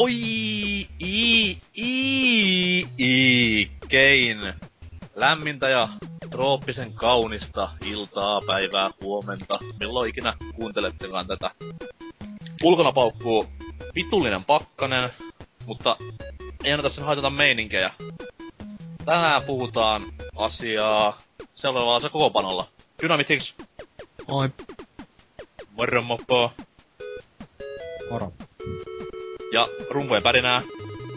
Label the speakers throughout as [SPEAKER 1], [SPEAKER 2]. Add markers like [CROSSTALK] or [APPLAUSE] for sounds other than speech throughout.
[SPEAKER 1] Oi, i, i, i, kein. Lämmintä ja trooppisen kaunista iltaa, päivää, huomenta, milloin ikinä kuuntelettekaan tätä. Ulkona paukkuu vitullinen pakkanen, mutta ei anneta sen haitata meininkejä. Tänään puhutaan asiaa seuraavalla se koopanolla. Dynamitix.
[SPEAKER 2] Oi.
[SPEAKER 1] Moro mopo. Ja rumpujen pärinää.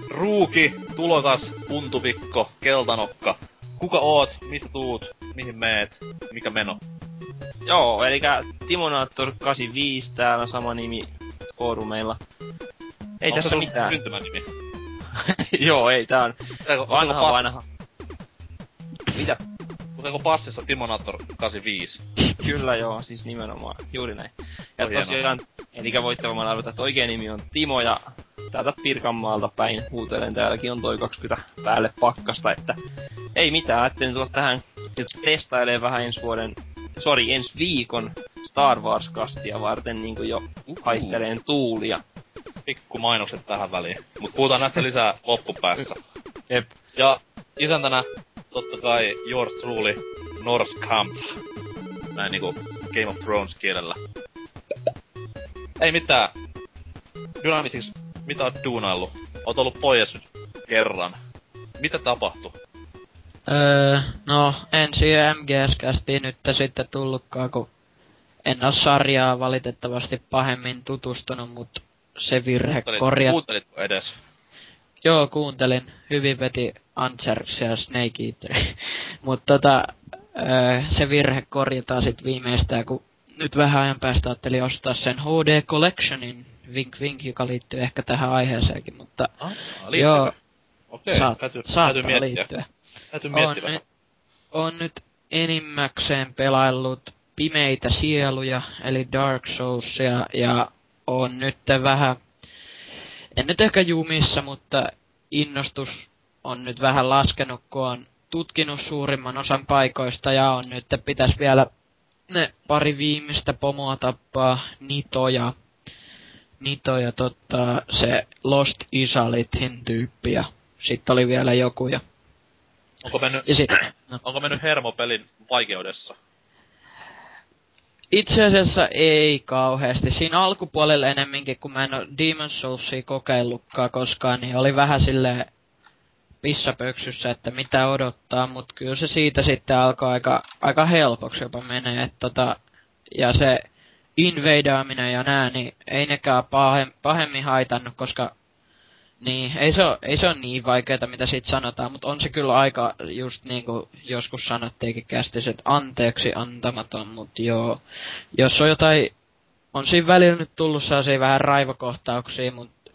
[SPEAKER 1] Ruuki, tulokas, puntuvikko, keltanokka. Kuka oot, mistä tuut, mihin meet, mikä meno?
[SPEAKER 3] Joo, eli Timonaattor 85 täällä sama nimi foorumeilla. Ei
[SPEAKER 1] Onko
[SPEAKER 3] tässä mitään.
[SPEAKER 1] Syntymänimi. [LAUGHS]
[SPEAKER 3] Joo, ei tää on
[SPEAKER 1] Lukeeko-
[SPEAKER 3] vanha
[SPEAKER 1] lukeeko
[SPEAKER 3] vanha. Mitä?
[SPEAKER 1] Lukeeko passissa Timonator 85?
[SPEAKER 3] Kyllä joo, siis nimenomaan, juuri näin. Ja tosiaan, eli voitte varmaan arvata, että oikea nimi on Timo ja täältä Pirkanmaalta päin huutelen, täälläkin on toi 20 päälle pakkasta, että ei mitään, ajattelin tulla tähän nyt testailee vähän ensi vuoden, sorry, ensi viikon Star Wars-kastia varten niin kuin jo haisteleen tuulia.
[SPEAKER 1] Pikku mainokset tähän väliin. Mut puhutaan näistä lisää loppupäässä.
[SPEAKER 3] Jep.
[SPEAKER 1] Ja isäntänä totta kai yours truly Norse Camp. Näin niinku Game of Thrones kielellä. Ei mitään. Dynamitix, mitä oot duunaillut? Oot ollut pois nyt kerran. Mitä tapahtui?
[SPEAKER 2] Öö, no, ensi MGS-kästi nyt sitten tullutkaan, kun en oo sarjaa valitettavasti pahemmin tutustunut, mut se virhe
[SPEAKER 1] Kuuntelit-
[SPEAKER 2] korjat...
[SPEAKER 1] Kuuntelitko edes?
[SPEAKER 2] Joo, kuuntelin. Hyvin veti Ancherks ja Snake Eater. [LAUGHS] Mut tota, öö, se virhe korjataan sit viimeistään, kun nyt vähän ajan päästä ajattelin ostaa sen HD Collectionin, vink vink, joka liittyy ehkä tähän aiheeseenkin, mutta
[SPEAKER 1] Ah,
[SPEAKER 2] joo,
[SPEAKER 1] Okei,
[SPEAKER 2] saat,
[SPEAKER 1] täytyy,
[SPEAKER 2] saattaa
[SPEAKER 1] täytyy miettiä.
[SPEAKER 2] liittyä.
[SPEAKER 1] Täytyy
[SPEAKER 2] On,
[SPEAKER 1] miettiä
[SPEAKER 2] nyt, on nyt enimmäkseen pelaillut pimeitä sieluja, eli Dark Soulsia, ja on nyt vähän, en nyt ehkä jumissa, mutta innostus on nyt vähän laskenut, kun on tutkinut suurimman osan paikoista, ja on nyt, pitäisi vielä ne pari viimeistä pomoa tappaa, Nito ja, Nito ja totta, se Lost Isalithin tyyppi, ja sitten oli vielä joku, ja
[SPEAKER 1] Onko mennyt,
[SPEAKER 2] ja sit, no. [CLEARS THROAT]
[SPEAKER 1] onko mennyt hermopelin vaikeudessa?
[SPEAKER 2] Itse asiassa ei kauheasti. Siinä alkupuolella enemminkin, kun mä en oo Demon's Soulsia kokeillutkaan koskaan, niin oli vähän silleen pissapöksyssä, että mitä odottaa, mut kyllä se siitä sitten alkoi aika, aika helpoksi jopa menee, tota, ja se invadeaaminen ja nää, niin ei nekään pahem, pahemmin haitannut, koska niin, ei se, oo, ei se ole niin vaikeeta, mitä siitä sanotaan, mutta on se kyllä aika, just niin kuin joskus sanottiinkin kästis, että anteeksi antamaton, mutta joo. Jos on jotain, on siinä välillä nyt tullut sellaisia vähän raivokohtauksia, mutta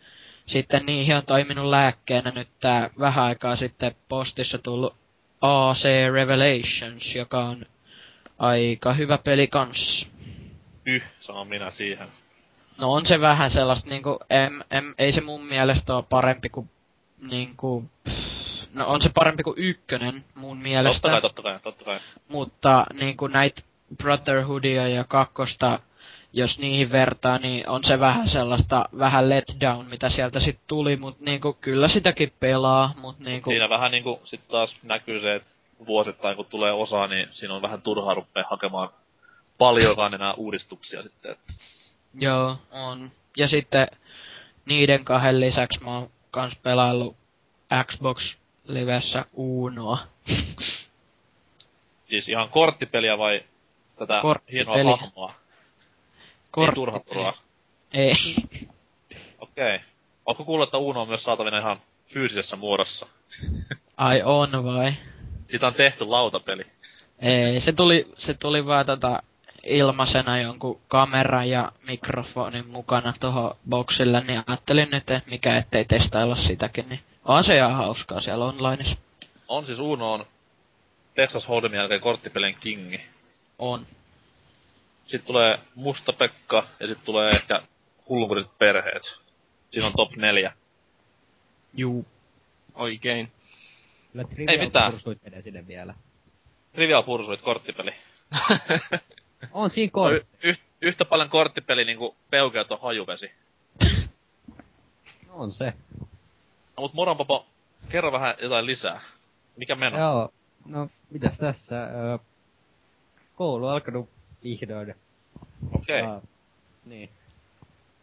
[SPEAKER 2] sitten niihin on toiminut lääkkeenä nyt tää vähän aikaa sitten postissa tullut AC Revelations, joka on aika hyvä peli kans.
[SPEAKER 1] Yh, sanon minä siihen.
[SPEAKER 2] No on se vähän sellaista niinku, em, em, ei se mun mielestä ole parempi kuin niinku, pff, no on se parempi kuin ykkönen mun mielestä.
[SPEAKER 1] Totta kai, totta kai, totta kai.
[SPEAKER 2] Mutta niinku näitä Brotherhoodia ja kakkosta, jos niihin vertaa, niin on se vähän sellaista, vähän letdown, mitä sieltä sit tuli, mut niinku kyllä sitäkin pelaa, mut niinku,
[SPEAKER 1] Siinä vähän niinku sit taas näkyy se, että vuosittain kun tulee osa, niin siinä on vähän turhaa ruppea hakemaan paljonkaan enää uudistuksia sitten. Et
[SPEAKER 2] joo, on. Ja sitten niiden kahden lisäksi mä oon kans pelaillut Xbox Livessä Unoa. [LAUGHS]
[SPEAKER 1] Siis ihan korttipeliä vai tätä hienoa
[SPEAKER 2] Korttipeliä.
[SPEAKER 1] hahmoa? Ei turha turhaa.
[SPEAKER 2] Ei. [LAUGHS]
[SPEAKER 1] Okei. Okay. Ootko kuullut, että Uno on myös saatavina ihan fyysisessä muodossa? [LAUGHS]
[SPEAKER 2] Ai on vai?
[SPEAKER 1] Siitä on tehty lautapeli.
[SPEAKER 2] Ei, se tuli, se tuli vaan tota ilmaisena jonkun kameran ja mikrofonin mukana toho boxille, niin ajattelin nyt, että mikä ettei testailla sitäkin, niin on se ihan hauskaa siellä onlineissa.
[SPEAKER 1] On siis Uno on Texas Hold'emin jälkeen korttipelien kingi.
[SPEAKER 2] On.
[SPEAKER 1] Sitten tulee Musta Pekka ja sitten tulee ehkä hullunkuriset perheet. Siinä on top neljä.
[SPEAKER 2] Juu.
[SPEAKER 3] Oikein.
[SPEAKER 4] Kyllä
[SPEAKER 1] Ei
[SPEAKER 4] Trivial
[SPEAKER 1] mitään.
[SPEAKER 4] Pursuit menee sinne vielä.
[SPEAKER 1] Trivial Pursuit korttipeli. [LAUGHS]
[SPEAKER 4] On siinä
[SPEAKER 1] No,
[SPEAKER 4] kortti.
[SPEAKER 1] y- yh- yhtä paljon korttipeli niinku peukeut on hajuvesi.
[SPEAKER 4] No On se.
[SPEAKER 1] No, mut Moronpopo, kerro vähän jotain lisää. Mikä meno?
[SPEAKER 4] Joo. No, mitäs tässä? Öö, koulu alkanut vihdoin.
[SPEAKER 1] Okei.
[SPEAKER 4] Ja, niin.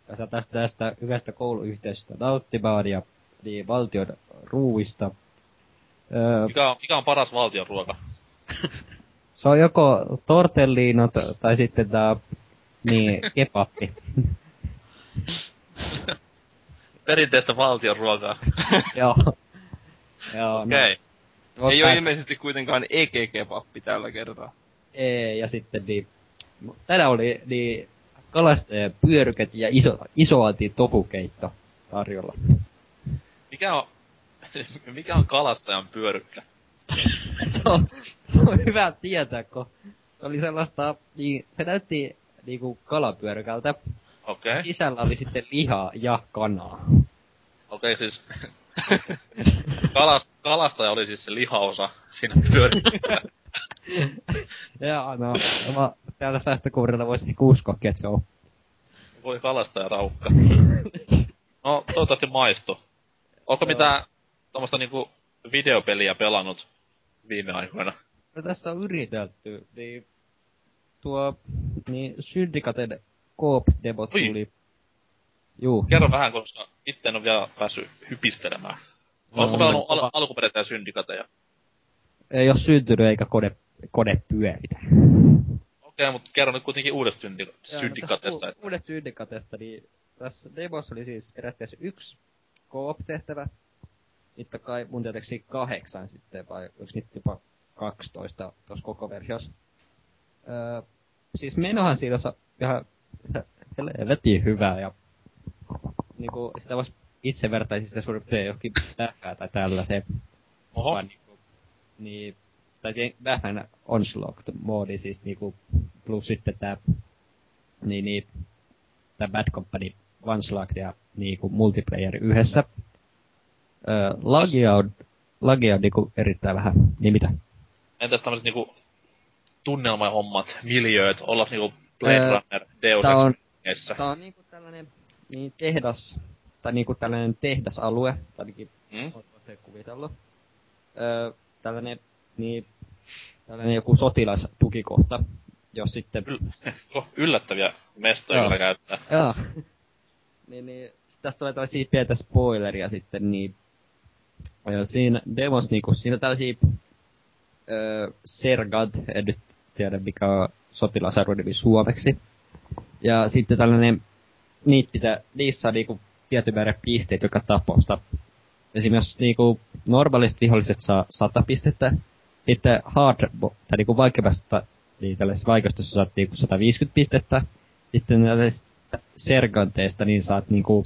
[SPEAKER 4] Tässä tästä, tästä hyvästä kouluyhteisöstä nauttimaan ja niin valtion ruuista. Öö,
[SPEAKER 1] Mikä on, mikä on paras valtion ruoka? [LAUGHS]
[SPEAKER 4] se on joko tortelliinot tai sitten tää, niin, kebappi.
[SPEAKER 1] Perinteistä valtion ruokaa. [LAUGHS]
[SPEAKER 4] Joo. Joo,
[SPEAKER 1] Okei.
[SPEAKER 4] no,
[SPEAKER 3] Ei
[SPEAKER 4] tää-
[SPEAKER 3] ilmeisesti kuitenkaan EG-kebappi tällä kertaa.
[SPEAKER 4] Ei, ja sitten niin, tänään oli niin kalastajien pyöryket ja iso, isoaltiin tofukeitto tarjolla.
[SPEAKER 1] Mikä on, [LAUGHS] mikä on kalastajan pyörykkä? [LAUGHS]
[SPEAKER 4] se, on, se on hyvä tietää, kun se oli sellaista, niin se näytti niinku kalapyörykältä.
[SPEAKER 1] Okei.
[SPEAKER 4] Sisällä oli sitten lihaa ja kanaa.
[SPEAKER 1] Okei, siis... [LAUGHS] Kalast, kalastaja oli siis se lihaosa siinä pyörykässä. [LAUGHS]
[SPEAKER 4] ja no, mä täällä säästökuurilla voisi ehkä uskoakin, että se on.
[SPEAKER 1] Voi kalastaja raukka. No, toivottavasti maistu. Onko mitään tommosta niinku videopeliä pelannut viime aikoina?
[SPEAKER 4] No tässä on yritelty, niin tuo, niin Syndicaten Coop-demo
[SPEAKER 1] Oi.
[SPEAKER 4] tuli. Juu.
[SPEAKER 1] Kerro vähän, koska itse en ole vielä päässyt hypistelemään.
[SPEAKER 4] No,
[SPEAKER 1] Onko pelannut
[SPEAKER 4] kova.
[SPEAKER 1] al- alkuperäisiä syndikateja?
[SPEAKER 4] Ei oo syntynyt eikä kone, kone pyöritä.
[SPEAKER 1] Okei, mutta kerro nyt kuitenkin uudesta syndi-
[SPEAKER 4] Joo, no u- Uudesta syndikatesta, niin tässä demossa oli siis periaatteessa yksi co-op-tehtävä. Niitä kai mun tietääkseni kahdeksan sitten, vai onko niitä jopa 12 tuossa koko versiossa. Öö, siis menohan siinä on ihan helvetin hyvää ja niinku sitä vois itse vertaisi sitä suurin piirtein johonkin lähkää tai tällaiseen.
[SPEAKER 1] Oho,
[SPEAKER 4] Vaan niinku, niin, tai siihen vähän onslaught-moodi siis niinku, plus sitten tää, niin, niin, tää Bad Company Onslaught ja niinku multiplayer yhdessä. Öö, lagia on, lagia on niinku erittäin vähän, niin mitä?
[SPEAKER 1] Entäs tämmöset niinku tunnelmahommat, miljööt, olla niinku Blade
[SPEAKER 4] Öö,
[SPEAKER 1] Runner, Deus
[SPEAKER 4] tää on-
[SPEAKER 1] Ex
[SPEAKER 4] Tää on niinku tällainen, niin tehdas, tai niinku tällainen tehdasalue, tai ainakin? Ois se kuvitellut. Öö, tällainen, niin, tällainen joku sotilastukikohta, jos sitten...
[SPEAKER 1] Yl- [LAUGHS] yllättäviä mestoja kyllä käyttää.
[SPEAKER 4] Joo. [LAUGHS] niin, niin, tästä tulee tällaisia pientä spoileria sitten, niin... Ja siinä demos niinku, siinä tällaisia... Öö, Sergad, en nyt tiedä mikä on sotilasarvon nimi suomeksi. Ja sitten tällainen, niitä pitää, niissä saa niinku tietyn määrä pisteet joka tapausta. Esimerkiksi niinku normaaliset viholliset saa 100 pistettä, sitten hard, tai niinku vaikeammasta, niin tällaisessa vaikeustossa saat niinku 150 pistettä, sitten tällaisesta serganteesta niin saat niinku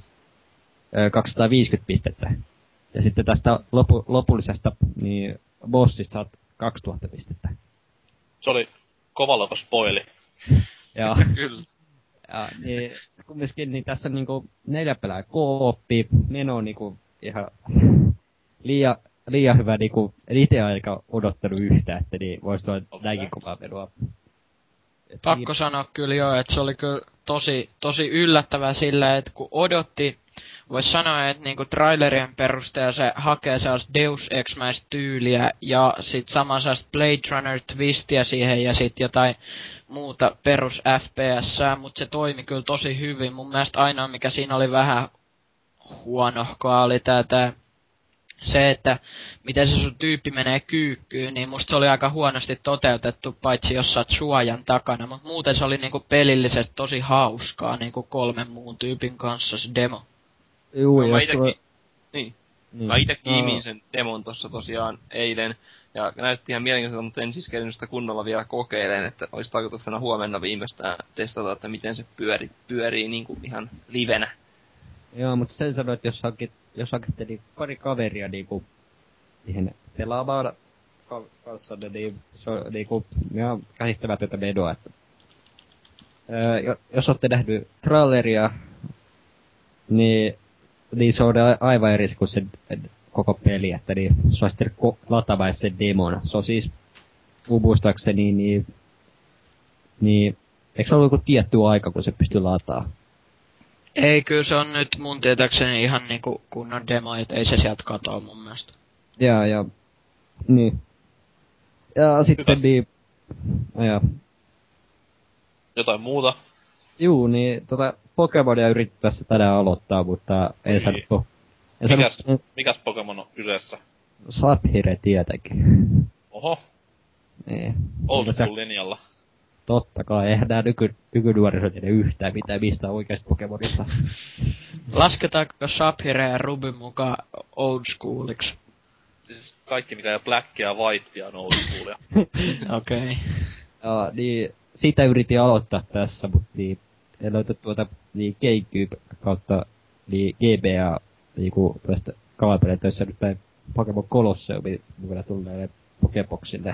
[SPEAKER 4] ö, 250 pistettä. Ja sitten tästä lopu, lopullisesta niin bossista saat 2000 pistettä.
[SPEAKER 1] Se oli kovalla spoili.
[SPEAKER 4] Ja, [LAUGHS]
[SPEAKER 3] Kyllä.
[SPEAKER 4] ja niin, kumminkin niin tässä on niinku neljä pelää kooppi, meno on niinku ihan liian, liian hyvä niinku, en ite aika odottanut yhtään, että niin voisi tuoda
[SPEAKER 1] Okei.
[SPEAKER 4] näinkin kovaa menoa. Et
[SPEAKER 2] Pakko sanoa kyllä joo, että se oli kyllä tosi, tosi yllättävää silleen, että kun odotti, voisi sanoa, että niinku trailerien perusteella se hakee sellaista Deus ex tyyliä ja sit sama sellaista Blade Runner twistiä siihen ja sit jotain muuta perus FPS, mutta se toimi kyllä tosi hyvin. Mun mielestä ainoa mikä siinä oli vähän huonohkoa oli tää, tää se, että miten se sun tyyppi menee kyykkyyn, niin musta se oli aika huonosti toteutettu, paitsi jos sä oot suojan takana. Mutta muuten se oli niinku pelillisesti tosi hauskaa niinku kolmen muun tyypin kanssa se demo.
[SPEAKER 4] Juu,
[SPEAKER 3] No, mä itekin, niin.
[SPEAKER 4] niin.
[SPEAKER 3] Mä ite
[SPEAKER 4] No,
[SPEAKER 3] sen demon tossa tosiaan eilen. Ja näytti ihan mielenkiintoista, mutta en siis sitä kunnolla vielä kokeilen, että olisi tarkoituksena huomenna viimeistään testata, että miten se pyöri, pyörii niin kuin ihan livenä.
[SPEAKER 4] Joo, mutta sen sanoin, että jos, hankit, jos hankitte niin pari kaveria niinku siihen pelaamaan ka- kanssanne, niin se on niinku ihan käsittämätöntä menoa, että öö, jo- jos olette nähnyt traileria, niin, niin se on a- aivan eri kuin se koko peli, että niin se on sitten ko- lataamaan sen demon. Se on siis, mun muistaakseni, niin, niin, eikö se ollut joku tietty aika, kun se pystyy lataamaan?
[SPEAKER 2] Ei, kyllä se on nyt mun tietääkseni ihan niinku kunnon demo, et ei se sieltä katoa mun mielestä.
[SPEAKER 4] Ja, ja, niin. Ja sitten niin, ja,
[SPEAKER 1] Jotain muuta?
[SPEAKER 4] juu, niin tota Pokemonia yritti tässä tänään aloittaa, mutta ei
[SPEAKER 1] Oi.
[SPEAKER 4] saanut, ei
[SPEAKER 1] Mikäs,
[SPEAKER 4] saanut,
[SPEAKER 1] mikäs Pokemon on kyseessä?
[SPEAKER 4] Sapphire tietenkin.
[SPEAKER 1] Oho,
[SPEAKER 4] Niin.
[SPEAKER 1] old school linjalla.
[SPEAKER 4] Totta kai, eihän nää nyky, nykynuoriso tiedä yhtään mitään mistä oikeasta Pokemonista. [LAUGHS]
[SPEAKER 2] Lasketaanko Sapphire ja Ruby mukaan old schooliksi?
[SPEAKER 1] Siis kaikki mikä ei Black ja White on old schoolia. [LAUGHS]
[SPEAKER 2] Okei. Okay.
[SPEAKER 4] Ja, niin, sitä yritin aloittaa tässä, mutta niin, en löytä tuota niin Gamecube kautta niin GBA niinku tästä kaapeleita, joissa nyt tää Pokemon Colosseumi mukana tulee Pokeboxille.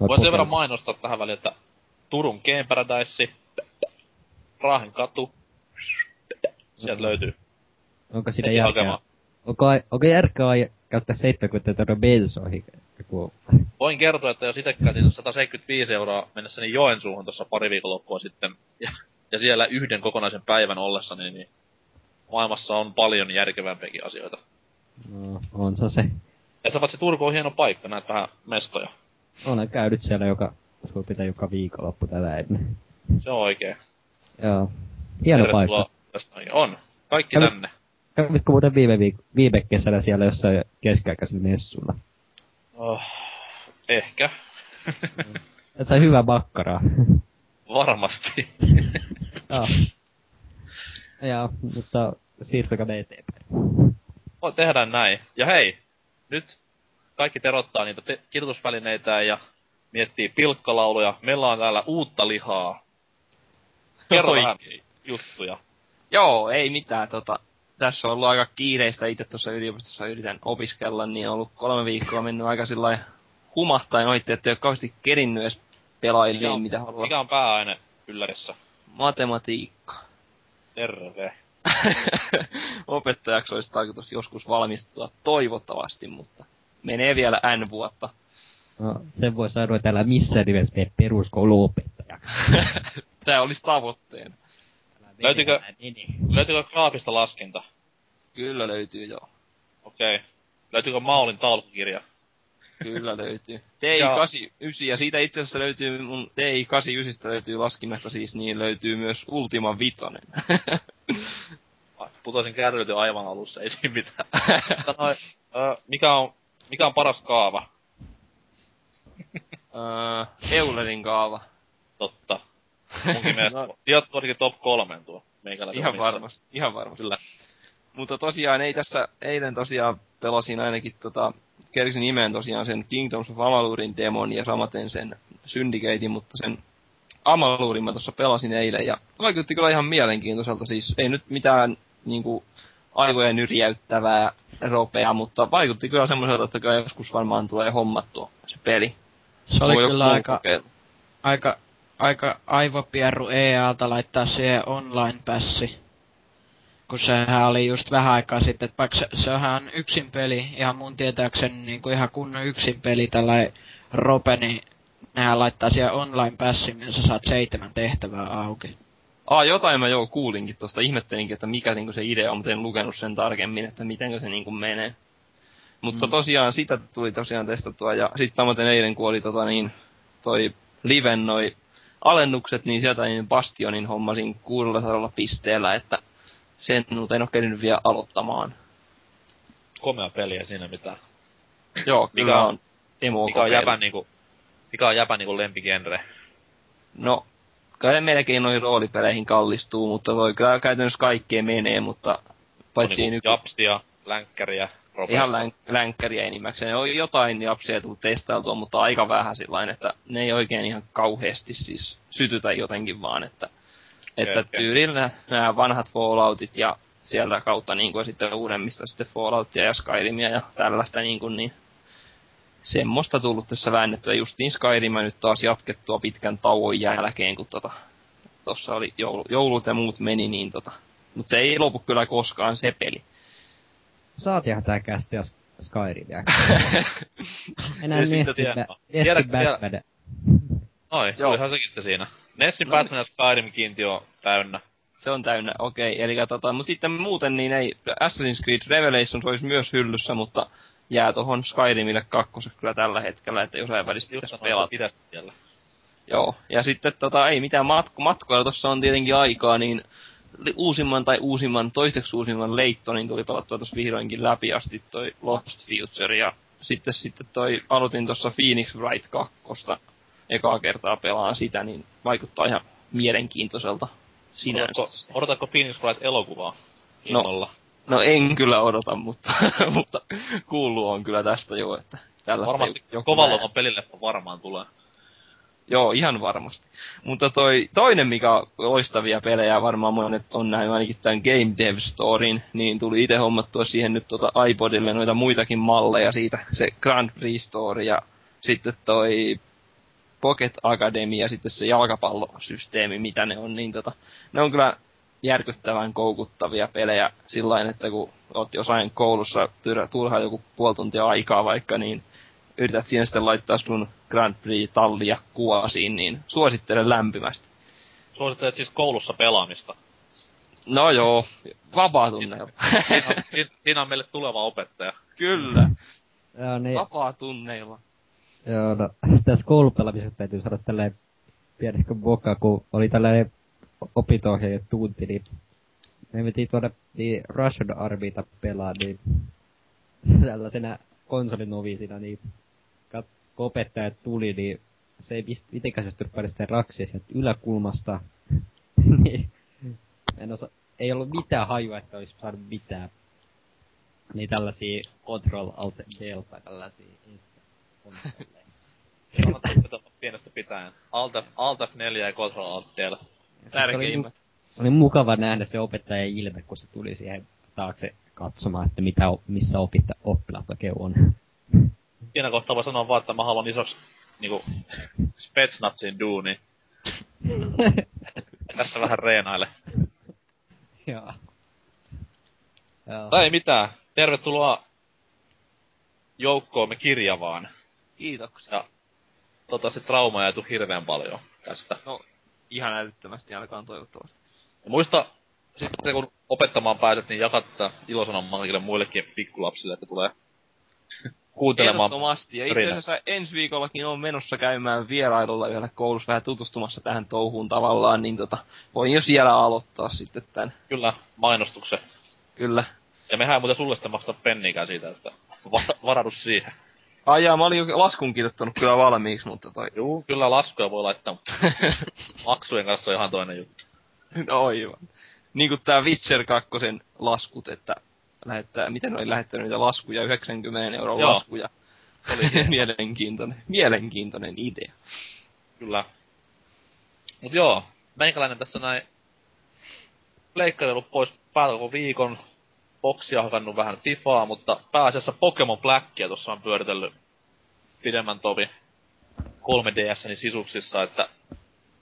[SPEAKER 1] Voin sen verran mainostaa tähän väliin, että Turun Game Paradise, Raahen katu, sieltä löytyy.
[SPEAKER 4] Onko siinä järkeä? Onko, onko järkeä käyttää 70 euroa bensoihin? Joku...
[SPEAKER 1] Voin kertoa, että jos itse käytin 175 euroa mennessäni Joensuuhun tuossa pari viikonloppua sitten, ja, ja siellä yhden kokonaisen päivän ollessani, niin maailmassa on paljon järkevämpiäkin asioita.
[SPEAKER 4] No, on se se.
[SPEAKER 1] Ja se paitsi Turku on hieno paikka, näet vähän mestoja.
[SPEAKER 4] Olen käynyt siellä joka, sulla pitää joka viikonloppu tällä ennen.
[SPEAKER 1] Se on oikein.
[SPEAKER 4] Joo. Hieno
[SPEAKER 1] Tervetuloa
[SPEAKER 4] paikka.
[SPEAKER 1] tästä. On. Kaikki
[SPEAKER 4] Kävis-
[SPEAKER 1] tänne.
[SPEAKER 4] Kävitkö muuten viime, viik- viime kesänä siellä jossain keskiaikaisella messulla?
[SPEAKER 1] Oh, ehkä. [LAUGHS]
[SPEAKER 4] Et sai hyvää makkaraa.
[SPEAKER 1] Varmasti. [LAUGHS]
[SPEAKER 4] Joo. [LAUGHS] Joo, mutta siirtykää me eteenpäin.
[SPEAKER 1] Voi tehdä näin. Ja hei, nyt kaikki terottaa niitä te- kirjoitusvälineitä ja miettii pilkkalauluja. Meillä on täällä uutta lihaa. Kerro vähän juttuja.
[SPEAKER 3] Joo, ei mitään. Tota, tässä on ollut aika kiireistä. Itse tuossa yliopistossa yritän opiskella, niin on ollut kolme viikkoa mennyt aika sillä humahtain ohitti, että ei ole kauheasti kerinnyt edes pelailemaan, mitä haluaa.
[SPEAKER 1] mikä on pääaine yllärissä?
[SPEAKER 3] Matematiikka.
[SPEAKER 1] Terve. [LAUGHS]
[SPEAKER 3] Opettajaksi olisi tarkoitus joskus valmistua toivottavasti, mutta menee vielä N vuotta.
[SPEAKER 4] No, sen voi sanoa, että älä missään nimessä mene peruskouluopettajaksi. [LAUGHS]
[SPEAKER 3] Tää olisi tavoitteena.
[SPEAKER 1] Löytyykö- Löytyykö graafista laskinta?
[SPEAKER 3] Kyllä löytyy joo.
[SPEAKER 1] Okei. Löytyykö Maulin taulukirja?
[SPEAKER 3] Kyllä löytyy. TI-89 ja siitä itse asiassa löytyy mun TI-89 löytyy laskimesta siis, niin löytyy myös Ultima Vitonen.
[SPEAKER 1] Ai, [LAUGHS] Putosin kärryt jo aivan alussa, ei siinä mitään. [LAUGHS] Sanoi, ö, mikä on, mikä on paras kaava?
[SPEAKER 3] Öö, Eulerin kaava.
[SPEAKER 1] Totta. Munkin mielestä
[SPEAKER 3] No.
[SPEAKER 1] sijoittuu ainakin top kolmeen tuo
[SPEAKER 3] Ihan varmasti, ihan varmasti.
[SPEAKER 1] Kyllä.
[SPEAKER 3] Mutta tosiaan ei tässä, eilen tosiaan pelasin ainakin tota, kersin nimeen tosiaan sen Kingdoms of Amalurin demon ja samaten sen Syndicatein, mutta sen Amalurin mä tuossa pelasin eilen ja vaikutti kyllä ihan mielenkiintoiselta, siis ei nyt mitään niinku aivojen nyrjäyttävää ropea, mutta vaikutti kyllä semmoiselta, että kyllä joskus varmaan tulee hommattua se peli.
[SPEAKER 2] Se oli
[SPEAKER 3] Voi
[SPEAKER 2] kyllä aika,
[SPEAKER 3] kokeilla.
[SPEAKER 2] aika, aika aivopierru EAlta laittaa siihen online passi. Kun sehän oli just vähän aikaa sitten, että vaikka se, sehän on yksin peli, ihan mun tietääkseni niin kuin ihan kunnon yksin peli, tällä rope, niin nehän laittaa siihen online passin, missä saat seitsemän tehtävää auki.
[SPEAKER 3] Aa, jotain mä joo kuulinkin tosta, ihmettelinkin, että mikä niinku se idea on, mutta en lukenut sen tarkemmin, että miten se niinku menee. Mutta
[SPEAKER 2] Mm.
[SPEAKER 3] tosiaan sitä tuli tosiaan testattua, ja sitten samaten eilen kun oli tota niin, toi Liven noi alennukset, niin sieltä niin Bastionin hommasin 600 pisteellä, että sen nyt en ole kerinyt vielä aloittamaan.
[SPEAKER 1] Komea peliä siinä mitään. [CLEARS THROAT]
[SPEAKER 3] Joo,
[SPEAKER 1] Mikä
[SPEAKER 3] kyllä
[SPEAKER 1] on-
[SPEAKER 3] emo
[SPEAKER 1] Mikä on jäpän niinku, mikä on jäpän niinku lempigenre?
[SPEAKER 3] No, kai melkein noihin roolipeleihin kallistuu, mutta voi kyllä käytännössä kaikkeen menee, mutta paitsi
[SPEAKER 1] on
[SPEAKER 3] nyt
[SPEAKER 1] niinku japsia, länkkäriä, ropeista.
[SPEAKER 3] Ihan länk- länkkäriä enimmäkseen. On jotain japsia tullut testailtua, mutta aika vähän sillain, että ne ei oikein ihan kauheasti siis sytytä jotenkin vaan, että, että
[SPEAKER 1] okei.
[SPEAKER 3] tyylillä nämä vanhat Falloutit ja sieltä kautta niin kuin sitten uudemmista sitten Falloutia ja Skyrimia ja tällaista niin kuin niin semmoista tullut tässä väännettyä. Justiin Skyrimia nyt taas jatkettua pitkän tauon jälkeen, kun tota, tossa oli joulu, joulut ja muut meni, niin tota, mutta se ei lopu kyllä koskaan se peli.
[SPEAKER 4] Saatiinhan tää kästiä Skyrimia. [LAUGHS] Enää
[SPEAKER 1] Tiedätkö vielä-
[SPEAKER 4] Batman.
[SPEAKER 1] Noi,
[SPEAKER 3] Joo.
[SPEAKER 1] tulihan sekin siinä. Nessin
[SPEAKER 3] No
[SPEAKER 1] Batman ja Skyrim kiinti on täynnä.
[SPEAKER 3] se on täynnä, okei. Okay. Eli tota, mutta sitten muuten niin ei, Assassin's Creed Revelations olisi myös hyllyssä, mutta jää tohon Skyrimille kakkoseksi kyllä tällä hetkellä, että jossain välissä pitäisi pelata.
[SPEAKER 1] Pidästä siellä.
[SPEAKER 3] Joo, ja sitten tota, ei mitään matko, matkoilla, tuossa on tietenkin aikaa, niin uusimman tai uusimman, toisteksi uusimman Leittonin tuli pelattua tuossa vihdoinkin läpi asti toi Lost Future, ja sitten, sitten toi, aloitin tuossa Phoenix Wright 2 ekaa kertaa pelaan sitä, niin vaikuttaa ihan mielenkiintoiselta sinänsä.
[SPEAKER 1] Odotatko, odotatko Phoenix Wright elokuvaa?
[SPEAKER 3] No, no en kyllä odota, mutta, [LAUGHS] mutta kuuluu on kyllä tästä jo, että
[SPEAKER 1] tällaista Varmasti kovalla pelille varmaan tulee.
[SPEAKER 3] Joo, ihan varmasti. Mutta toi toinen, mikä loistavia pelejä, varmaan monet on näin ainakin tämän Game Dev Storin, niin tuli itse hommattua siihen nyt tota iPodille noita muitakin malleja siitä, se Grand Prix Store ja sitten toi Pocket Academy ja sitten se jalkapallosysteemi, mitä ne on, niin tota, ne on kyllä järkyttävän koukuttavia pelejä sillä että kun oot jossain koulussa turhaa joku puoli tuntia aikaa vaikka, niin yrität siinä sitten laittaa sun Grand Prix-tallia kuosiin, niin suosittelen lämpimästi.
[SPEAKER 1] Suosittelet siis koulussa pelaamista?
[SPEAKER 3] No joo, vapaa tunneilla.
[SPEAKER 1] Siinä, siinä, siinä on meille tuleva opettaja.
[SPEAKER 3] Kyllä.
[SPEAKER 4] Joo, niin...
[SPEAKER 3] Vapaa tunneilla.
[SPEAKER 4] Joo, no [LAUGHS] tässä koulupelaamisesta täytyy sanoa tälleen pienehkö boka, kun oli tällainen opinto tunti, niin me mentiin tuonne niin Russian Armyta pelaa, niin [LAUGHS] tällaisena konsolinovisina, niin kat, kun opettaja tuli, niin se ei mitenkään paljon sitä raksia sieltä yläkulmasta. [LAUGHS] niin, en osa, ei ollut mitään hajua, että olisi saanut mitään. Niin tällaisia Control Alt Delta, tällaisia [LAUGHS]
[SPEAKER 1] pienestä pitäen. Alt, Alt F4 ja Control Alt Del.
[SPEAKER 3] Tärkeimmät.
[SPEAKER 4] Se oli mukava nähdä se opettajan ilme, kun se tuli siihen taakse katsomaan, että mitä, missä opitta, oppilaat oikein on.
[SPEAKER 1] Siinä kohtaa voi sanoa vaan, että mä haluan isoksi niinku Spetsnazin duuni. [LAUGHS] Tässä vähän reenaile.
[SPEAKER 4] Joo.
[SPEAKER 1] Tai ei mitään. Tervetuloa joukkoomme kirjavaan.
[SPEAKER 3] Kiitoksia.
[SPEAKER 1] Ja toivottavasti trauma ei tule hirveän paljon tästä.
[SPEAKER 3] No, ihan älyttömästi alkaa toivottavasti.
[SPEAKER 1] Ja muista, sitten kun opettamaan pääset, niin jakat tätä ilosanomaa kaikille muillekin pikkulapsille, että tulee [LAUGHS] kuuntelemaan.
[SPEAKER 3] Ehdottomasti. Ja itse asiassa ensi viikollakin on menossa käymään vierailulla yhdellä koulussa vähän tutustumassa tähän touhuun tavallaan, niin tota, voin jo siellä aloittaa sitten tän.
[SPEAKER 1] Kyllä, mainostuksen.
[SPEAKER 3] Kyllä.
[SPEAKER 1] Ja mehän ei muuten sulle sitä maksaa pennikään siitä, että va- varaudu siihen.
[SPEAKER 3] Ai jaa, mä olin jo laskun kirjoittanut kyllä valmiiksi, mutta toi...
[SPEAKER 1] Juu, kyllä laskuja voi laittaa, mutta [LAUGHS] maksujen kanssa on ihan toinen juttu.
[SPEAKER 3] No aivan. Niin kuin tää Witcher 2 laskut, että lähettää, miten ne oli lähettänyt niitä laskuja, 90 euron Joo. laskuja. Oli [LAUGHS] mielenkiintoinen, mielenkiintoinen idea.
[SPEAKER 1] Kyllä. Mut joo, meikäläinen tässä näin leikkaillut pois päältä koko viikon, boksia hakannut vähän Fifaa, mutta pääasiassa Pokemon Blackia tuossa on pyöritellyt pidemmän tovi 3DSni sisuksissa, että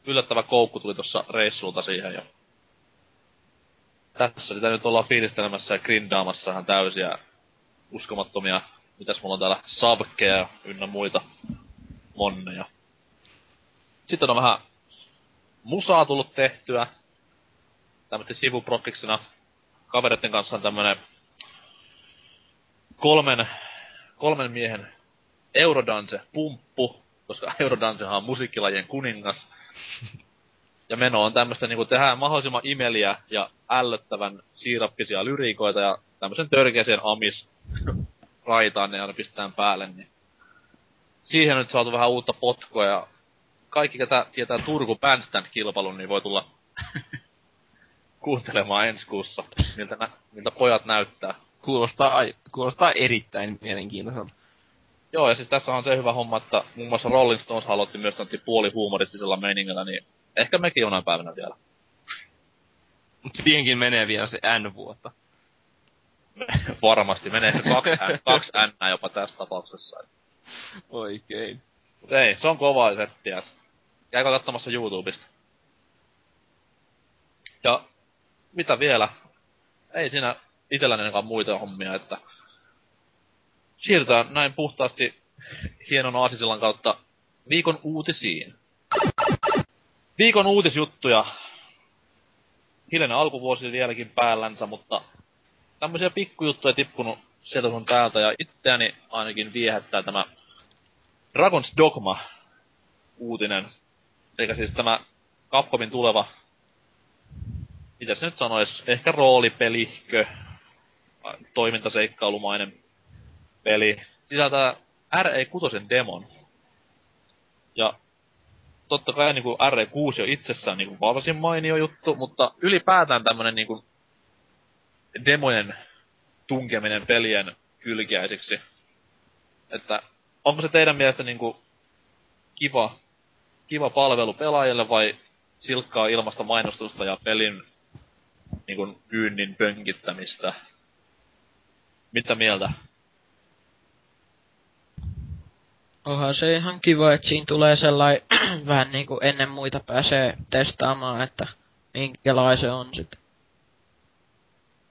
[SPEAKER 1] yllättävä koukku tuli tuossa reissulta siihen ja tässä sitä nyt ollaan fiilistelemässä ja grindaamassa ihan täysiä uskomattomia, mitäs mulla on täällä, sabkeja ynnä muita monneja. Sitten on vähän musaa tullut tehtyä. Tämmöisten sivuproffiksena kavereiden kanssa on tämmönen kolmen, kolmen miehen Eurodance-pumppu, koska [LAUGHS] Eurodance on musiikkilajien kuningas. Ja meno on tämmöstä niinku tehdään mahdollisimman imeliä ja ällöttävän siirappisia lyriikoita ja tämmösen törkeeseen amis raitaan ne aina pistetään päälle, niin siihen nyt saatu vähän uutta potkua ja kaikki, ketä tietää Turku Bandstand-kilpailun, niin voi tulla kuuntelemaan ensi kuussa, miltä, nä- miltä pojat näyttää.
[SPEAKER 3] Kuulostaa, kuulostaa erittäin mielenkiintoiselta.
[SPEAKER 1] Joo, ja siis tässä on se hyvä homma, että muun muassa Rolling Stones aloitti myös puoli huumoristisella meiningillä, niin ehkä mekin jonain päivänä vielä.
[SPEAKER 3] Mut siihenkin menee vielä se N vuotta. [LAUGHS]
[SPEAKER 1] Varmasti menee se kaksi N, kaksi N jopa tässä tapauksessa.
[SPEAKER 3] Oikein.
[SPEAKER 1] Mut ei, se on kovaa settiä. Käykää katsomassa YouTubesta. Ja mitä vielä? Ei siinä itselläni ainakaan muita hommia, että siirrytään näin puhtaasti hienon aasisillan kautta viikon uutisiin. Viikon uutisjuttuja. hiljainen alkuvuosi vieläkin päällänsä, mutta tämmöisiä pikkujuttuja tippunut sieltä sun täältä, ja itseäni ainakin viehättää tämä Dragon's Dogma uutinen. Eikä siis tämä Capcomin tuleva, mitä se nyt sanois, ehkä roolipelikö, toimintaseikkailumainen peli. Sisältää RE6 demon. Ja totta kai niinku RE6 on itsessään niinku varsin mainio juttu, mutta ylipäätään tämmönen niinku demojen tunkeminen pelien kylkiäisiksi. Että onko se teidän mielestä niinku kiva, kiva palvelu pelaajille vai silkkaa ilmasta mainostusta ja pelin niinku myynnin pönkittämistä? Mitä mieltä?
[SPEAKER 2] Onhan se ihan kiva, että siinä tulee sellainen [CLEARS THROAT] vähän niinku ennen muita pääsee testaamaan, että minkälainen on sitten.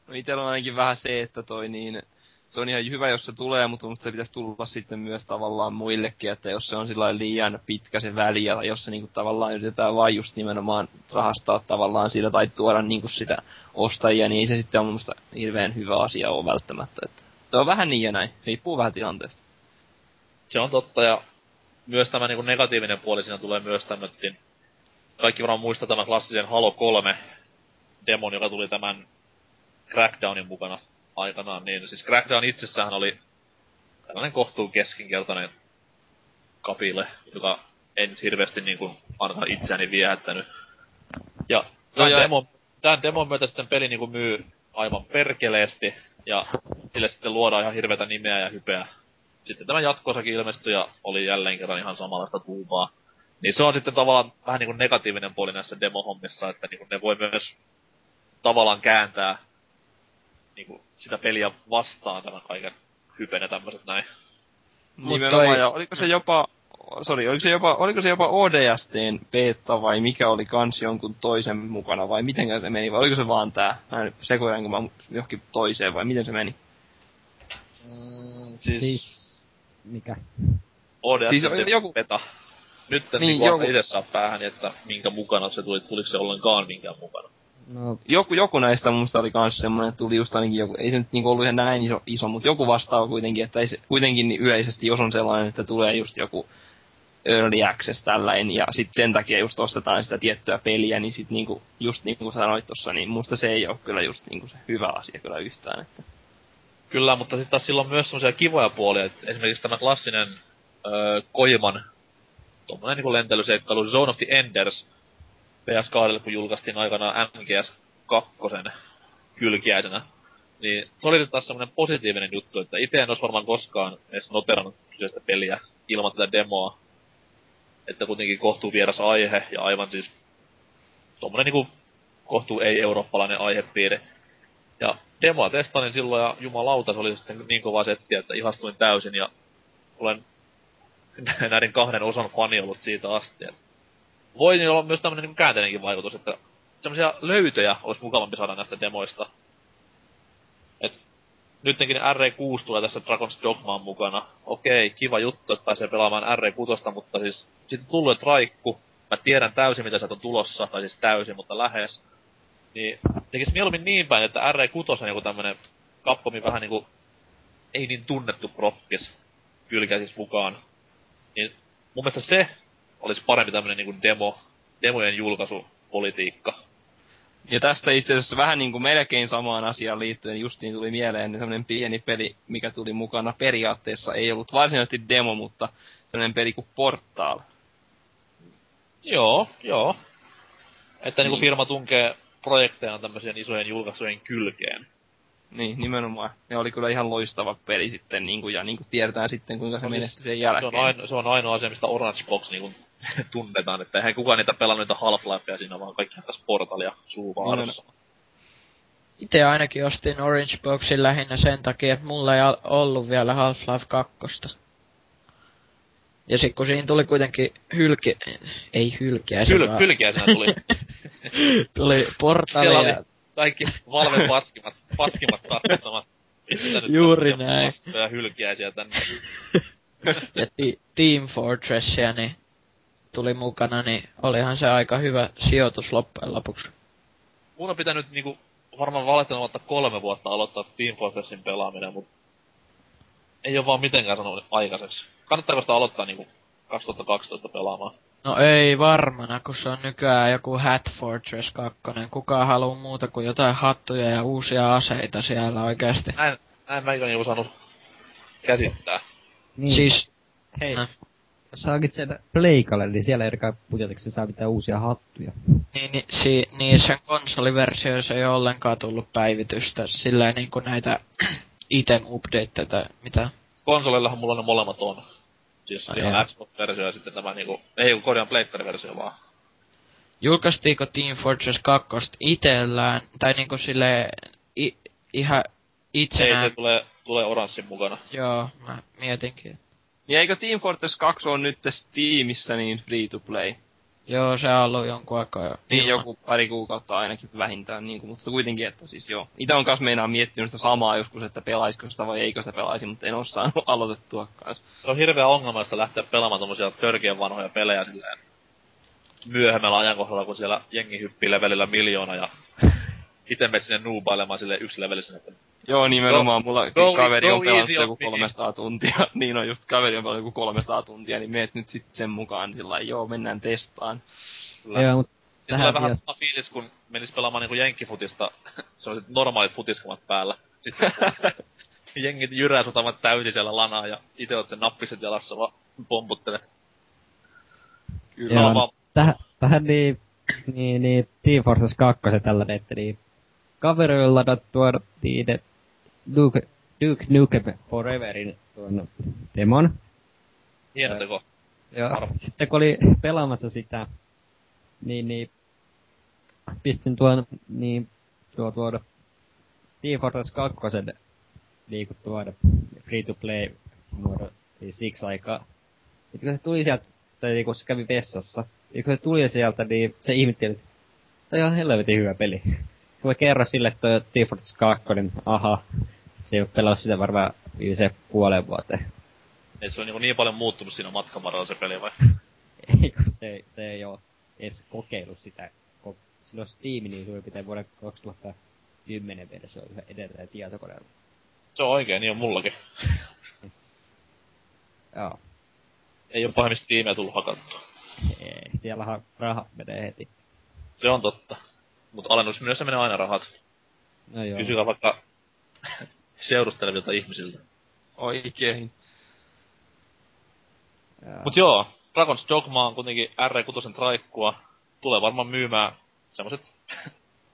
[SPEAKER 3] No itellä on ainakin vähän se, että toi niin, se on ihan hyvä, jos se tulee, mutta se pitäisi tulla sitten myös tavallaan muillekin, että jos se on liian pitkä se väli, ja jos se niinku tavallaan yritetään vain just nimenomaan rahastaa tavallaan sillä tai tuoda niinku sitä ostajia, niin ei se sitten on mun mielestä hirveän hyvä asia ole välttämättä. Että se on vähän niin ja näin, riippuu vähän tilanteesta.
[SPEAKER 1] Se on totta, ja myös tämä niinku negatiivinen puoli siinä tulee myös tämmöttiin. Kaikki varmaan muistaa tämän klassisen Halo 3 demon, joka tuli tämän Crackdownin mukana aikanaan, niin siis Crackdown itsessään oli tällainen kohtuu keskinkertainen kapile, joka en nyt hirveästi niin kuin ainakaan itseäni viehättänyt. Ja tämän, demo, tämän demon myötä sitten peli niin kuin myy aivan perkeleesti, ja sille sitten luodaan ihan hirveätä nimeä ja hypeä. Sitten tämä jatkoosakin ilmestyi ja oli jälleen kerran ihan samanlaista tuubaa. Niin se on sitten tavallaan vähän niin kuin negatiivinen puoli näissä demohommissa, että niin kuin ne voi myös tavallaan kääntää niinku sitä peliä vastaan tämän kaiken hypen ja tämmöset näin.
[SPEAKER 3] Nimenomaan, toi... ja oliko se jopa, sorry, oliko se jopa, oliko se jopa ODSTn beta vai mikä oli kans jonkun toisen mukana vai miten se meni, vai oliko se vaan tää? Mä en sekoitan, kun mä johonkin toiseen vai miten se meni?
[SPEAKER 4] Mm, siis... siis... Mikä?
[SPEAKER 1] ODST siis joku... beta. Nyt en niin, niin joku... itse saa päähän, että minkä mukana se tuli, tuliko se ollenkaan minkään mukana.
[SPEAKER 3] No. Joku, joku näistä musta oli kans semmonen, että tuli just ainakin joku, ei se nyt niinku ollut ihan näin iso, iso mutta joku vastaava kuitenkin, että ei se, kuitenkin niin yleisesti, jos on sellainen, että tulee just joku early access tällainen, ja sit sen takia just ostetaan sitä tiettyä peliä, niin sit niinku, just niin kuin sanoit tossa, niin musta se ei ole kyllä just niinku se hyvä asia kyllä yhtään, että.
[SPEAKER 1] Kyllä, mutta sitten taas sillä on myös semmoisia kivoja puolia, että esimerkiksi tämä klassinen öö, Koiman tuommoinen niin lentelyseikkailu Zone of the Enders, PS2, kun julkaistiin aikanaan MGS 2 kylkiäisenä. Niin se oli taas semmonen positiivinen juttu, että itse en olisi varmaan koskaan edes noterannut kyseistä peliä ilman tätä demoa. Että kuitenkin kohtuu vieras aihe ja aivan siis tuommoinen niinku kohtuu ei-eurooppalainen aihepiiri. Ja demoa testasin silloin ja jumalauta, se oli sitten niin kova setti, että ihastuin täysin ja olen [LAUGHS] näiden kahden osan fani ollut siitä asti. Että voi niin olla myös tämmönen niin käänteinenkin vaikutus, että semmoisia löytöjä olisi mukavampi saada näistä demoista. Et nytkin RE6 tulee tässä Dragon's Dogmaan mukana. Okei, kiva juttu, että pääsee pelaamaan RE6, mutta siis sitten tullut traikku. Mä tiedän täysin, mitä sieltä on tulossa, tai siis täysin, mutta lähes. Niin tekis mieluummin niin päin, että RE6 on joku tämmönen kappomi vähän niinku ei niin tunnettu prokkis kylkäisis mukaan. Niin mun mielestä se olisi parempi tämmönen niinku demo, demojen julkaisupolitiikka.
[SPEAKER 3] Ja tästä itse asiassa vähän niinku melkein samaan asiaan liittyen justiin tuli mieleen tämmönen pieni peli, mikä tuli mukana periaatteessa. Ei ollut varsinaisesti demo, mutta tämmönen peli kuin Portal.
[SPEAKER 1] Joo, joo. Että niinku niin. niinku firma tunkee projekteja tämmöisien isojen julkaisujen kylkeen.
[SPEAKER 3] Niin, nimenomaan. Ne oli kyllä ihan loistava peli sitten, niin kuin, ja niin kuin tiedetään sitten, kuinka se no, siis menestyi sen jälkeen.
[SPEAKER 1] Se on, aino, se on ainoa asia, mistä Orange Box niin kuin, [LAUGHS] tunnetaan, että eihän kukaan niitä pelannut niitä Half-Lifeja siinä, vaan kaikki tässä Portalia suuvaarassa. No,
[SPEAKER 2] Itse ainakin ostin Orange Boxin lähinnä sen takia, että mulla ei ollut vielä Half-Life 2. Ja sit kun siinä tuli kuitenkin hylki... Ei hylkiä,
[SPEAKER 1] Hyl, vaan... Hylkiäisenä tuli. [LAUGHS]
[SPEAKER 2] tuli portaali ja...
[SPEAKER 1] Kaikki Valven paskimat, paskimat samat.
[SPEAKER 2] Juuri näin.
[SPEAKER 1] Ja hylkiäisiä tänne. [LAUGHS]
[SPEAKER 2] ja ti- Team Fortressia, niin tuli mukana, niin olihan se aika hyvä sijoitus loppujen lopuksi.
[SPEAKER 1] mun on pitänyt niinku varmaan valehtelematta kolme vuotta aloittaa Team Fortressin pelaaminen, mut ei oo vaan mitenkään sanonut aikaiseksi. Kannattaako sitä aloittaa niinku 2012 pelaamaan?
[SPEAKER 2] No ei varmana, kun se on nykyään joku Hat Fortress 2. Kuka haluu muuta kuin jotain hattuja ja uusia aseita siellä oikeasti.
[SPEAKER 1] Näin, näin mäkin on niinku saanut käsittää.
[SPEAKER 4] Niin.
[SPEAKER 2] Siis,
[SPEAKER 4] hei,
[SPEAKER 2] Häh?
[SPEAKER 4] Hakit sen Pleikalle, niin siellä ei kai pujoteksi saa mitään uusia hattuja.
[SPEAKER 2] niin, niin, si, niin sen konsoliversioissa ei ole ollenkaan tullut päivitystä. Sillä niinku näitä [CLEARS THROAT] item updateita, mitä
[SPEAKER 1] Konsoleillahan mulla ne molemmat on. Siis
[SPEAKER 2] Ai
[SPEAKER 1] ihan. Xbox-versio ja sitten tämä niinku, ei kun korjaan Pleikkari-versio vaan.
[SPEAKER 2] Julkaistiinko Team Fortress 2 itellään, tai niinku sille i, ihan
[SPEAKER 1] Ei,
[SPEAKER 2] itsenään?
[SPEAKER 1] se tulee, tulee oranssin mukana.
[SPEAKER 2] Joo, mä mietinkin.
[SPEAKER 3] Niin eikö Team Fortress 2 on nyt Steamissa niin free to play?
[SPEAKER 2] Joo, se on ollut jonkun aikaa jo.
[SPEAKER 3] Niin
[SPEAKER 2] ilman.
[SPEAKER 3] joku pari kuukautta ainakin vähintään, niin kuin, mutta kuitenkin, että siis joo. Itä on kanssa meinaa miettinyt sitä samaa joskus, että pelaisiko sitä vai eikö sitä pelaisi, mutta en oo saanut [LAUGHS] aloitettua kanssa.
[SPEAKER 1] Se on hirveä ongelmallista lähteä pelaamaan tommosia törkeän vanhoja pelejä silleen myöhemmällä ajankohdalla, kun siellä jengi hyppii levelillä miljoona ja [LAUGHS] ite menet sinne nuubailemaan sille yksi levelisen, että
[SPEAKER 3] Joo, nimenomaan. Mulla
[SPEAKER 1] go-
[SPEAKER 3] kaveri
[SPEAKER 1] go
[SPEAKER 3] on pelannut
[SPEAKER 1] on
[SPEAKER 3] joku
[SPEAKER 1] me.
[SPEAKER 3] 300 tuntia. [LAUGHS] niin on just, kaveri on pelannut joku 300 tuntia, niin meet nyt sitten sen mukaan sillä lailla, joo, mennään testaan.
[SPEAKER 1] kyllä.
[SPEAKER 4] Joo, mut
[SPEAKER 1] Ja tulee
[SPEAKER 4] tähän
[SPEAKER 1] vähän sama fiilis, kun menis pelaamaan niinku jenkkifutista. [LAUGHS] Sellaiset normaalit futiskamat päällä. Sitten [LAUGHS] jengit jyrää sutavat täysin siellä lanaa ja ite ootte nappiset jalassa vaan pomputtele.
[SPEAKER 3] Kyllä.
[SPEAKER 1] Joo. Vaan-
[SPEAKER 4] tähän, tähän niin, niin, niin Team Fortress 2 tällainen, että niin kavereilla ladattua niin Duke, Duke Nukem Foreverin tuon demon.
[SPEAKER 1] Hieno
[SPEAKER 4] Joo.
[SPEAKER 1] Arvo.
[SPEAKER 4] sitten kun oli pelaamassa sitä, niin, niin pistin tuon, niin, tuo tuoda Team Fortress 2 niin kuin tuoda free to play muodo, niin siksi aikaa. Sitten kun se tuli sieltä, tai niin kun se kävi vessassa, niin kun se tuli sieltä, niin se ihmetteli, että toi on helvetin hyvä peli. Mä kerron sille, että Team Fortress 2, niin aha, se ei ole pelannut sitä varmaan viimeiseen puoleen vuoteen.
[SPEAKER 1] Et se on niinku niin paljon muuttunut siinä matkan varrella se peli vai? [LAUGHS]
[SPEAKER 4] Ei, kun se, se ei oo edes kokeillut sitä. Silloin Steam niin suurin piirtein vuoden 2010 versio yhä edelleen tietokoneella.
[SPEAKER 1] Se on oikein, niin on mullakin. [LAUGHS]
[SPEAKER 4] Joo.
[SPEAKER 1] Ei oo pahemmista tiimiä tullut hakattua.
[SPEAKER 4] Ei, siellähän rahat menee heti.
[SPEAKER 1] Se on totta. Mut alennusmyynnissä menee aina rahat.
[SPEAKER 4] No joo.
[SPEAKER 1] Kysykää vaikka [LAUGHS] seurustelevilta ihmisiltä.
[SPEAKER 3] Oikein.
[SPEAKER 4] Joo.
[SPEAKER 1] Mut joo, Dragon's Dogma on kuitenkin R6 traikkua. Tulee varmaan myymään semmoset [LAUGHS]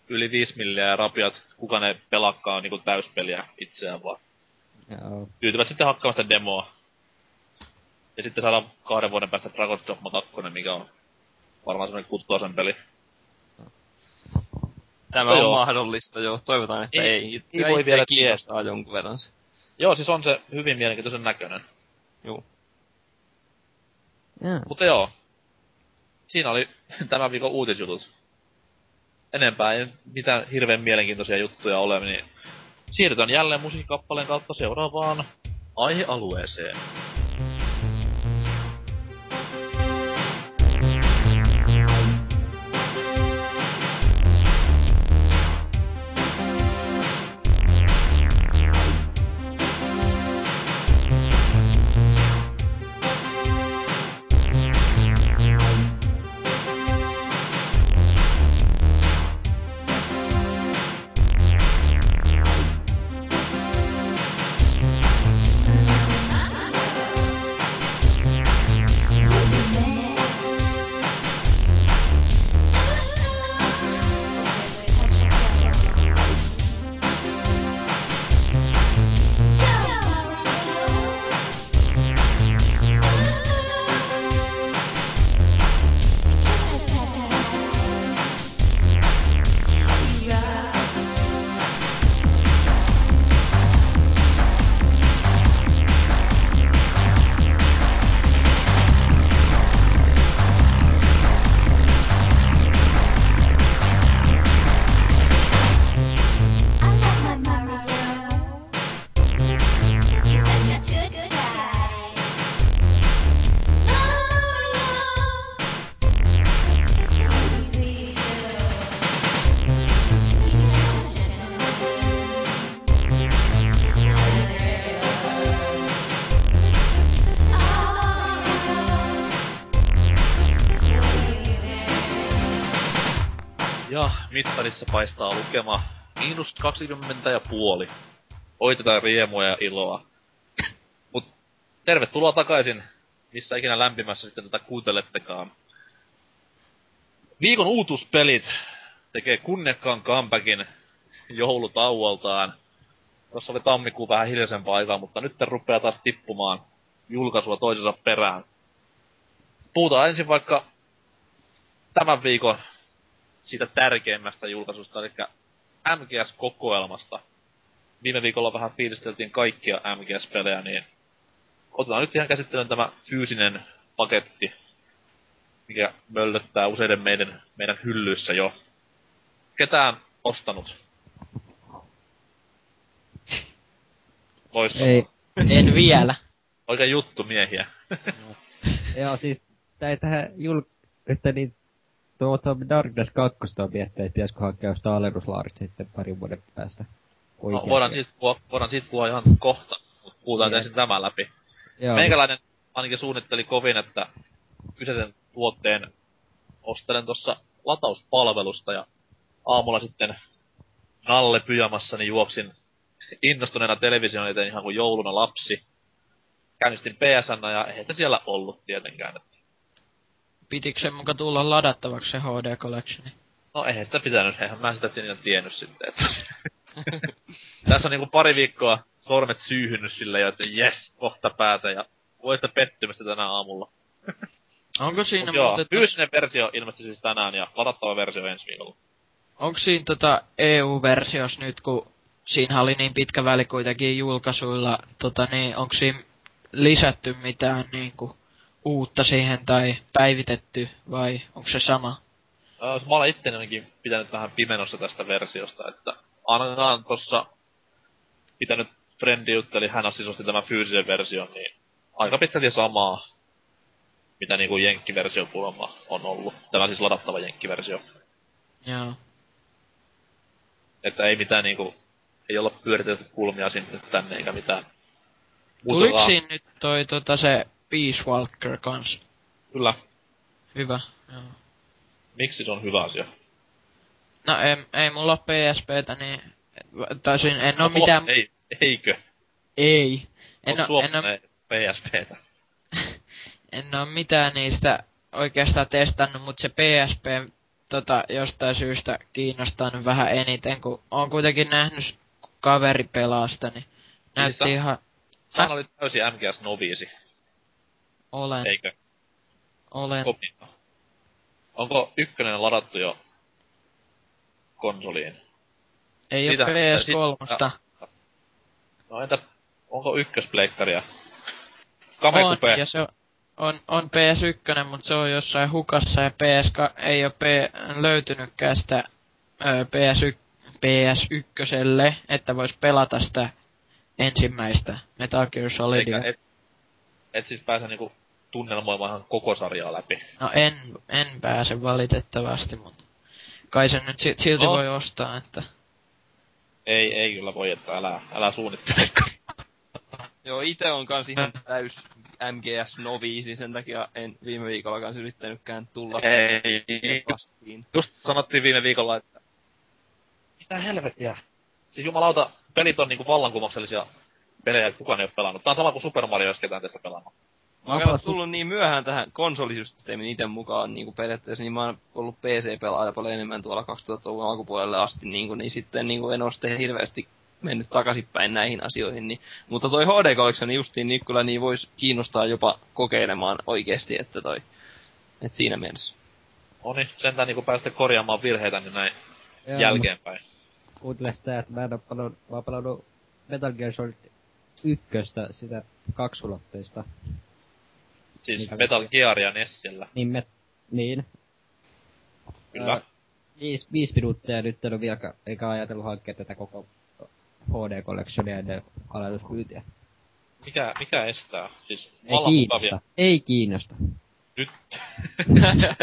[SPEAKER 1] yli 5 milliä ja rapiat, kuka ne pelakkaa niinku täyspeliä itseään vaan.
[SPEAKER 4] joo.
[SPEAKER 1] Tyytyvät sitten hakkaamaan sitä demoa. Ja sitten saadaan kahden vuoden päästä Dragon's Dogma 2, mikä on varmaan semmonen kuttuasen peli.
[SPEAKER 3] Tämä
[SPEAKER 1] No
[SPEAKER 3] on
[SPEAKER 1] joo.
[SPEAKER 3] mahdollista, joo. Toivotaan, että
[SPEAKER 1] Ei-
[SPEAKER 3] ei.
[SPEAKER 1] ei voi vielä
[SPEAKER 3] kiinnostaa jonkun verran se.
[SPEAKER 1] Joo, siis on se hyvin mielenkiintoisen näköinen.
[SPEAKER 3] Joo.
[SPEAKER 4] Joo.
[SPEAKER 1] Mutta joo. Siinä oli [LAUGHS] tämän viikon uutisjutut. Enempää ei mitään hirveän mielenkiintoisia juttuja ole, niin siirrytään jälleen musiikkikappaleen kautta seuraavaan aihealueeseen. Lukema miinus 20 ja puoli. Oi tätä riemua ja iloa. Mut tervetuloa takaisin, missä ikinä lämpimässä sitten tätä kuuntelettekaan. Viikon uutuspelit tekee kunnekkaan comebackin joulutauoltaan. Tuossa oli tammikuun vähän hiljaisempaa aikaa, mutta nyt rupeaa taas tippumaan julkaisua toisensa perään. Puhutaan ensin vaikka tämän viikon siitä tärkeimmästä julkaisusta, eli MGS-kokoelmasta. Viime viikolla vähän fiilisteltiin kaikkia MGS-pelejä, niin otetaan nyt ihan käsittelyyn tämä fyysinen paketti, mikä möllöttää useiden meidän, meidän hyllyissä jo. Ketään ostanut? Loistavaa.
[SPEAKER 4] Ei.
[SPEAKER 2] En vielä.
[SPEAKER 1] Oikein juttu miehiä.
[SPEAKER 4] Joo, siis tähän jul... Että niin tuo Tom Darkness 2 on miettiä, että pitäisikö hakea jostain alennuslaarista sitten parin vuoden päästä.
[SPEAKER 1] No, voidaan, siitä puhua, voidaan siitä puhua ihan kohta, mutta puhutaan
[SPEAKER 4] Niin.
[SPEAKER 1] ensin tämä läpi.
[SPEAKER 4] Joo,
[SPEAKER 1] Meikäläinen ainakin suunnitteli kovin, että kyseisen tuotteen ostelen tuossa latauspalvelusta ja aamulla sitten Nalle pyjamassani juoksin innostuneena television eteen ihan kuin jouluna lapsi. Käynnistin PSN ja ei sitä siellä ollut tietenkään.
[SPEAKER 2] Pitikö se muka tulla ladattavaksi se HD Collectioni?
[SPEAKER 1] No eihän sitä pitänyt, eihän mä sitä tiennyt sitten. Että. [LAUGHS] Tässä on niinku pari viikkoa sormet syyhynyt sille jo, että jes, kohta pääsee ja voi sitä pettymystä tänä aamulla. [LAUGHS]
[SPEAKER 2] Onko siinä
[SPEAKER 1] Mut joo,
[SPEAKER 2] muuten...
[SPEAKER 1] fyysinen versio ilmestyi siis tänään ja ladattava versio ensi viikolla.
[SPEAKER 2] Onko siinä tota EU-versios nyt, kun siinä oli niin pitkä väli kuitenkin julkaisuilla, tota niin, onko siinä lisätty mitään niinku uutta siihen tai päivitetty vai onko se sama?
[SPEAKER 1] Äh, mä olen itse ainakin pitänyt vähän pimenossa tästä versiosta, että ainakaan tossa pitänyt frendi jutteli, hän siis osti tämän fyysisen version, niin aika pitkälti samaa, mitä niinku jenkkiversio kuulemma on ollut. Tämä siis ladattava jenkkiversio.
[SPEAKER 2] Joo.
[SPEAKER 1] Että ei mitään niinku, ei olla pyöritelty kulmia sinne tänne eikä mitään.
[SPEAKER 2] Tuliko siinä nyt toi tota se Peace Walker kans?
[SPEAKER 1] Kyllä.
[SPEAKER 2] Hyvä. Joo.
[SPEAKER 1] Miksi se on hyvä asia?
[SPEAKER 2] No ei, ei mulla oo PSPtä, niin... Taisin, en oo
[SPEAKER 1] No,
[SPEAKER 2] mitään...
[SPEAKER 1] Ei, eikö?
[SPEAKER 2] Ei. En
[SPEAKER 1] En
[SPEAKER 2] oo, en oo,
[SPEAKER 1] PSPtä.
[SPEAKER 2] en oo mitään niistä oikeastaan testannut, mut se PSP tota, jostain syystä kiinnostaa nyt vähän eniten, kun on kuitenkin nähnyt kaveri pelaa sitä, niin näytti ihan...
[SPEAKER 1] Hän oli täysin MGS noviisi,
[SPEAKER 2] Olen,
[SPEAKER 1] eikö?
[SPEAKER 2] olen.
[SPEAKER 1] Kopio. Onko ykkönen ladattu jo konsoliin?
[SPEAKER 2] Ei
[SPEAKER 1] Sitä-
[SPEAKER 2] PS3.
[SPEAKER 1] No entä, onko ykköspleikkaria?
[SPEAKER 2] On,
[SPEAKER 1] Kamekupe.
[SPEAKER 2] ja se on, on, on PS1, mutta se on jossain hukassa ja PS ei ole P, löytynytkään sitä ö, PS1, PS1, että vois pelata sitä ensimmäistä Metal Gear Solidia.
[SPEAKER 1] Eikä, et, et siis pääse niinku tunnelmoimaan ihan koko sarjaa läpi.
[SPEAKER 2] No en, en pääse valitettavasti, mutta kai sen nyt si- silti
[SPEAKER 1] No.
[SPEAKER 2] voi ostaa, että...
[SPEAKER 1] Ei, ei kyllä voi, että älä, älä suunnittele. [LAUGHS]
[SPEAKER 3] Joo, ite on kans ihan täys MGS noviisi, sen takia en viime viikolla kans yrittänytkään tulla
[SPEAKER 1] ei.
[SPEAKER 3] vastiin.
[SPEAKER 1] Just sanottiin viime viikolla, että mitä helvettiä. Siis jumalauta, pelit on niinku vallankumouksellisia pelejä, että kukaan ei ole pelannut. Tää on sama kuin Super Mario, jos ketään tästä pelannut.
[SPEAKER 3] Mä oon
[SPEAKER 4] pelasin-
[SPEAKER 3] tullut niin myöhään tähän konsolisysteemiin ite mukaan niinku periaatteessa, niin mä oon ollut PC-pelaaja paljon enemmän tuolla 2000-luvun alkupuolelle asti, niinku, niin sitten niinku en oo sitten hirveästi mennyt takaisinpäin näihin asioihin. Niin, mutta toi HD Collection justiin niin kyllä niin vois kiinnostaa jopa kokeilemaan oikeesti, että toi, et siinä mielessä.
[SPEAKER 1] Oni, No niin, sentään niinku päästä korjaamaan virheitä niin näin
[SPEAKER 4] Joo,
[SPEAKER 1] jälkeenpäin.
[SPEAKER 4] Kuuntele sitä, että mä en oo pelannut, mä oon pelannut Metal Gear Solid ykköstä, sitä kaksulotteista.
[SPEAKER 1] Siis
[SPEAKER 4] Mikä-
[SPEAKER 1] Metal Gearia Nessillä.
[SPEAKER 4] Niin me, niin.
[SPEAKER 1] Kyllä.
[SPEAKER 4] Ää, viisi, viisi minuuttia ja nyt en ole vielä, eikä ajatellut hankkia tätä koko HD Collectionia ennen alennusmyyntiä.
[SPEAKER 1] Mikä, mikä estää? Siis
[SPEAKER 4] Ei kiinnosta.
[SPEAKER 1] mukavia.
[SPEAKER 4] Ei kiinnosta.
[SPEAKER 1] Nyt. [LAUGHS]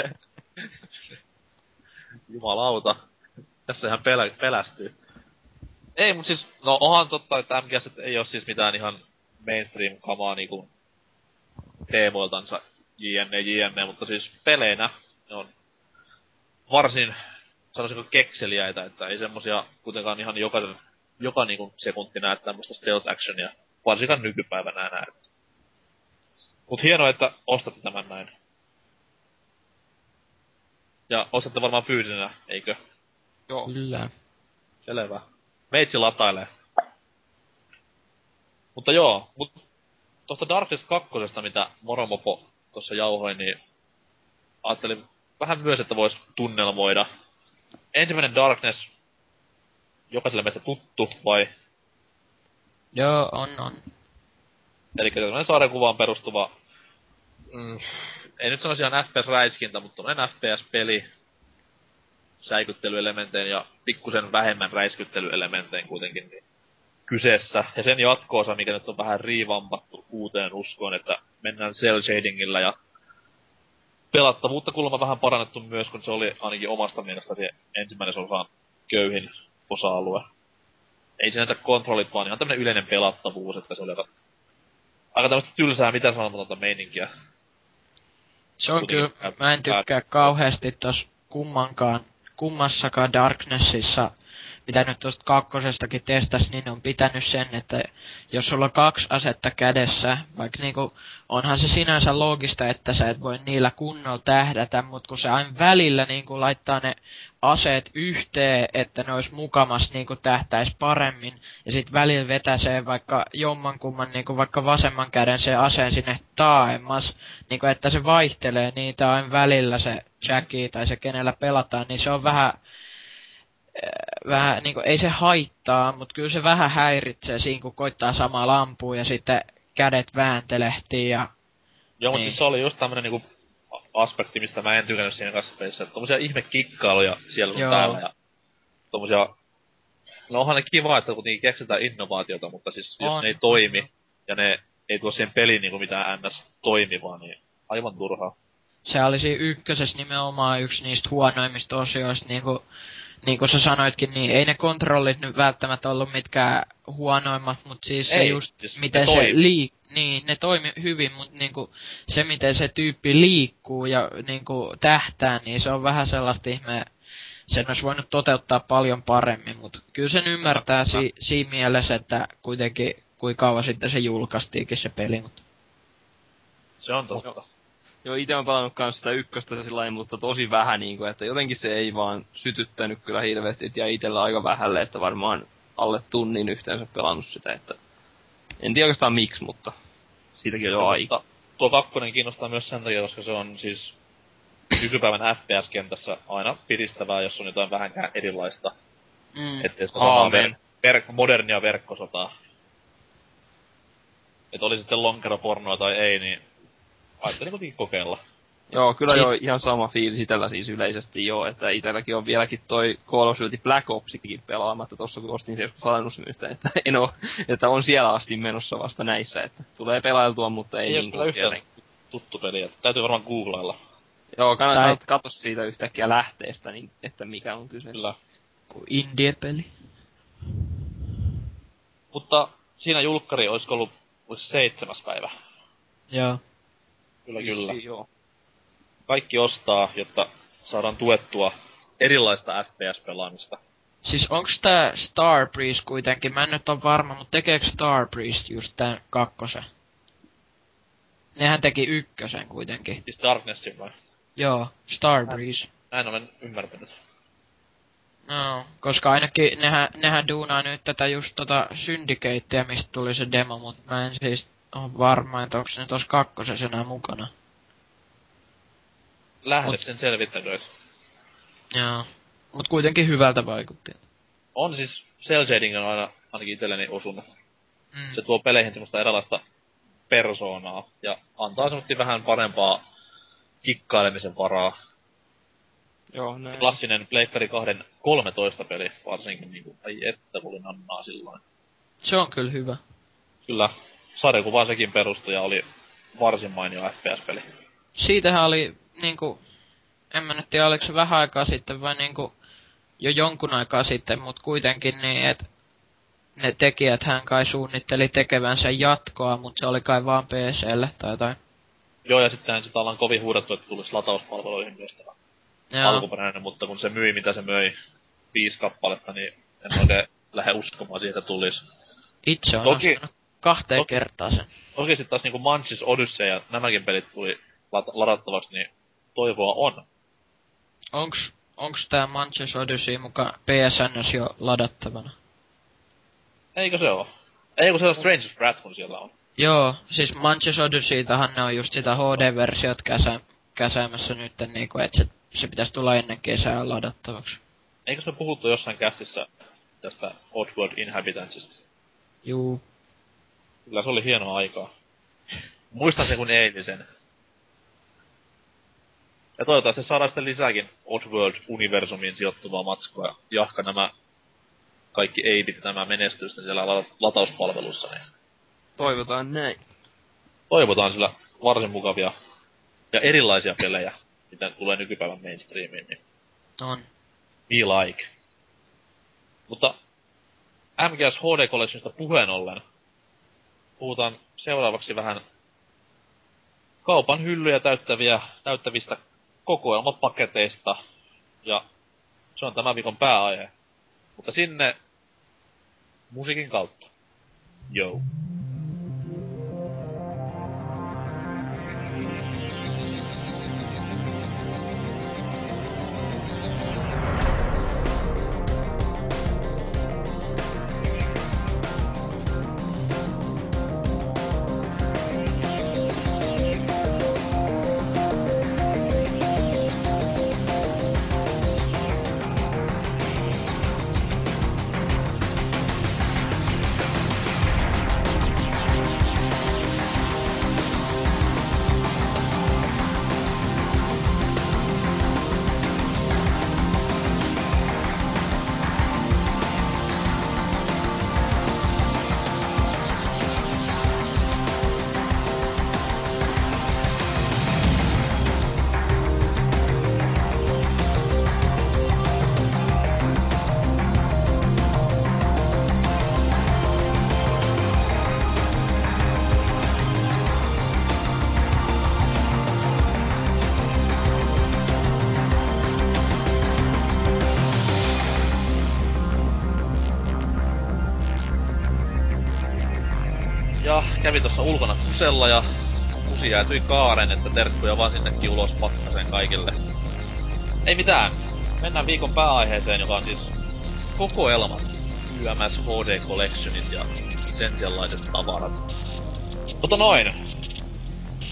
[SPEAKER 1] Jumalauta. Tässä ihan pelä, pelästyy. Ei, mut siis, no onhan totta, että MGS ei oo siis mitään ihan mainstream-kamaa niinku teemoiltansa jne, jne, mutta siis peleinä ne on varsin sanoisinko kekseliäitä, että ei semmosia kuitenkaan ihan joka, joka niinku sekunti näe tämmöistä stealth actionia, varsinkaan nykypäivänä enää. Mut hienoa, että ostatte tämän näin. Ja ostatte varmaan fyysisenä, eikö?
[SPEAKER 3] Joo.
[SPEAKER 2] Kyllä.
[SPEAKER 1] Selvä. Meitsi latailee. Mutta joo, mut tosta Darkness 2, mitä Moromopo tuossa jauhoi, niin ajattelin vähän myös, että vois tunnelmoida. Ensimmäinen Darkness, jokaiselle meistä tuttu, vai?
[SPEAKER 2] Joo, on, on.
[SPEAKER 1] Eli tämmönen sarjakuvaan perustuva, mm, ei nyt sanoisi ihan FPS-räiskintä, mutta tommonen FPS-peli, säikyttelyelementein ja pikkusen vähemmän räiskyttelyelementein kuitenkin niin kyseessä. Ja sen jatkoosa, mikä nyt on vähän riivampattu uuteen uskoon, että mennään cell shadingilla ja pelattavuutta kuulemma vähän parannettu myös, kun se oli ainakin omasta mielestä se ensimmäinen osa köyhin osa-alue. Ei sinänsä kontrollit, vaan ihan tämmönen yleinen pelattavuus, että se oli aika, aika tämmöistä tylsää mitä sanomatonta meininkiä.
[SPEAKER 2] Se on kyllä, mä en tykkää kauheasti tos kummankaan, kummassakaan Darknessissa mitä nyt tuosta kakkosestakin testas, niin on pitänyt sen, että jos sulla on kaksi asetta kädessä, vaikka niinku, onhan se sinänsä loogista, että sä et voi niillä kunnolla tähdätä, mutta kun se aina välillä niinku laittaa ne aseet yhteen, että ne olisi mukamas niinku tähtäis paremmin, ja sit välillä vetäsee vaikka jommankumman niinku vaikka vasemman käden se aseen sinne taaemmas, niinku että se vaihtelee niitä aina välillä se Jackie tai se kenellä pelataan, niin se on vähän vähän, niinku, ei se haittaa, mutta kyllä se vähän häiritsee siinä, kun koittaa samaa lampua ja sitten kädet vääntelehtii ja...
[SPEAKER 1] Joo, mutta
[SPEAKER 2] Niin.
[SPEAKER 1] siis se oli just tämmönen niinku aspekti, mistä mä en tykännyt siinä kasveissa. Että tommosia ihme kikkailuja siellä
[SPEAKER 2] Joo.
[SPEAKER 1] täällä ja tommosia... No onhan ne kiva, että kuitenkin keksitään innovaatiota, mutta siis jos
[SPEAKER 2] On.
[SPEAKER 1] ne ei toimi ja ne ei tuo siihen peliin niinku mitään ns toimivaa, niin aivan turhaa.
[SPEAKER 2] Se oli siinä ykkösessä nimenomaan yksi niistä huonoimmista osioista, niinku, niin kuin sä sanoitkin, niin ei ne kontrollit nyt välttämättä ollut mitkään huonoimmat, mutta siis se
[SPEAKER 1] Ei,
[SPEAKER 2] just,
[SPEAKER 1] siis
[SPEAKER 2] miten
[SPEAKER 1] ne
[SPEAKER 2] se liik... Niin, ne toimi hyvin, mutta niinku, se miten se tyyppi liikkuu ja niinku tähtää, niin se on vähän sellaista ihme... Sen olisi voinut toteuttaa paljon paremmin, mutta kyllä sen ymmärtää si- siinä mielessä, että kuitenkin kuinka kauan sitten se julkaistiinkin se peli, mutta
[SPEAKER 1] Se on totta.
[SPEAKER 3] Joo. Itse on pelannut kanssa sitä ykköstä sillä lailla, mutta tosi vähän niinku, että jotenkin se ei vaan sytyttänyt kyllä hirveästi, että jäi itellä aika vähälle, että varmaan alle tunnin yhteensä pelannut sitä, että en tiedä oikeastaan miksi, mutta siitäkin on jo aika.
[SPEAKER 1] Tuo kakkonen kiinnostaa myös sen takia, koska se on siis nykypäivän FPS-kentässä aina piristävää, jos on jotain vähänkään erilaista.
[SPEAKER 2] mm.
[SPEAKER 1] Ettei sitä
[SPEAKER 3] Aamen.
[SPEAKER 1] ver- ver- modernia verkkosotaa. Et oli sitten lonkeropornoa tai ei, niin ajattelin kuitenkin kokeilla.
[SPEAKER 3] Joo, kyllä joo, ihan sama fiilis itellä siis yleisesti joo, että itelläkin on vieläkin toi Call of Duty Black Opsikin pelaamatta tossa kun ostin se joskus alennusmyystä, että en oo, että on siellä asti menossa vasta näissä, että tulee pelailtua, mutta ei,
[SPEAKER 1] Ei,
[SPEAKER 3] niin kuin
[SPEAKER 1] yhtään tuttu peli, että täytyy varmaan googlailla.
[SPEAKER 3] Joo, kannattaa
[SPEAKER 2] Tai-
[SPEAKER 3] katsoa siitä yhtäkkiä lähteestä, niin, että mikä on kyseessä.
[SPEAKER 1] Kyllä.
[SPEAKER 2] Indie-peli.
[SPEAKER 1] Mutta siinä julkkari olisiko ollut olisi seitsemäs päivä.
[SPEAKER 2] Joo.
[SPEAKER 1] Kyllä, kyllä.
[SPEAKER 3] Vissiin, Joo.
[SPEAKER 1] Kaikki ostaa, jotta saadaan tuettua erilaista FPS-pelaamista.
[SPEAKER 2] Siis onks tää Starbreeze kuitenkin, mä en nyt on varma, mutta tekeekö Starbreeze just tän kakkosen? Nehän teki ykkösen kuitenkin.
[SPEAKER 1] Siis Darknessin vai?
[SPEAKER 2] Joo, Starbreeze.
[SPEAKER 1] Näin olen ymmärtänyt.
[SPEAKER 2] No, koska ainakin nehän, nehän duunaa nyt tätä just tota Syndicatea, mistä tuli se demo, mut mä en siis oo varma, että onks ne tos kakkosessa enää mukana.
[SPEAKER 1] Lähde
[SPEAKER 2] Mut-
[SPEAKER 1] sen selvittäkööt.
[SPEAKER 2] Joo. Mut kuitenkin hyvältä vaikutti.
[SPEAKER 1] On siis, cell shading on aina ainakin itselleni osunut.
[SPEAKER 2] Mm.
[SPEAKER 1] Se tuo peleihin semmoista erilaista persoonaa ja antaa semmoista vähän parempaa kikkailemisen varaa.
[SPEAKER 3] Joo, näin.
[SPEAKER 1] Klassinen Pleikkari 2 13 peli varsinkin niinku, ai että kun oli nannaa silloin.
[SPEAKER 2] Se on kyllä hyvä.
[SPEAKER 1] Kyllä, sarjakuvaan sekin perustui ja oli varsin mainio FPS-peli.
[SPEAKER 2] Siitähän oli niinku, en mä nyt tiedä oliko se vähän aikaa sitten vai niinku jo jonkun aikaa sitten, mut kuitenkin niin, että ne tekijät hän kai suunnitteli tekevänsä jatkoa, mutta se oli kai vaan PClle tai jotain.
[SPEAKER 1] Joo, ja sittenhän sitä ollaan kovin huudettu, että tulisi latauspalveluihin myös tämä
[SPEAKER 2] Joo.
[SPEAKER 1] alkuperäinen, mutta kun se myi mitä se möi, viisi kappaletta, niin en oikein lähde uskomaan siitä tulisi.
[SPEAKER 2] Itse on
[SPEAKER 1] Toki-
[SPEAKER 2] ostanut kahteen
[SPEAKER 1] toki-
[SPEAKER 2] kertaan sen.
[SPEAKER 1] Toki sitten taas niinku Manchis Odyssey ja nämäkin pelit tuli lat- ladattavaksi, niin toivoa on.
[SPEAKER 2] Onks, onks tää Manchester Odyssey muka PSNs jo ladattavana?
[SPEAKER 1] Eikö se oo? Ei kun se on Strange Brat, kun siellä on.
[SPEAKER 2] Joo, siis Manchester Odysseytahan ne on just sitä HD-versiot käsä, käsäämässä nytten niinku, et se, se pitäisi tulla ennen kesää ladattavaksi.
[SPEAKER 1] Eikö me puhuttu jossain kästissä tästä Oddworld Inhabitantsista?
[SPEAKER 2] Juu.
[SPEAKER 1] Kyllä se oli hienoa aikaa. Muistan sen kuin eilisen. Ja toivottavasti saadaan sitten lisääkin Oddworld-universumiin sijoittuvaa matskua. Jahka nämä kaikki eipit nämä menestyy sitten siellä la- latauspalvelussa. Niin
[SPEAKER 3] Toivotaan näin.
[SPEAKER 1] toivotaan sillä varsin mukavia ja erilaisia pelejä, mitä tulee nykypäivän mainstreamiin. Niin
[SPEAKER 2] On.
[SPEAKER 1] we like. Mutta MGS HD Collectionista puheen ollen, puhutaan seuraavaksi vähän kaupan hyllyjä täyttäviä, täyttävistä kokoelmapaketeista. Ja se on tämän viikon pääaihe. Mutta sinne musiikin kautta. Joo. Kusella ja kusi jäätyi kaaren, että terkkuja vaan sinnekin ulos pakkaseen kaikille. Ei mitään. Mennään viikon pääaiheeseen, joka on siis kokoelmat YMS HD Collectionit ja sen sellaiset tavarat. Mutta noin.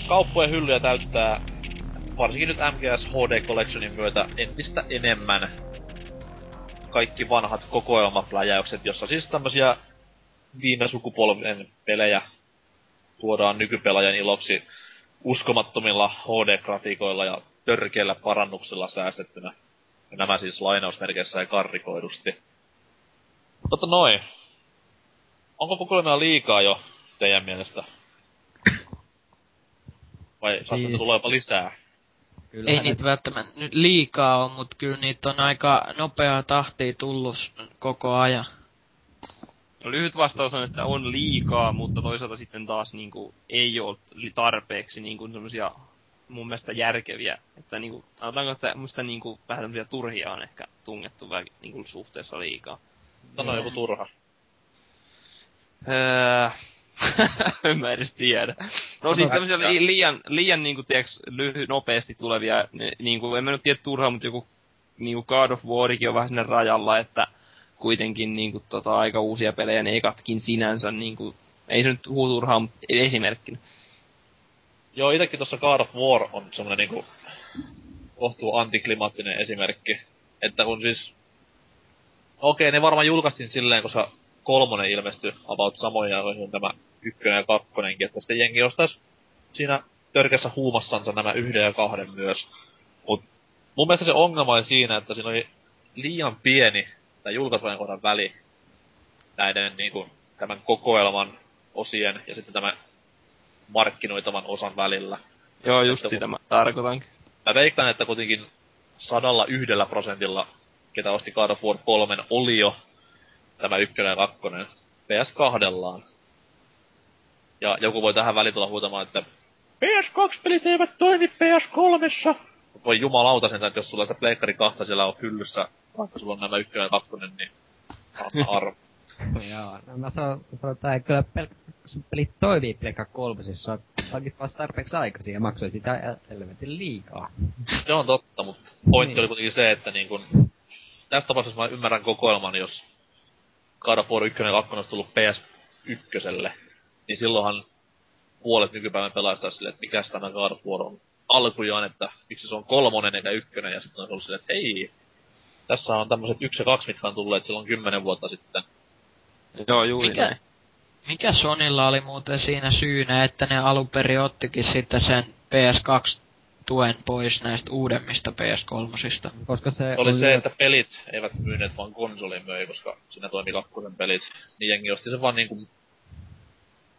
[SPEAKER 1] Kauppojen hyllyjä täyttää varsinkin nyt MGS HD Collectionin myötä entistä enemmän kaikki vanhat kokoelmapläjäykset, jossa siis tämmösiä viime sukupolven pelejä tuodaan nykypelaajan iloksi uskomattomilla HD-grafiikoilla ja törkeillä parannuksilla säästettynä. Ja nämä siis lainausmerkeissä ja karrikoidusti. Mutta noin. Onko kokoelmia liikaa jo teidän mielestä? Vai siis... Tuleepa lisää?
[SPEAKER 4] Kyllähän
[SPEAKER 2] Ei niitä välttämättä nyt liikaa on, mut kyllä niitä on aika nopeaa tahtia tullut koko ajan.
[SPEAKER 3] No, lyhyt vastaus on, että on liikaa, mutta toisaalta sitten taas niinku, ei ole tarpeeksi niinku, semmosia mun mielestä järkeviä. Että niinku, sanotaanko, että musta niinku, vähän tämmösiä turhia on ehkä tungettu vähän niinku, suhteessa liikaa.
[SPEAKER 1] Sano joku turha.
[SPEAKER 3] Öö, [LAUGHS] en mä edes tiedä. No siis tämmösiä li- liian, liian niinku, tiiäks, lyhy, nopeasti tulevia, ne- niinku, en mä nyt tiedä turhaa, mutta joku niinku God of Warikin on vähän sinne rajalla, että kuitenkin niinku, tota, aika uusia pelejä, ne ekatkin sinänsä, niinku, ei se nyt huu turhaa, mutta esimerkkinä.
[SPEAKER 1] Joo, itekin tuossa God of War on semmonen niinku kohtuu antiklimaattinen esimerkki. Että kun siis... Okei, ne varmaan julkaistiin silleen, se kolmonen ilmestyi about samoja kuin tämä ykkönen ja kakkonenkin, että sitten jengi ostais siinä törkeässä huumassansa nämä yhden ja kahden myös. Mut mun mielestä se ongelma oli siinä, että siinä oli liian pieni tämä julkaisujen kohdan väli näiden niinku, tämän kokoelman osien ja sitten tämän markkinoitavan osan välillä.
[SPEAKER 3] Joo, just
[SPEAKER 1] Että-
[SPEAKER 3] sitä mä tarkoitankin.
[SPEAKER 1] Mä veikkaan, että kuitenkin sadalla yhdellä prosentilla, ketä osti God of War 3, oli jo tämä ykkönen ja kakkonen PS2. Ja joku voi tähän väliin tulla huutamaan, että PS2-pelit eivät toimi PS3. Voi jumalauta sen, että jos sulla se pleikkari kahta siellä on hyllyssä, vaikka sulla on nämä ykkönen ja kakkonen, niin anna [LAUGHS] arvo.
[SPEAKER 4] Joo, no mä sanon, että kyllä pelkkä pelit toimii Pleikka kolmosessa. Hankit vasta tarpeeksi aikaisin ja maksoi sitä helvetin liikaa.
[SPEAKER 1] Se on totta, mutta pointti oli kuitenkin se, että niin kun, tässä tapauksessa mä ymmärrän kokoelman, jos God of War 1 ja 2 olisi tullut PS1, niin silloinhan puolet nykypäivän pelaajista silleen, että mikäs tämä God of War on alkujaan, että miksi se on kolmonen eikä ykkönen, ja sitten on ollut silleen, että hei, tässä on tämmöiset yksi ja kaksi, mitkä on tulleet silloin kymmenen vuotta sitten.
[SPEAKER 3] Joo, juuri
[SPEAKER 2] Mikä,
[SPEAKER 3] näin.
[SPEAKER 2] mikä Sonilla oli muuten siinä syynä, että ne alun perin ottikin sitten sen PS2 tuen pois näistä uudemmista PS3.
[SPEAKER 4] Koska se,
[SPEAKER 1] oli
[SPEAKER 4] on
[SPEAKER 1] se, että pelit eivät myyneet, vaan konsoli möi, koska siinä toimi kakkosen pelit. Niin jengi osti sen vaan niinku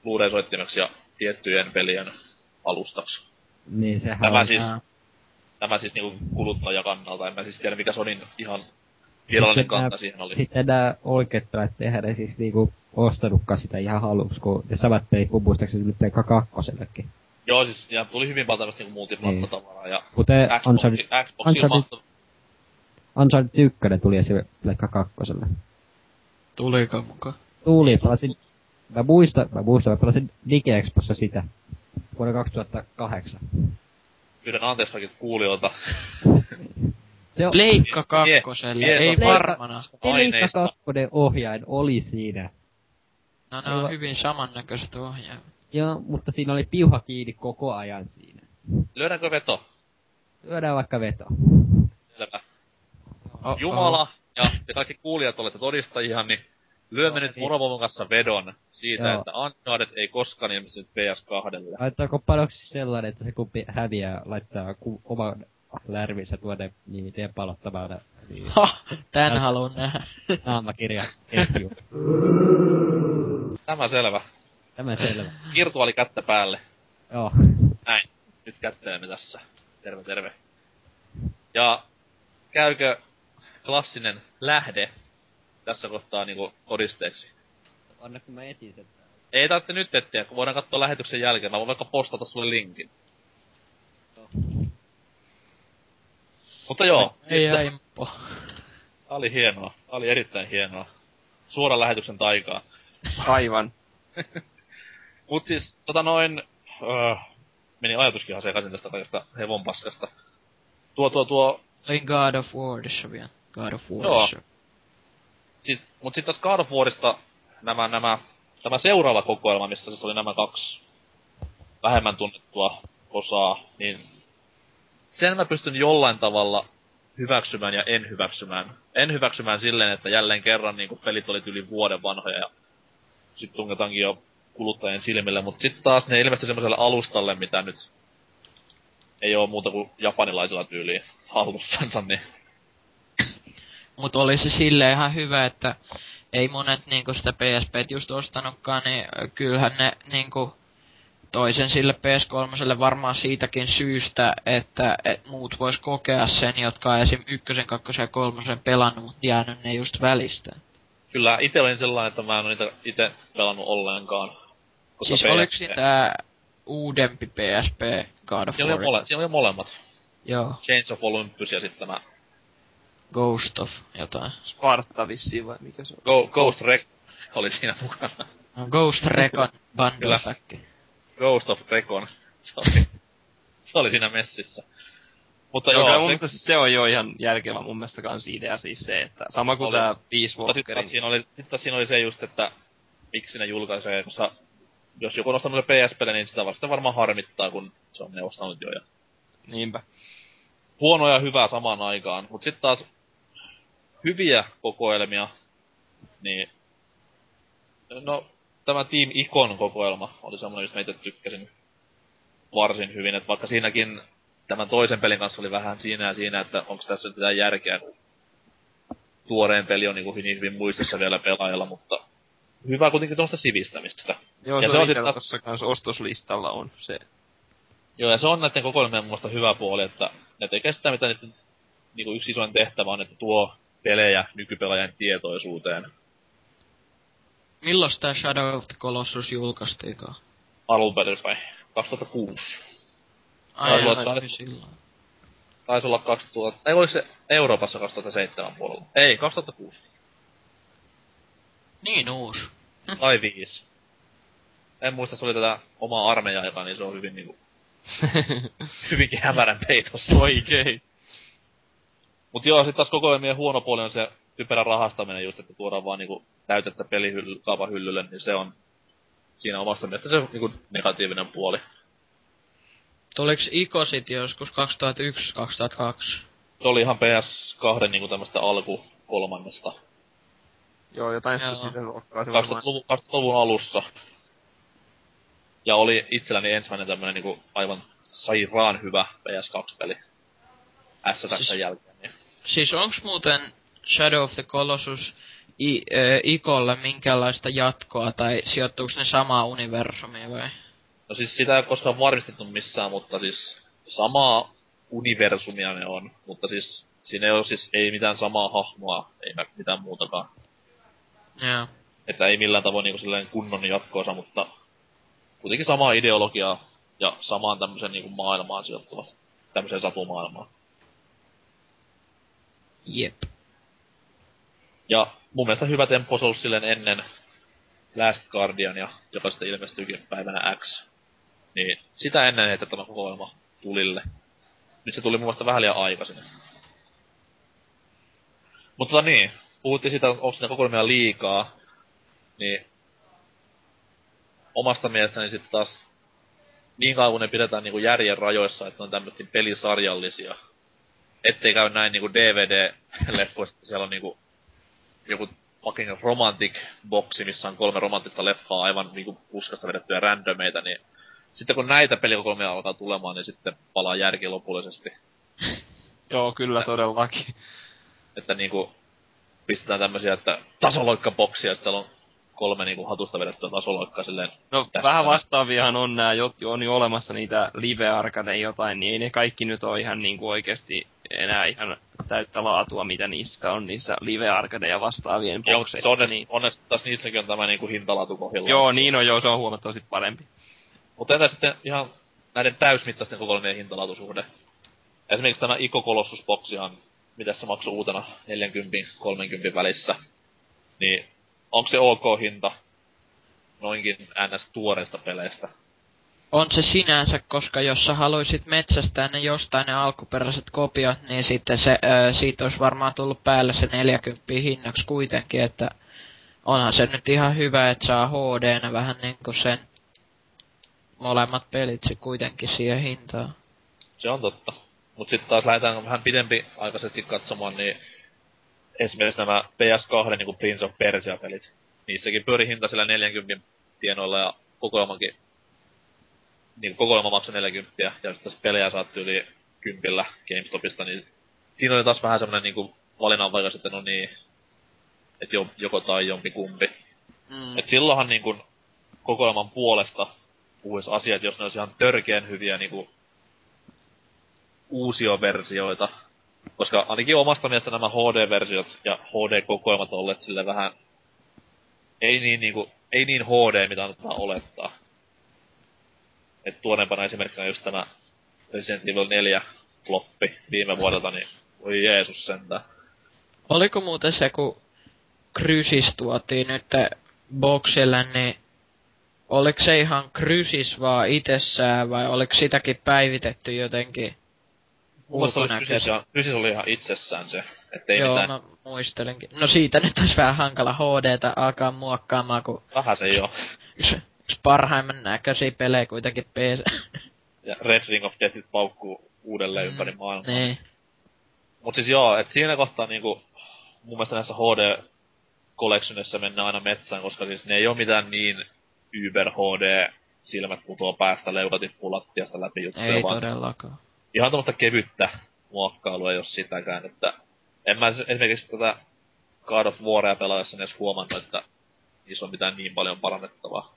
[SPEAKER 1] Blu-ray-soittimeksi ja tiettyjen pelien alustaksi.
[SPEAKER 4] Niin sehän
[SPEAKER 1] Tämä
[SPEAKER 4] on...
[SPEAKER 1] siis. Tämä siis niinku kuluttajakannalta, en mä siis tiedä mikä Sonin ihan virallinen
[SPEAKER 4] Sitten
[SPEAKER 1] kanta
[SPEAKER 4] nää-
[SPEAKER 1] siihen oli.
[SPEAKER 4] Sitten nää oikeet pelit eihän ne siis niinku ostanutkaan sitä ihan haluksi, kun ne samat pelit mun muistaakseni tuli Pleikka kakkosellekin.
[SPEAKER 1] Joo, siis ja tuli hyvin paljon tämmöstä niinku multiplattatavaraa ja
[SPEAKER 4] Kuten
[SPEAKER 1] Xbox,
[SPEAKER 4] Uncharted,
[SPEAKER 1] Xbox
[SPEAKER 4] Uncharted-
[SPEAKER 1] mahtu,
[SPEAKER 4] Uncharted 1 tuli esim. Pleikka kakkoselle.
[SPEAKER 2] Tuliko mukaan?
[SPEAKER 4] Tuli, pelasin... Mä muistan, mä muistan, mä pelasin DigiExpossa sitä. Vuonna 2008.
[SPEAKER 1] pyydän anteeksi kaikilta kuulijoilta.
[SPEAKER 4] Se on...
[SPEAKER 2] Pleikka kakkoselle,
[SPEAKER 1] mie-
[SPEAKER 2] ei
[SPEAKER 1] Pleikka-
[SPEAKER 2] varmana.
[SPEAKER 4] Pleikka kakkonen ohjain oli siinä.
[SPEAKER 2] No ne on hyvin samannäköiset ohjaavat.
[SPEAKER 4] Joo, mutta siinä oli piuha kiinni koko ajan siinä.
[SPEAKER 1] Lyödäänkö veto?
[SPEAKER 4] Lyödään vaikka veto.
[SPEAKER 1] Selvä.
[SPEAKER 2] Oh,
[SPEAKER 1] Jumala ja te kaikki kuulijat olette todistajia, niin lyömme
[SPEAKER 4] Joo,
[SPEAKER 1] nyt
[SPEAKER 4] niin.
[SPEAKER 1] Morovovon kanssa vedon siitä,
[SPEAKER 4] Joo.
[SPEAKER 1] että Uncharted ei koskaan ilmestynyt PS2.
[SPEAKER 4] Laittaako panoksi sellainen, että se kumpi häviää, laittaa ku- oman lärvinsä tuonne niin tien palottamalle. Niin,
[SPEAKER 2] Ha, tän haluun nähdä.
[SPEAKER 4] naamakirja ketju.
[SPEAKER 1] Tämä selvä.
[SPEAKER 4] Tämä selvä.
[SPEAKER 1] Virtuaali kättä päälle.
[SPEAKER 4] Joo.
[SPEAKER 1] Näin. Nyt kättelemme tässä. Terve, terve. Ja käykö klassinen lähde tässä kohtaa niinku todisteeksi?
[SPEAKER 4] Anna kun mä etin sen.
[SPEAKER 1] Ei tarvitse nyt etsiä, kun voidaan katsoa lähetyksen jälkeen. Mä voin vaikka postata sulle linkin. Mutta joo,
[SPEAKER 2] Ei
[SPEAKER 1] sitten-
[SPEAKER 2] äimpo.
[SPEAKER 1] Tää oli hienoa. Tää oli erittäin hienoa. Suoran lähetyksen taikaa.
[SPEAKER 3] Aivan. [LAUGHS]
[SPEAKER 1] Mut siis, tota noin... Öö, meni ajatuskin ihan sekaisin tästä kaikesta hevonpaskasta. Tuo, tuo, tuo...
[SPEAKER 2] Olin God of Warissa vielä. God of
[SPEAKER 1] Joo. Siis, mut sit taas God of Warista nämä, nämä... Tämä seuraava kokoelma, missä siis oli nämä kaksi vähemmän tunnettua osaa, niin sen mä pystyn jollain tavalla hyväksymään ja en hyväksymään. En hyväksymään silleen, että jälleen kerran niin pelit oli yli vuoden vanhoja ja sit tungetaankin jo kuluttajien silmille, mutta sitten taas ne ilmestyi semmoiselle alustalle, mitä nyt ei oo muuta kuin japanilaisilla tyyliin hallussansa, niin
[SPEAKER 2] Mut oli se silleen ihan hyvä, että ei monet niinku sitä PSP just ostanutkaan, niin ö, kyllähän ne niinku toisen sille PS3 varmaan siitäkin syystä, että et muut vois kokea sen, jotka on esim. ykkösen, kakkosen ja kolmosen pelannut, mut jäänyt ne just välistä.
[SPEAKER 1] kyllä itse olin sellainen, että mä en niitä itse pelannut ollenkaan.
[SPEAKER 2] Siis
[SPEAKER 1] PSP
[SPEAKER 2] oliko siinä tää uudempi PSP God of
[SPEAKER 1] Siinä oli, mole, siinä oli molemmat.
[SPEAKER 2] Joo,
[SPEAKER 1] Chains of Olympus ja sitten tämä
[SPEAKER 2] Ghost of jotain.
[SPEAKER 3] Sparta vissiin vai mikä se on?
[SPEAKER 1] Go, Ghost Rec oli siinä mukana.
[SPEAKER 2] No, Ghost Recon Bundle.
[SPEAKER 1] Ghost of Recon. Se oli, se oli siinä messissä. Mutta
[SPEAKER 3] Joo,
[SPEAKER 1] joo,
[SPEAKER 3] mun
[SPEAKER 1] se,
[SPEAKER 3] mielestä se on jo ihan järkevä mun mielestä kans idea siis se, että sama kuin
[SPEAKER 1] Oli.
[SPEAKER 3] tää Peace
[SPEAKER 1] mutta sitten siinä oli, sit taas siinä oli se just, että miksi ne julkaisee, koska jos joku on ostanut se PSPlle, niin sitä vasta varmaan harmittaa, kun se on ne ostanut jo. Ja
[SPEAKER 3] Niinpä.
[SPEAKER 1] huono ja hyvä samaan aikaan. Mut sitten taas hyviä kokoelmia, niin no tämä Team Icon kokoelma oli semmoinen, josta mä itse tykkäsin varsin hyvin, että vaikka siinäkin tämän toisen pelin kanssa oli vähän siinä ja siinä, että onko tässä nyt mitään järkeä, kun tuoreen peli on niin hyvin, hyvin muistissa vielä pelaajalla, mutta hyvä kuitenkin tuommoista sivistämistä.
[SPEAKER 3] Joo,
[SPEAKER 1] Ja
[SPEAKER 3] se,
[SPEAKER 1] se
[SPEAKER 3] on
[SPEAKER 1] on sit
[SPEAKER 3] itsellä
[SPEAKER 1] taas-
[SPEAKER 3] tossa kans ostoslistalla on se.
[SPEAKER 1] Joo, ja se on näiden kokoelmien mielestä hyvä puoli, että ne tekee sitä, mitä niiden niin yksi isoin tehtävä on, että tuo pelejä nykypelaajan tietoisuuteen
[SPEAKER 2] Milloin tää Shadow of the Colossus julkaistiinkaan?
[SPEAKER 1] alun perin vai 2006.
[SPEAKER 2] Ai,
[SPEAKER 1] Taisi
[SPEAKER 2] ai, ai, silloin.
[SPEAKER 1] taisi olla 2000, ei oliko se Euroopassa 2007 puolella? Ei, 2006.
[SPEAKER 2] Niin uusi. [LAUGHS]
[SPEAKER 1] Tai 5. En muista, se oli tätä omaa armeija niin se on hyvin niinku, [LAUGHS] hyvinkin hämärän peitossa.
[SPEAKER 3] Oikein.
[SPEAKER 1] Mut joo, sit taas koko ajan huono puoli on se typerä rahastaminen just, että tuodaan vaan niinku täytettä pelihylly, kaupan hyllylle, niin se on siinä omasta mielestä se on niinku negatiivinen puoli.
[SPEAKER 2] Tuliks Iko sit joskus 2001-2002?
[SPEAKER 1] Se oli ihan PS2 niinku tämmöstä alku kolmannesta.
[SPEAKER 3] Joo, jotain
[SPEAKER 2] Joo.
[SPEAKER 3] sitä luokkaa se
[SPEAKER 1] 2000-luvun, 2000-luvun alussa. Ja oli itselläni ensimmäinen tämmönen niinku aivan sairaan hyvä PS2-peli. SSX
[SPEAKER 2] Siis-
[SPEAKER 1] jälkeen.
[SPEAKER 2] Siis onks muuten Shadow of the Colossus I, äh, Ikolle minkäänlaista jatkoa, tai sijoittuuks ne samaa universumiin vai?
[SPEAKER 1] No siis sitä ei ole koskaan varmistettu missään, mutta siis samaa universumia ne on. Mutta siis siinä ei ole siis ei mitään samaa hahmoa, eikä mitään muutakaan.
[SPEAKER 2] Joo.
[SPEAKER 1] Että ei millään tavoin niinku silleen kunnon jatkoosa, mutta kuitenkin samaa ideologiaa ja samaan tämmöisen niinku maailmaan sijoittuva. Tämmöiseen satumaailmaan.
[SPEAKER 2] Jep.
[SPEAKER 1] Ja mun mielestä hyvä tempo ollut silleen ennen Last Guardiania, joka sitten ilmestyykin päivänä X. Niin sitä ennen heitettä tämä kokoelma tulille. Nyt se tuli mun mielestä vähän liian aikaisin. Mutta tota niin, puhuttiin siitä, onko siinä kokoelmia liikaa. Niin omasta mielestäni sitten taas niin kauan ne pidetään niinku järjen rajoissa, että on tämmöisiä pelisarjallisia. Ettei käy näin niinku DVD-leffoista, siellä on niinku joku fucking romantic boksi, missä on kolme romanttista leffaa aivan niinku puskasta vedettyjä randomeita, niin sitten kun näitä pelikokoelmia alkaa tulemaan, niin sitten palaa järki lopullisesti. [LAUGHS]
[SPEAKER 3] Joo, kyllä todellakin.
[SPEAKER 1] Että niinku pistetään tämmösiä, että tasoloikkaboksia, ja sitten siellä on kolme niinku hatusta vedettyä tasoloikkaa silleen.
[SPEAKER 3] No
[SPEAKER 1] Tästä
[SPEAKER 3] vähän vastaaviahan on nää, jot, on jo olemassa niitä live arcade jotain, niin ei ne kaikki nyt ole ihan niinku oikeesti enää ihan täyttä laatua, mitä niissä on niissä live arcade ja vastaavien
[SPEAKER 1] Joo, se
[SPEAKER 3] bokseissa.
[SPEAKER 1] onneksi,
[SPEAKER 3] niin.
[SPEAKER 1] onneksi taas niissäkin on tämä niinku hintalaatu kohdillaan.
[SPEAKER 3] Joo, niin on joo, se on huomattavasti parempi.
[SPEAKER 1] Mutta entä sitten ihan näiden täysmittaisten kokoelmien hintalaatusuhde? Esimerkiksi tämä Ico Colossus boksihan, mitä se maksoi uutena 40-30 välissä. Niin, onko se ok hinta noinkin ns. tuoreista peleistä?
[SPEAKER 2] On se sinänsä, koska jos sä haluisit metsästää ne jostain ne alkuperäiset kopiot, niin sitten se, ö, siitä olisi varmaan tullut päälle se 40 hinnaksi kuitenkin, että onhan se nyt ihan hyvä, että saa HD-nä vähän niinku sen molemmat pelit se kuitenkin siihen hintaan.
[SPEAKER 1] Se on totta. Mut sitten taas lähdetään vähän pidempi aikaisesti katsomaan, niin esimerkiksi nämä PS2 niin kuin Prince of Persia-pelit. Niissäkin pyöri hinta sillä 40 tienoilla ja kokoelmankin niin kokoelma maksoi 40 ja sitten taas pelejä saat yli kympillä GameStopista, niin siinä oli taas vähän semmonen niinku valinnanvaika että no niin, että jo, joko tai jompi kumpi.
[SPEAKER 2] Mm.
[SPEAKER 1] Et silloinhan niinku kokoelman puolesta puhuis asiat, jos ne olisi ihan törkeän hyviä niinku uusioversioita. Koska ainakin omasta mielestä nämä HD-versiot ja HD-kokoelmat on olleet sille vähän... Ei niin niinku, ei niin HD, mitä annetaan olettaa. Et tuonempana esimerkkinä just tämä Resident Evil 4 floppi viime vuodelta, niin voi Jeesus sentään.
[SPEAKER 2] Oliko muuten se, kun Crysis tuotiin nyt boksille, niin oliko se ihan Crysis vaan itsessään vai oliko sitäkin päivitetty jotenkin ulkonäköisesti?
[SPEAKER 1] Krysis, ja, Krysis oli ihan itsessään se. Ettei
[SPEAKER 2] Joo,
[SPEAKER 1] mitään,
[SPEAKER 2] mä muistelenkin. No siitä nyt olisi vähän hankala HDtä alkaa muokkaamaan, kun
[SPEAKER 1] vähän se oo. [LAUGHS]
[SPEAKER 2] yksi, parhaimman näköisiä pelejä kuitenkin PC. [LAUGHS]
[SPEAKER 1] Ja Red Ring of Death paukkuu uudelleen ympäri maailmaa.
[SPEAKER 2] Niin.
[SPEAKER 1] Mut siis joo, et siinä kohtaa niinku, mun mielestä näissä HD collectionissa mennään aina metsään, koska siis ne ei oo mitään niin Uber HD silmät putoo päästä leuka tippuu lattiasta läpi juttuja,
[SPEAKER 2] Ei
[SPEAKER 1] vaan
[SPEAKER 2] todellakaan.
[SPEAKER 1] ihan tommoista kevyttä muokkailua, jos sitäkään, että en mä s- esimerkiksi tätä God of Waria pelaajassa edes huomannut, että niissä on mitään niin paljon parannettavaa.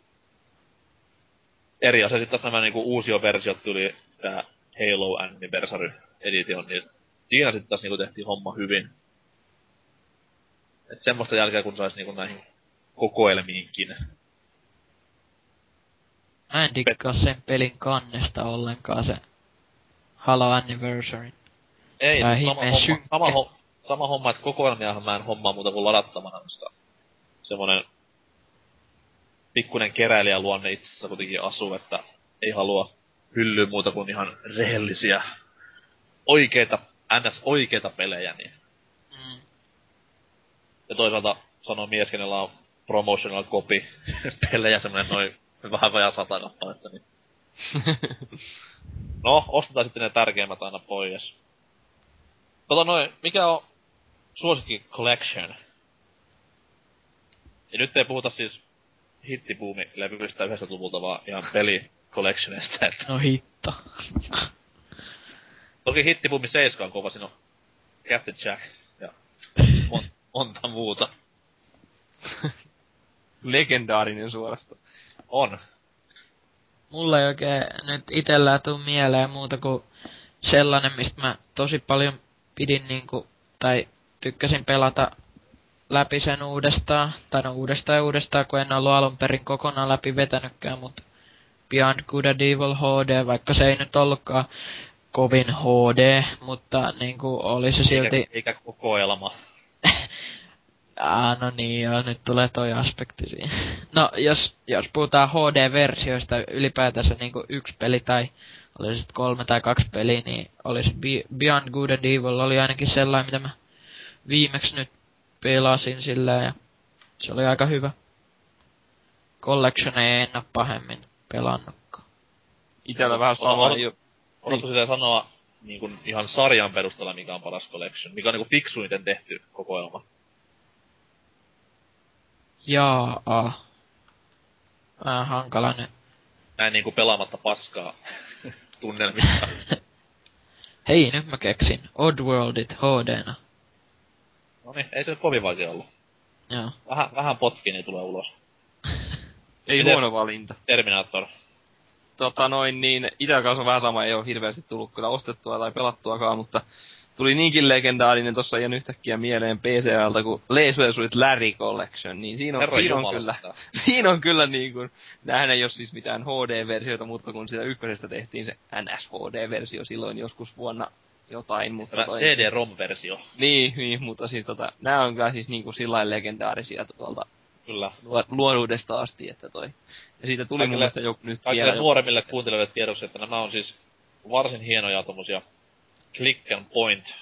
[SPEAKER 1] Eri asia sitten taas nämä niinku uusioversiot tuli tää Halo Anniversary Edition, niin siinä sitten taas niinku tehtiin homma hyvin. Et semmoista jälkeä kun sais niinku näihin kokoelmiinkin.
[SPEAKER 2] Mä en dikkaa sen pelin kannesta ollenkaan se Halo Anniversary.
[SPEAKER 1] Ei, sama homma, sama, ho, sama homma, että kokoelmiahan mä en hommaa muuta kuin ladattavana, koska semmonen pikkunen keräilijä luonne itsessä kuitenkin asuu, että ei halua hyllyä muuta kuin ihan rehellisiä, oikeita, ns. oikeita pelejä, niin.
[SPEAKER 2] Mm.
[SPEAKER 1] Ja toisaalta sanoo mies, kenellä on promotional copy [LAUGHS] pelejä semmonen noin vähän vajaa sata kappaletta, niin. [LAUGHS] No, ostetaan sitten ne tärkeimmät aina pois. Tota noin, mikä on suosikki collection? Ja nyt ei puhuta siis hittibuumi-levyistä 90-luvulta, vaan ihan peli collectionista, että
[SPEAKER 2] No hitto.
[SPEAKER 1] Toki hittibuumi 7 on kova, siinä on Captain Jack ja mon, monta muuta.
[SPEAKER 3] Legendaarinen suorastaan.
[SPEAKER 1] On.
[SPEAKER 2] Mulla ei oikein nyt itellä tuu mieleen muuta kuin sellainen, mistä mä tosi paljon pidin niinku, tai tykkäsin pelata läpi sen uudestaan, tai no uudestaan ja uudestaan, kun en ollut alun perin kokonaan läpi vetänytkään, mutta Beyond Good and Evil HD, vaikka se ei nyt ollutkaan kovin HD, mutta niinku oli se silti...
[SPEAKER 1] Eikä, eikä kokoelma. [LAUGHS]
[SPEAKER 2] Ah, no niin, joo, nyt tulee toi aspekti siihen. No, jos, jos puhutaan HD-versioista ylipäätänsä niinku yksi peli tai oli se sit kolme tai kaksi peliä, niin olisi Be- Beyond Good and Evil oli ainakin sellainen, mitä mä viimeksi nyt pelasin sillä ja se oli aika hyvä. Collection ei en oo pahemmin pelannutkaan.
[SPEAKER 3] Itellä vähän sama.
[SPEAKER 1] Oletko sitä sanoa niin kuin ihan sarjan perusteella, mikä on paras collection? Mikä on niin kuin fiksuiten tehty kokoelma?
[SPEAKER 2] Jaa. Vähän hankala nyt.
[SPEAKER 1] Näin niin kuin pelaamatta paskaa [LAUGHS] tunnelmista. [LAUGHS]
[SPEAKER 2] Hei, nyt mä keksin. Oddworldit HD-na.
[SPEAKER 1] No niin, ei se nyt kovin vaikea ollut.
[SPEAKER 2] Joo.
[SPEAKER 1] Vähän, vähän potki, niin tulee ulos. [LAUGHS]
[SPEAKER 3] ei
[SPEAKER 1] Mites-
[SPEAKER 3] huono valinta.
[SPEAKER 1] Terminator.
[SPEAKER 3] Tota noin, niin itellä kanssa on vähän sama, ei ole hirveästi tullut kyllä ostettua tai pelattuakaan, mutta tuli niinkin legendaarinen tossa ihan yhtäkkiä mieleen PCLtä kuin Leisuesuit Larry Collection, niin siinä on,
[SPEAKER 1] Herra
[SPEAKER 3] siinä on kyllä, [LAUGHS] siinä on kyllä niin kuin, nämähän ei ole siis mitään HD-versioita, mutta kun sitä ykkösestä tehtiin se NS-HD-versio silloin joskus vuonna jotain, mutta toi,
[SPEAKER 1] CD-ROM-versio.
[SPEAKER 3] niin, niin, mutta siis tota, nämä on kyllä siis niinku sillä lailla legendaarisia tuolta
[SPEAKER 1] Kyllä.
[SPEAKER 3] luo- luoruudesta asti, että toi. Ja siitä tuli mun
[SPEAKER 1] Kaikille-
[SPEAKER 3] mielestä jo nyt
[SPEAKER 1] Kaikille
[SPEAKER 3] vielä...
[SPEAKER 1] nuoremmille kuuntelijoille tiedoksi, että nämä on siis varsin hienoja tommosia click and point.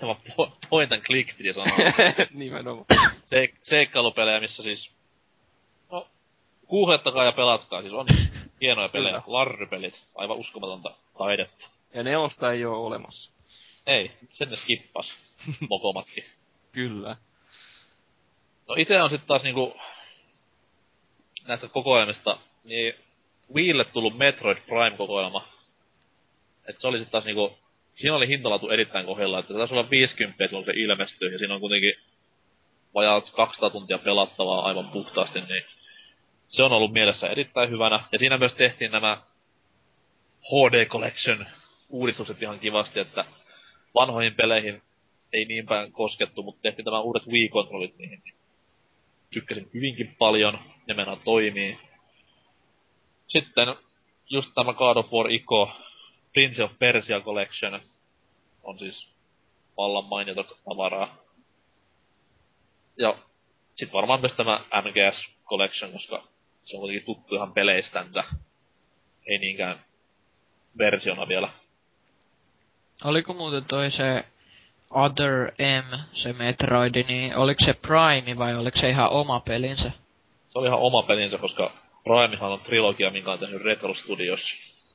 [SPEAKER 1] [LAUGHS] Point and click piti sanoa. [LAUGHS]
[SPEAKER 3] Nimenomaan.
[SPEAKER 1] Se- seikkailupelejä, missä siis... No, googlettakaa ja pelatkaa, siis on hienoja pelejä. Larrypelit, aivan uskomatonta taidetta.
[SPEAKER 3] Ja neosta ei ole olemassa.
[SPEAKER 1] Ei, sen ne skippas. [LAUGHS] Mokomatkin.
[SPEAKER 3] Kyllä.
[SPEAKER 1] No ite on sitten taas niinku näistä kokoelmista, niin Wiille tullut Metroid Prime-kokoelma. Et se oli sitten taas niinku, siinä oli hintalatu erittäin kohdalla, että taisi olla 50 silloin se ilmestyi, ja siinä on kuitenkin vajaat 200 tuntia pelattavaa aivan puhtaasti, niin se on ollut mielessä erittäin hyvänä. Ja siinä myös tehtiin nämä HD Collection uudistukset ihan kivasti, että vanhoihin peleihin ei niin päin koskettu, mutta tehtiin tämä uudet Wii-kontrollit niihin. Tykkäsin hyvinkin paljon, ne mennään toimii. Sitten just tämä God of War Ico Prince of Persia Collection on siis vallan mainiota tavaraa. Ja sit varmaan myös tämä MGS Collection, koska se on kuitenkin tuttu ihan peleistänsä. Ei niinkään versiona vielä.
[SPEAKER 2] Oliko muuten toi se Other M, se Metroid, niin oliko se Prime vai oliko se ihan oma pelinsä?
[SPEAKER 1] Se oli ihan oma pelinsä, koska Primehan on trilogia, minkä on tehnyt Retro Studios.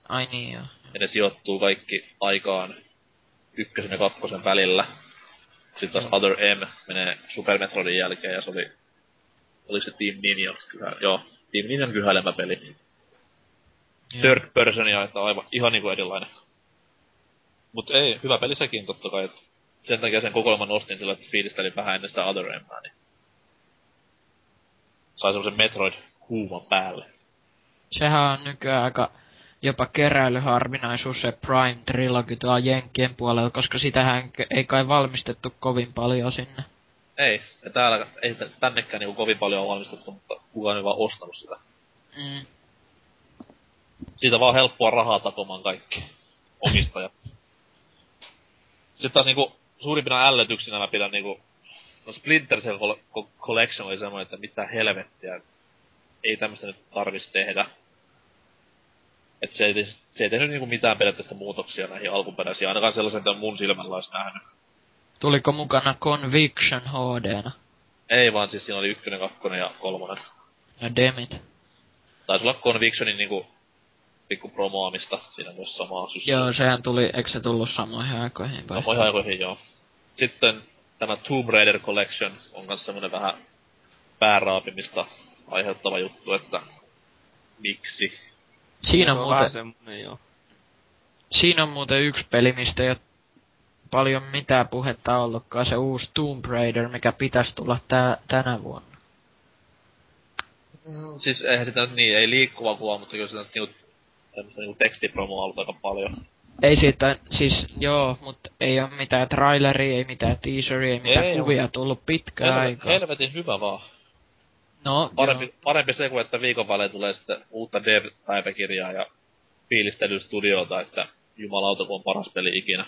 [SPEAKER 2] Ai niin joo.
[SPEAKER 1] Ja ne sijoittuu kaikki aikaan ykkösen ja kakkosen välillä. Sitten taas Other M menee Super Metroidin jälkeen ja se oli... Oliko se Team Ninja? Kyllä, joo. Team Ninjan kyhäilemä peli.
[SPEAKER 2] Joo.
[SPEAKER 1] Third personia, että aivan ihan niinku erilainen. Mut ei, hyvä peli sekin totta kai. Et sen takia sen kokoelman ostin sillä, että fiilistelin vähän ennen sitä Other Mää, niin... Sai semmosen Metroid huuman päälle.
[SPEAKER 2] Sehän on nykyään aika jopa keräilyharvinaisuus se Prime Trilogy tuolla Jenkkien puolella, koska sitähän ei kai valmistettu kovin paljon sinne.
[SPEAKER 1] Ei, ja täällä ei tä- tännekään niinku kovin paljon ole valmistettu, mutta kukaan ei vaan ostanut sitä.
[SPEAKER 2] Mm.
[SPEAKER 1] Siitä vaan helppoa rahaa takomaan kaikki omistajat. Sitten taas niinku suurimpina ällötyksinä mä pidän niinku... No Splinter Cell Collection oli semmoinen, että mitä helvettiä. Ei tämmöstä nyt tarvis tehdä. Et se ei, se ei tehnyt niinku mitään periaatteessa muutoksia näihin alkuperäisiin, ainakaan sellaisen, että mun silmällä olisi nähnyt.
[SPEAKER 2] Tuliko mukana Conviction hd
[SPEAKER 1] Ei vaan, siis siinä oli ykkönen, kakkonen ja kolmonen.
[SPEAKER 2] Ja demit.
[SPEAKER 1] Taisi olla Convictionin niinku pikku promoamista siinä myös samaa
[SPEAKER 2] systeemiä. Joo, sehän tuli, eikö se tullut samoihin aikoihin?
[SPEAKER 1] Vai? Samoihin aikoihin, joo. Sitten tämä Tomb Raider Collection on myös semmonen vähän pääraapimista aiheuttava juttu, että miksi.
[SPEAKER 2] Siinä on, muuten, joo. Siinä on muuten yksi peli, mistä ei ole paljon mitään puhetta ollutkaan, se uusi Tomb Raider, mikä pitäisi tulla tää, tänä vuonna.
[SPEAKER 1] Mm, siis eihän sitä nyt niin, ei liikkuva kuva, mutta kyllä sitä nyt niinku, tämmöstä niinku tekstipromoa ollut aika paljon.
[SPEAKER 2] Ei siitä, siis joo, mutta ei oo mitään traileria, ei mitään teaseria, ei mitään ei, kuvia tullut pitkään
[SPEAKER 1] Helvet,
[SPEAKER 2] aikaa.
[SPEAKER 1] Helvetin hyvä vaan.
[SPEAKER 2] No,
[SPEAKER 1] parempi, joo. parempi se kuin, että viikon välein tulee sitten uutta dev-päiväkirjaa ja fiilistelystudiota, että jumalauta kun on paras peli ikinä.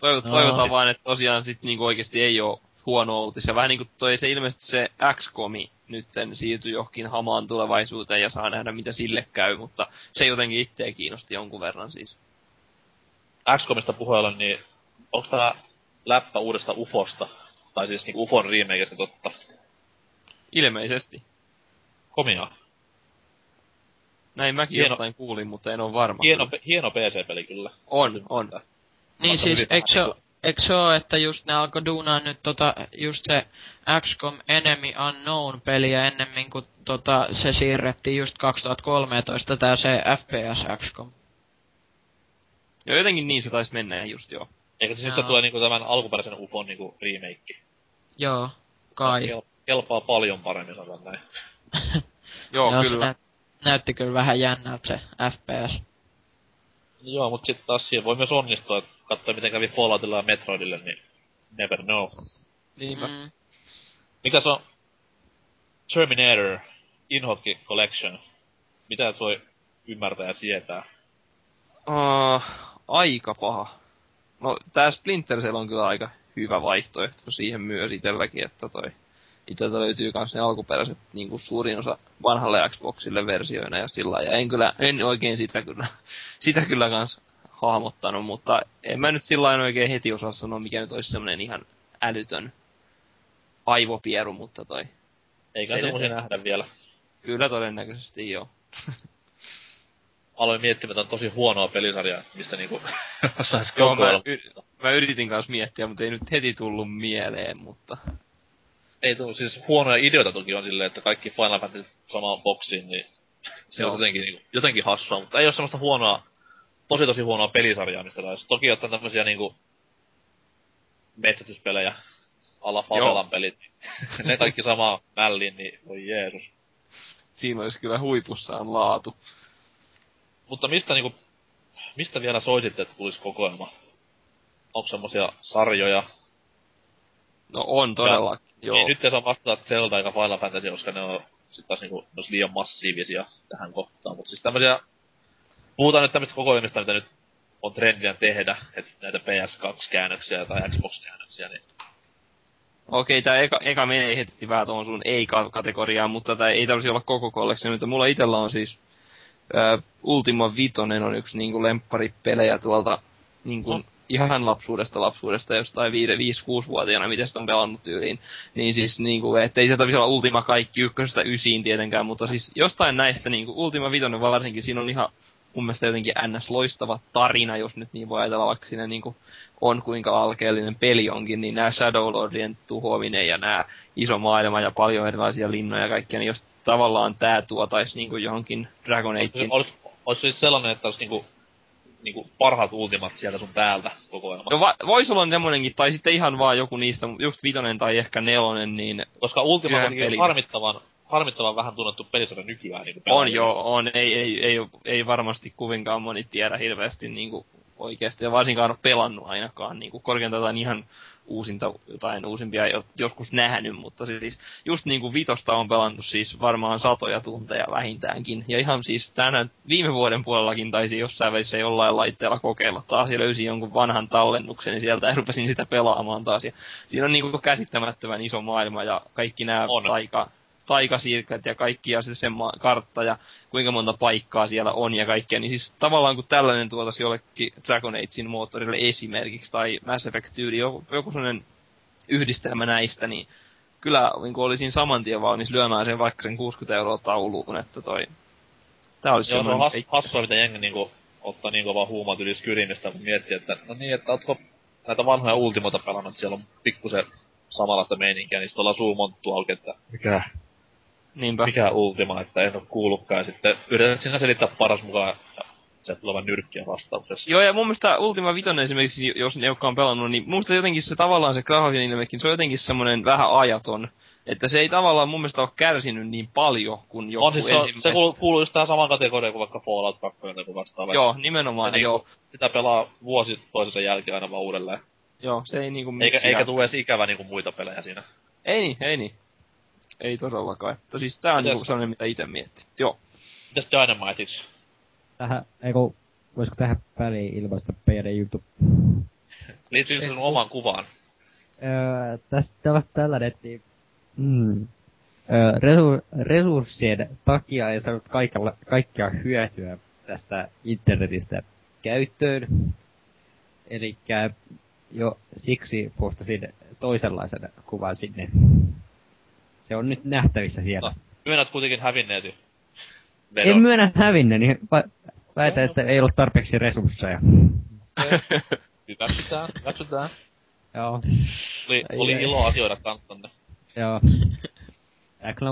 [SPEAKER 3] Toivot, no. Toivotaan vaan, että tosiaan sit niinku oikeesti ei oo huono uutis. Ja vähän niinku toi se ilmeisesti se XCOMi nytten siirtyi johonkin hamaan tulevaisuuteen ja saa nähdä mitä sille käy, mutta se jotenkin itseä kiinnosti jonkun verran siis.
[SPEAKER 1] XCOMista puheella, niin onko tää läppä uudesta UFOsta? Tai siis niinku UFOn remakeista totta?
[SPEAKER 3] Ilmeisesti.
[SPEAKER 1] Komia.
[SPEAKER 3] Näin mäkin hieno, jostain kuulin, mutta en ole varma.
[SPEAKER 1] Hieno, hieno PC-peli kyllä.
[SPEAKER 3] On, on.
[SPEAKER 2] Niin siis, eikö se, eikö se ole, että just ne alkoi duunaa nyt tota, just se XCOM Enemy Unknown peliä ennemmin kuin tota, se siirrettiin just 2013 tää se FPS XCOM.
[SPEAKER 3] Joo, jotenkin niin se taisi mennä just joo.
[SPEAKER 1] Eikö se sitten tule niinku tämän alkuperäisen UFOn niinku remake?
[SPEAKER 2] Joo, kai.
[SPEAKER 1] Kel- kelpaa paljon paremmin sanotaan näin. [LAUGHS]
[SPEAKER 3] joo, joo, kyllä. Nä-
[SPEAKER 2] näytti kyllä vähän jännältä se FPS.
[SPEAKER 1] Joo, mut sitten taas siihen voi myös onnistua, että katsoo miten kävi Falloutilla ja Metroidille, niin never know.
[SPEAKER 3] Niinpä. Mm.
[SPEAKER 1] Mikä se on Terminator Inhokki Collection? Mitä voi ymmärtää ja sietää?
[SPEAKER 3] Uh, aika paha. No, tää Splinter Cell on kyllä aika hyvä vaihtoehto siihen myös itelläkin, että toi itseltä löytyy kans ne alkuperäiset niinku suurin osa vanhalle Xboxille versioina ja sillä ja en kyllä, en oikein sitä kyllä, [LAUGHS] sitä kyllä kans hahmottanut, mutta en mä nyt sillä oikein heti osaa sanoa, mikä nyt olisi semmonen ihan älytön aivopieru, mutta toi.
[SPEAKER 1] Eikä se semmosia nähdä vielä.
[SPEAKER 3] Kyllä todennäköisesti joo.
[SPEAKER 1] Aloin miettimään, että on tosi huonoa pelisarjaa, mistä niinku [LAUGHS] sais
[SPEAKER 3] Joo, mä, y- mä yritin kanssa miettiä, mutta ei nyt heti tullut mieleen, mutta...
[SPEAKER 1] Ei tullut, siis huonoja ideoita toki on silleen, että kaikki Final Fantasy samaan boksiin, niin se on jotenkin, niinku, jotenkin hassua, mutta ei ole semmoista huonoa tosi tosi huonoa pelisarjaa, mistä taisi. Toki ottaa tämmösiä niinku metsästyspelejä, ala Favelan pelit. [LAUGHS] ne kaikki sama mälliin, niin voi Jeesus.
[SPEAKER 3] Siinä olisi kyllä huipussaan laatu.
[SPEAKER 1] Mutta mistä niinku, mistä vielä soisitte, että tulisi kokoelma? Onko semmosia sarjoja?
[SPEAKER 3] No on todella, ja, joo.
[SPEAKER 1] Niin, nyt ei saa vastata Zelda eikä Final Fantasy, koska ne on sit taas niinku, ne liian massiivisia tähän kohtaan. Mutta siis tämmösiä puhutaan nyt tämmöistä kokoelmista, mitä nyt on trendiä tehdä, että näitä PS2-käännöksiä tai Xbox-käännöksiä, niin...
[SPEAKER 3] Okei, tää eka, eka menee heti vähän tuohon sun ei-kategoriaan, mutta tää ei tarvitse olla koko kolleksio, mutta mulla itellä on siis uh, Ultima Vitonen on yksi niinku lempparipelejä tuolta niinku no. ihan lapsuudesta lapsuudesta, jostain 5-6-vuotiaana, miten sitä on pelannut tyyliin. Niin siis niinku, ettei se tarvitse olla Ultima kaikki ykkösestä ysiin tietenkään, mutta siis jostain näistä niinku Ultima Vitonen varsinkin, siinä on ihan mun mielestä jotenkin ns. loistava tarina, jos nyt niin voi ajatella, vaikka siinä niin on kuinka alkeellinen peli onkin, niin nämä Shadow Lordien tuhoaminen ja nämä iso maailma ja paljon erilaisia linnoja ja kaikkia, niin jos tavallaan tämä tuotaisi niin johonkin Dragon Agein...
[SPEAKER 1] Olisi, olisi siis sellainen, että olisi niinku niinku parhaat ultimat sieltä sun päältä koko ajan.
[SPEAKER 3] No va- vois olla semmonenkin, tai sitten ihan vaan joku niistä, just vitonen tai ehkä nelonen, niin...
[SPEAKER 1] Koska Ultima on harmittavan harmittavan vähän tunnettu pelisarja nykyään. Niin
[SPEAKER 3] on joo, on. Ei, ei, ei, ei, varmasti kuvinkaan moni tiedä hirveästi niin kuin oikeesti, ja varsinkaan ole pelannut ainakaan, niinku korkeintaan jotain ihan uusinta, jotain uusimpia jo, joskus nähnyt, mutta siis just niinku vitosta on pelannut siis varmaan satoja tunteja vähintäänkin. Ja ihan siis tänään viime vuoden puolellakin taisi jossain välissä jollain laitteella kokeilla taas ja löysin jonkun vanhan tallennuksen niin sieltä ja rupesin sitä pelaamaan taas. Ja siinä on niinku käsittämättömän iso maailma ja kaikki nämä taika, taikasiirkät ja kaikki ja se ma- kartta ja kuinka monta paikkaa siellä on ja kaikkea, niin siis tavallaan kun tällainen tuotaisi jollekin Dragon Agein moottorille esimerkiksi tai Mass Effect tyyli, joku, joku sellainen yhdistelmä näistä, niin kyllä niin olisin saman tien valmis lyömään sen vaikka sen 60 euroa tauluun, että toi...
[SPEAKER 1] Tää olisi Joo, se on has, hassua, mitä jengi niinku ottaa niin kovaa huumat yli Skyrimistä, kun miettii, että no niin, että ootko näitä vanhoja Ultimota pelannut, siellä on pikkusen samanlaista meininkiä, niin sitten ollaan suu monttu auki, että mikä
[SPEAKER 3] Niinpä.
[SPEAKER 1] mikä Ultima, että en oo kuullutkaan. Sitten yrität sinä selittää paras mukaan se tulevan nyrkkiä vastauksessa.
[SPEAKER 3] Joo, ja mun mielestä Ultima Vitoinen esimerkiksi, jos ne, jotka on pelannut, niin mun mielestä jotenkin se tavallaan se graafinen ilmekin, se on jotenkin semmoinen vähän ajaton. Että se ei tavallaan mun mielestä ole kärsinyt niin paljon kuin joku
[SPEAKER 1] on, siis se, se kuuluu, kuuluu just tähän samaan kategoriaan kuin vaikka Fallout 2 tai vastaava.
[SPEAKER 3] Joo, nimenomaan,
[SPEAKER 1] se,
[SPEAKER 3] joo.
[SPEAKER 1] Sitä pelaa vuosi toisensa jälkeen aina vaan uudelleen.
[SPEAKER 3] Joo, se ei niinku
[SPEAKER 1] eikä, eikä tule edes ikävä niinku muita pelejä siinä.
[SPEAKER 3] Ei niin, ei niin ei todellakaan. Että siis tää on niinku sellainen, mitä itse miettii. Joo.
[SPEAKER 1] Mitäs Dynamiteiksi?
[SPEAKER 4] Tähän, eiku, voisiko tähän väliin ilmaista PD YouTube?
[SPEAKER 1] Liittyy sun omaan kuvaan?
[SPEAKER 4] Öö, tästä on tällainen, että mm, öö, resu, resurssien takia ei saanut kaikella, kaikkea hyötyä tästä internetistä käyttöön. Eli jo siksi postasin toisenlaisen kuvan sinne. Se on nyt nähtävissä siellä. No,
[SPEAKER 1] myönnät kuitenkin hävinneesi.
[SPEAKER 4] Vedon. En myönnä hävinneeni. Niin väitän, että ei ollut tarpeeksi resursseja. [LAUGHS]
[SPEAKER 1] Hyväksytään, hyväksytään.
[SPEAKER 4] Joo.
[SPEAKER 1] Oli, oli ilo asioida kanssanne.
[SPEAKER 4] Joo.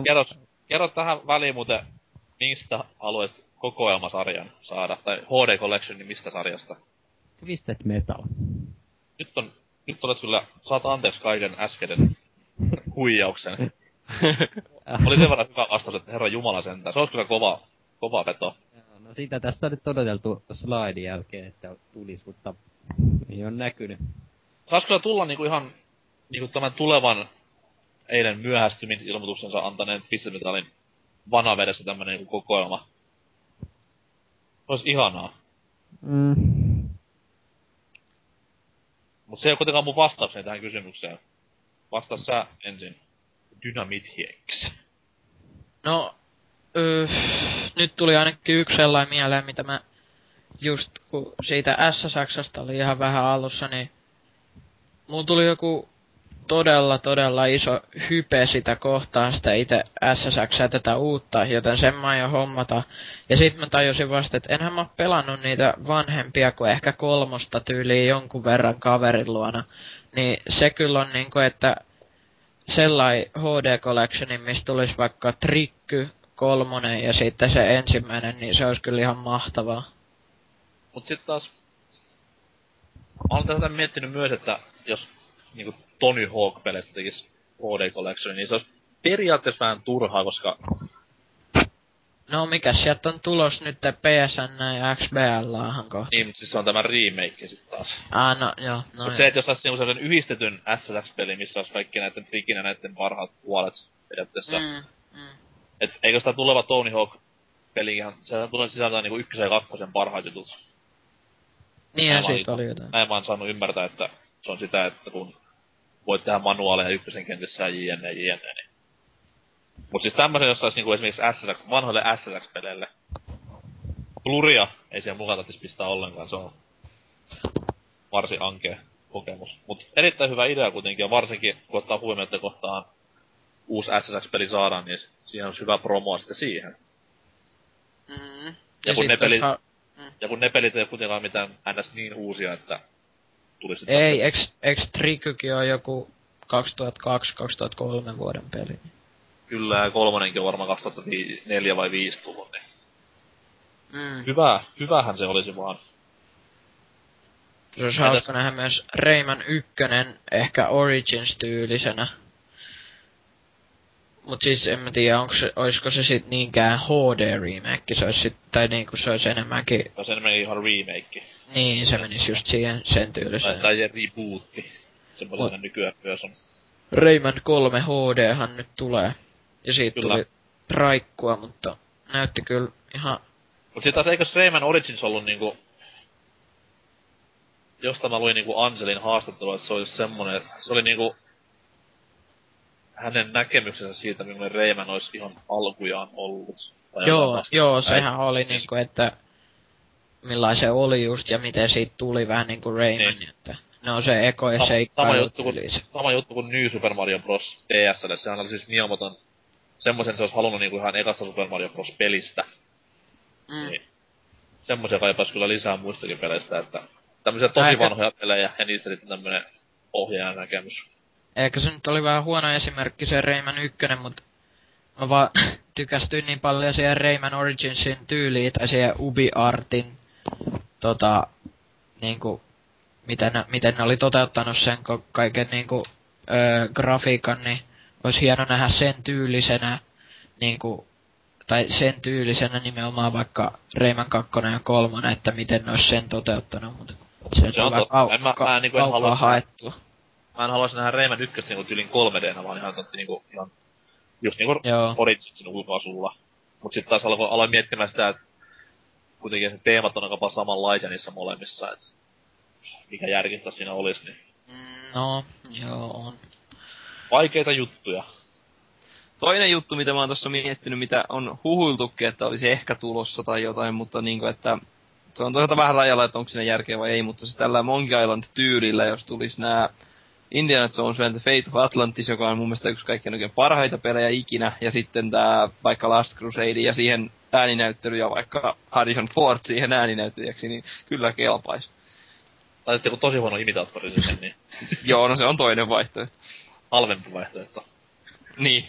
[SPEAKER 1] Kerro, kerro tähän väliin muuten, mistä haluaisit kokoelmasarjan saada, tai HD Collection, niin mistä sarjasta?
[SPEAKER 4] Twisted Metal.
[SPEAKER 1] Nyt on, nyt olet kyllä, saat anteeksi kaiken äskeisen [LAUGHS] huijauksen. [LAUGHS] Oli sen verran hyvä vastaus, että herra Jumala sentään. Se olisi kyllä kova, kova veto.
[SPEAKER 4] No sitä tässä on nyt odoteltu slaidin jälkeen, että tulisi, mutta ei ole näkynyt.
[SPEAKER 1] Saisi kyllä tulla niinku ihan niinku tämän tulevan eilen myöhästymisilmoituksensa antaneen pistemetalin vanavedessä tämmönen niinku kokoelma. Olisi ihanaa.
[SPEAKER 4] Mm.
[SPEAKER 1] Mut se ei ole kuitenkaan mun vastaukseni tähän kysymykseen. Vastaa sä ensin. Dynamithiex.
[SPEAKER 2] No, öö, nyt tuli ainakin yksi sellainen mieleen, mitä mä just kun siitä S-Saksasta oli ihan vähän alussa, niin mulla tuli joku todella, todella iso hype sitä kohtaan sitä itse SSX tätä uutta, joten sen mä jo hommata. Ja sit mä tajusin vasta, että enhän mä pelannut niitä vanhempia kuin ehkä kolmosta tyyliin jonkun verran kaverin luona. Niin se kyllä on niinku, että sellai HD Collectionin, mistä tulisi vaikka Trikky, kolmonen ja sitten se ensimmäinen, niin se olisi kyllä ihan mahtavaa.
[SPEAKER 1] Mut sit taas... Mä olen tätä miettinyt myös, että jos niinku Tony Hawk-peleistä tekis HD Collection, niin se olisi periaatteessa vähän turhaa, koska
[SPEAKER 2] No mikä sieltä on tulos nyt PSN ja XBL-ahan kohta?
[SPEAKER 1] Niin, mutta siis se on tämä remake sit taas.
[SPEAKER 2] Ah, no joo. No
[SPEAKER 1] Mut se, että jos saisi sellaisen yhdistetyn SSX-peli, missä olisi kaikki näiden trikinä näiden parhaat puolet periaatteessa. Mm, mm. Et eikö sitä tuleva Tony Hawk-peli ihan, se tulee sisältää niinku ykkösen ja kakkosen parhaat jutut.
[SPEAKER 2] Niin, siitä oli jotain.
[SPEAKER 1] Näin mä oon saanut ymmärtää, että se on sitä, että kun voit tehdä manuaaleja ykkösen kentissä ja jne, jne, niin Mut siis tämmösen, jos niinku esimerkiksi SSX, vanhoille SSX-peleille. Pluria ei siihen mukaan tarvitsisi pistää ollenkaan, se on varsin ankea kokemus. Mut erittäin hyvä idea kuitenkin, ja varsinkin kun ottaa huomioon, että kohtaan uusi SSX-peli saadaan, niin siihen on hyvä promoa sitten siihen.
[SPEAKER 2] Mm. Ja,
[SPEAKER 1] ja, kun ne pelit, ha- mm. ja kun ne pelit ei ole kuitenkaan mitään ns niin uusia, että tulisi...
[SPEAKER 2] Ei, eks, eks Trikykin on joku 2002-2003 vuoden peli?
[SPEAKER 1] Kyllä, ja kolmonenkin on varmaan 2004 vai 5 tullut, niin...
[SPEAKER 2] Mm.
[SPEAKER 1] Hyvä, hyvähän se olisi vaan.
[SPEAKER 2] Se olisi hauska nähdä myös Rayman 1 ehkä Origins-tyylisenä. Mut siis en mä tiedä, onko se, oisko se sit niinkään HD remake, se ois sit, tai niinku se ois enemmänkin,
[SPEAKER 1] Se on enemmän ihan remake.
[SPEAKER 2] niin se menis just siihen sen
[SPEAKER 1] Tai,
[SPEAKER 2] tyyliseen.
[SPEAKER 1] tai rebootti. Semmoinen
[SPEAKER 2] Mut-
[SPEAKER 1] nykyään myös on.
[SPEAKER 2] Rayman 3 HDhan nyt tulee. Ja siitä
[SPEAKER 1] Kyllä.
[SPEAKER 2] tuli raikkua, mutta näytti kyllä ihan...
[SPEAKER 1] Mut sit taas eikös Rayman Origins ollut niinku... Josta mä luin niinku Anselin haastattelua, että se olisi semmonen, että se oli niinku... Hänen näkemyksensä siitä, millainen Rayman olisi ihan alkujaan ollut.
[SPEAKER 2] Joo, joo,
[SPEAKER 1] Näin.
[SPEAKER 2] sehän oli
[SPEAKER 1] Siis-
[SPEAKER 2] niinku, että millainen se oli just ja miten siitä tuli vähän niinku Rayman,
[SPEAKER 1] Niin.
[SPEAKER 2] että no se eko ja
[SPEAKER 1] Sama, sama, juttu kuin, sama juttu kuin New Super Mario Bros. DSlle. Sehän oli siis Miyamoton semmoisen se olisi halunnut niinku ihan ekasta Super Mario Bros. pelistä.
[SPEAKER 2] Mm.
[SPEAKER 1] Niin. Semmoisia kaipaisi kyllä lisää muistakin peleistä, että tämmöisiä tosi
[SPEAKER 2] Aika-
[SPEAKER 1] vanhoja pelejä ja niistä sitten tämmönen ohjaajan näkemys.
[SPEAKER 2] Ehkä se nyt oli vähän huono esimerkki se Rayman 1, mutta mä vaan [LAUGHS] tykästyin niin paljon siihen Rayman Originsin tyyliin tai siihen UbiArtin tota, niinku, miten, ne, miten ne oli toteuttanut sen kaiken niinku, öö, grafiikan, niin olisi hieno nähdä sen tyylisenä, niinku, tai sen tyylisenä nimenomaan vaikka Rayman 2 ja 3, että miten ne olisi sen toteuttanut, mutta se,
[SPEAKER 1] Se
[SPEAKER 2] on
[SPEAKER 1] totta.
[SPEAKER 2] kau-
[SPEAKER 1] En mä-
[SPEAKER 2] ka-
[SPEAKER 1] mä en niinku en
[SPEAKER 2] kaukaa
[SPEAKER 1] halua
[SPEAKER 2] haettua.
[SPEAKER 1] Mä en haluaisi nähdä Rayman 1 niinku tyylin 3Dnä, vaan ihan totti niinku ihan just niinku
[SPEAKER 2] Joo.
[SPEAKER 1] Originsin ulkoasulla. Mut sit taas alkoi aloin miettimään sitä, että kuitenkin se teemat on aika paljon samanlaisia niissä molemmissa, että mikä järkintä siinä olisi, niin
[SPEAKER 2] Mm, No, joo on.
[SPEAKER 1] Vaikeita juttuja.
[SPEAKER 3] Toinen juttu, mitä mä oon tossa miettinyt, mitä on huhuiltukin, että olisi ehkä tulossa tai jotain, mutta niinku, että se on toisaalta vähän rajalla, että onko siinä järkeä vai ei, mutta se tällä Monkey Island-tyylillä, jos tulisi nämä Indiana Jones and the Fate of Atlantis, joka on mun mielestä yksi kaikkein oikein parhaita pelejä ikinä, ja sitten tää vaikka Last Crusade ja siihen ääninäyttely ja vaikka Harrison Ford siihen ääninäyttelijäksi, niin kyllä kelpaisi.
[SPEAKER 1] Tai sitten joku tosi huono imitaattori siihen, niin
[SPEAKER 3] Joo, no se on toinen vaihtoehto.
[SPEAKER 1] Halvempi vaihtoehto.
[SPEAKER 3] Niin.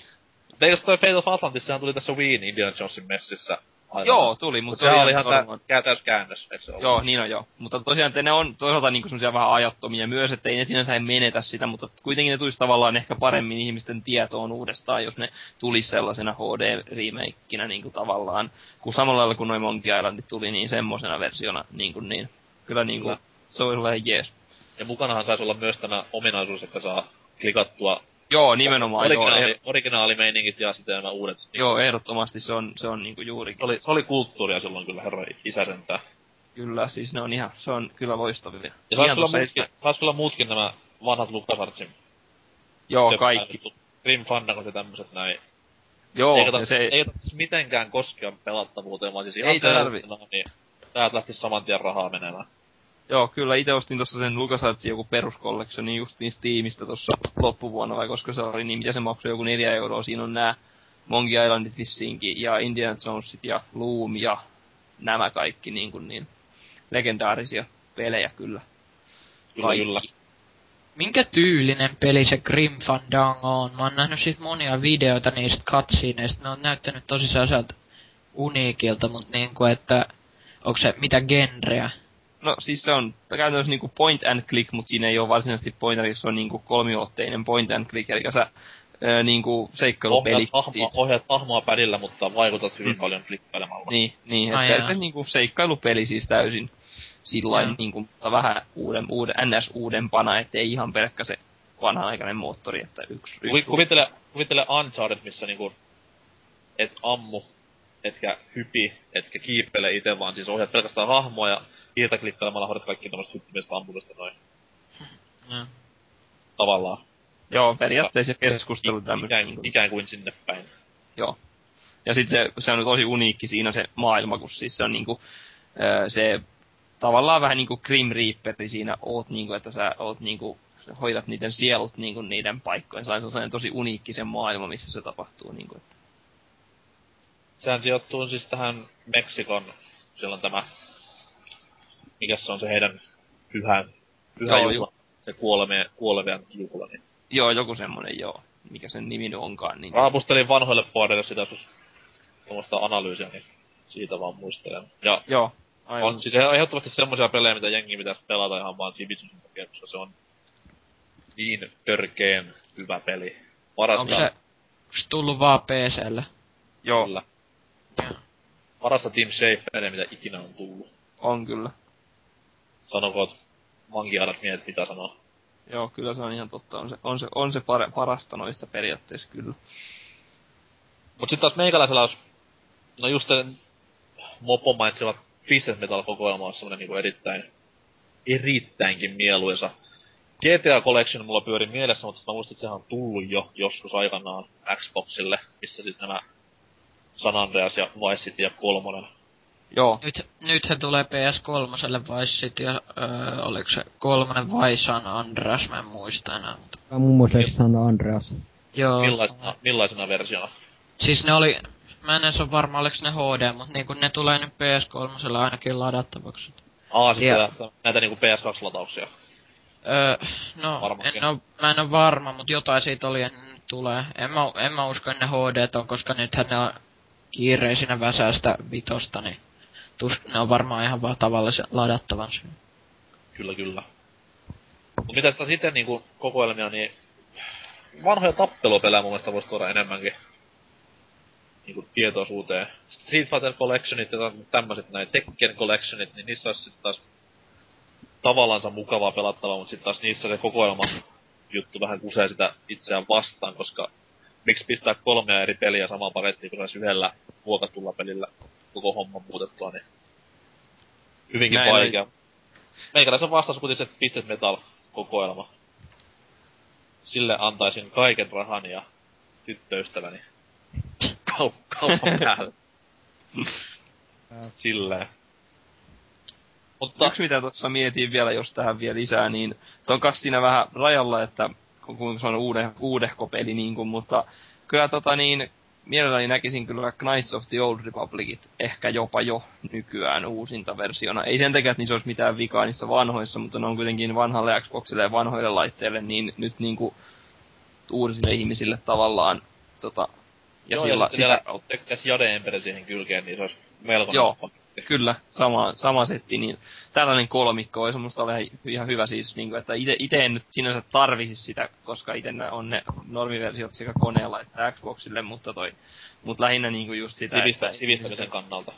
[SPEAKER 1] Mutta eikö toi Fate of Atlantis, sehän tuli tässä Wien Indiana Jonesin messissä. aikanaan.
[SPEAKER 3] Joo, tuli,
[SPEAKER 1] Mut
[SPEAKER 3] mutta
[SPEAKER 1] sehän oli ihan
[SPEAKER 3] normaali.
[SPEAKER 1] tä- täys käännös, eikö se ollut?
[SPEAKER 3] Joo, niin on joo. Mutta tosiaan ne on toisaalta niinku semmosia vähän ajattomia myös, että ei ne sinänsä menetä sitä, mutta kuitenkin ne tulisi tavallaan ehkä paremmin ihmisten tietoon uudestaan, jos ne tulisi sellaisena HD-remakeinä niinku tavallaan. Kun samalla lailla kuin noin Monkey Islandit tuli, niin semmosena versiona niinku niin. Kyllä niinku,
[SPEAKER 1] Kyllä.
[SPEAKER 3] se olisi vähän jees.
[SPEAKER 1] Ja mukanahan saisi olla myös tämä ominaisuus, että saa klikattua
[SPEAKER 3] Joo, nimenomaan joo.
[SPEAKER 1] originaali,
[SPEAKER 3] Eh,
[SPEAKER 1] originaalimeiningit ja sitten nämä uudet.
[SPEAKER 3] joo, ehdottomasti se on, se on niinku juurikin.
[SPEAKER 1] Oli, se oli kulttuuria silloin kyllä, herra isä sentään.
[SPEAKER 3] Kyllä, siis ne on ihan, se on kyllä loistavia.
[SPEAKER 1] Ja sais kyllä, muutkin, sais kyllä muutkin nämä vanhat LucasArtsin
[SPEAKER 3] Joo, kaikki.
[SPEAKER 1] Grim Fandangot ja tämmöset näin.
[SPEAKER 3] Joo,
[SPEAKER 1] eikä,
[SPEAKER 3] ja
[SPEAKER 1] ta,
[SPEAKER 3] se,
[SPEAKER 1] eikä tarvitsisi mitenkään koskea pelattavuuteen, vaan siis ihan
[SPEAKER 3] Ei tarvi.
[SPEAKER 1] niin täältä lähtisi saman tien rahaa menemään.
[SPEAKER 3] Joo, kyllä itse ostin tuossa sen LucasArtsin joku peruskolleksioni justiin Steamista tuossa loppuvuonna, vai koska se oli, niin mitä se maksoi, joku neljä euroa. Siinä on nämä Monkey Islandit vissiinkin, ja Indiana Jonesit, ja Loom, ja nämä kaikki niin, kuin niin legendaarisia pelejä kyllä.
[SPEAKER 1] Kyllä,
[SPEAKER 3] Kaikki.
[SPEAKER 1] kyllä.
[SPEAKER 2] Minkä tyylinen peli se Grim Fandango on? Mä oon nähnyt siis monia videoita niistä cutsceneista. Ne on näyttänyt tosi sellaiselta uniikilta, mut niinku että... Onko se mitä genreä?
[SPEAKER 3] No siis se on käytännössä niinku point and click, mutta siinä ei ole varsinaisesti point and click, se on niinku kolmiulotteinen point and click, eli sä ää, niinku seikkailupeli.
[SPEAKER 1] Ohjaat hahmoa,
[SPEAKER 3] siis.
[SPEAKER 1] ohjaat hahmoa pädillä, mutta vaikutat hyvin
[SPEAKER 3] Mm.
[SPEAKER 1] paljon klikkailemalla.
[SPEAKER 3] Niin, niin että, että niinku seikkailupeli siis täysin sillain
[SPEAKER 2] Joo.
[SPEAKER 3] niinku, mutta vähän uuden, uuden, ns uudempana, ettei ihan pelkkä se vanhanaikainen moottori, että yksi,
[SPEAKER 1] Kuvi,
[SPEAKER 3] yksi
[SPEAKER 1] kuvittele, kuvittele Uncharted, missä niinku et ammu, etkä hypi, etkä kiippele itse, vaan siis ohjaat pelkästään hahmoa ja hiirtä klikkailemalla hoidat kaikki tämmöistä hyppimistä ampumista noin
[SPEAKER 2] No.
[SPEAKER 1] tavallaan.
[SPEAKER 3] Joo, periaatteessa keskustelu tämmöistä.
[SPEAKER 1] Ikään, ikään kuin sinne päin.
[SPEAKER 3] Joo. Ja sitten se, se on tosi uniikki siinä se maailma, kun siis se on niinku, se tavallaan vähän niinku Grim Reaperi siinä oot niinku, että sä oot niinku, hoidat niiden sielut niinku niiden paikkojen. Se on sellainen tosi uniikki se maailma, missä se tapahtuu niinku, että
[SPEAKER 1] Sehän sijoittuu siis tähän Meksikon, siellä on tämä, mikä se on se heidän pyhä, pyhä
[SPEAKER 3] Joo,
[SPEAKER 1] juhla, se kuolevien, kuolevien juhla, niin
[SPEAKER 3] Joo, joku semmonen joo. Mikä sen nimi onkaan. Niin...
[SPEAKER 1] Raapustelin vanhoille puolelle sitä joskus tuommoista analyysiä, niin siitä vaan muistelen. Ja
[SPEAKER 3] Joo, aivan.
[SPEAKER 1] on siis ehdottomasti semmoisia pelejä, mitä jengi pitäisi pelata ihan vaan sivistyksen takia, koska se on niin törkeen hyvä peli. Paras
[SPEAKER 2] Onko se, tullut vaan PClle?
[SPEAKER 3] Joo,
[SPEAKER 1] Kyllä. Parasta Team Schaferia, mitä ikinä on tullut.
[SPEAKER 3] on kyllä.
[SPEAKER 1] Sanokoot vankiarat miehet, mitä sanoo.
[SPEAKER 3] Joo, kyllä se on ihan totta. On se, on se, on se pare, parasta noista periaatteessa kyllä.
[SPEAKER 1] Mut sit taas meikäläisellä olisi, no just sen Mopo mainitseva Business Metal kokoelma on semmonen niinku erittäin, erittäinkin mieluisa. GTA Collection mulla pyöri mielessä, mutta mä muistin, että sehän on tullut jo joskus aikanaan Xboxille, missä siis nämä San Andreas ja Vice City ja kolmonen.
[SPEAKER 3] Joo,
[SPEAKER 2] Nyt, nyt he tulee PS3 Vice City ja öö, oliko se kolmonen vai San Andreas, mä en muista enää. Mutta...
[SPEAKER 4] Muun muassa San Andreas.
[SPEAKER 2] Joo.
[SPEAKER 1] Millaisena, millaisena versiona?
[SPEAKER 2] Siis ne oli, mä en edes ole varma oliko ne HD, mutta niinku ne tulee nyt PS3 ainakin ladattavaksi.
[SPEAKER 1] Aa, siis
[SPEAKER 2] Ja-
[SPEAKER 1] näitä, näitä niinku PS2-latauksia.
[SPEAKER 2] Öö, no,
[SPEAKER 1] Varmaankin.
[SPEAKER 2] en oo, mä en oo varma, mutta jotain siitä oli, että nyt tulee. En mä, en mä usko, että ne HD on, koska nythän ne on kiireisinä väsästä vitosta, niin tus, ne on varmaan ihan vaan tavallisen ladattavan syyn.
[SPEAKER 1] Kyllä, kyllä. Mut mitä sitä sitten niinku kokoelmia, niin vanhoja tappelupelejä mun mielestä voisi tuoda enemmänkin niinku tietoisuuteen. Street Fighter Collectionit ja tämmöiset näin Tekken Collectionit, niin niissä olisi sitten taas tavallaansa mukavaa pelattavaa, mutta sitten taas niissä se kokoelma juttu vähän kusee sitä itseään vastaan, koska miksi pistää kolmea eri peliä samaan pakettiin, olisi yhdellä muokatulla pelillä koko homma muutettua, niin hyvinkin
[SPEAKER 3] Näin
[SPEAKER 1] vaikea. Meikäläisen vastaus on kuitenkin se Business Metal-kokoelma. Sille antaisin kaiken rahani ja tyttöystäväni. [LAUGHS] Kau- kaupan päälle. [LAUGHS] Silleen. Mutta
[SPEAKER 3] Yksi mitä tuossa mietin vielä, jos tähän vielä lisää, niin se on kas siinä vähän rajalla, että kun- kun se on uude, uudehko peli niin kuin, mutta kyllä tota niin, mielelläni näkisin kyllä Knights of the Old Republicit ehkä jopa jo nykyään uusinta versiona. Ei sen takia, että niissä olisi mitään vikaa niissä vanhoissa, mutta ne on kuitenkin vanhalle Xboxille ja vanhoille laitteille, niin nyt niinku uusille ihmisille tavallaan tota, ja
[SPEAKER 1] Joo,
[SPEAKER 3] sillä,
[SPEAKER 1] ja
[SPEAKER 3] sitä kautta.
[SPEAKER 1] tykkäs Jade Emperor siihen kylkeen, niin se olisi melkoinen
[SPEAKER 3] Joo.
[SPEAKER 1] paketti.
[SPEAKER 3] Kyllä, sama, sama setti, niin tällainen kolmikko olisi musta ole ihan hyvä siis, niin kuin, että ite en nyt sinänsä tarvisi sitä, koska itse on ne normiversiot sekä koneella että Xboxille, mutta toi, mut lähinnä niin kuin just sitä,
[SPEAKER 1] Sivistä,
[SPEAKER 3] että
[SPEAKER 1] sivistämisen kannalta.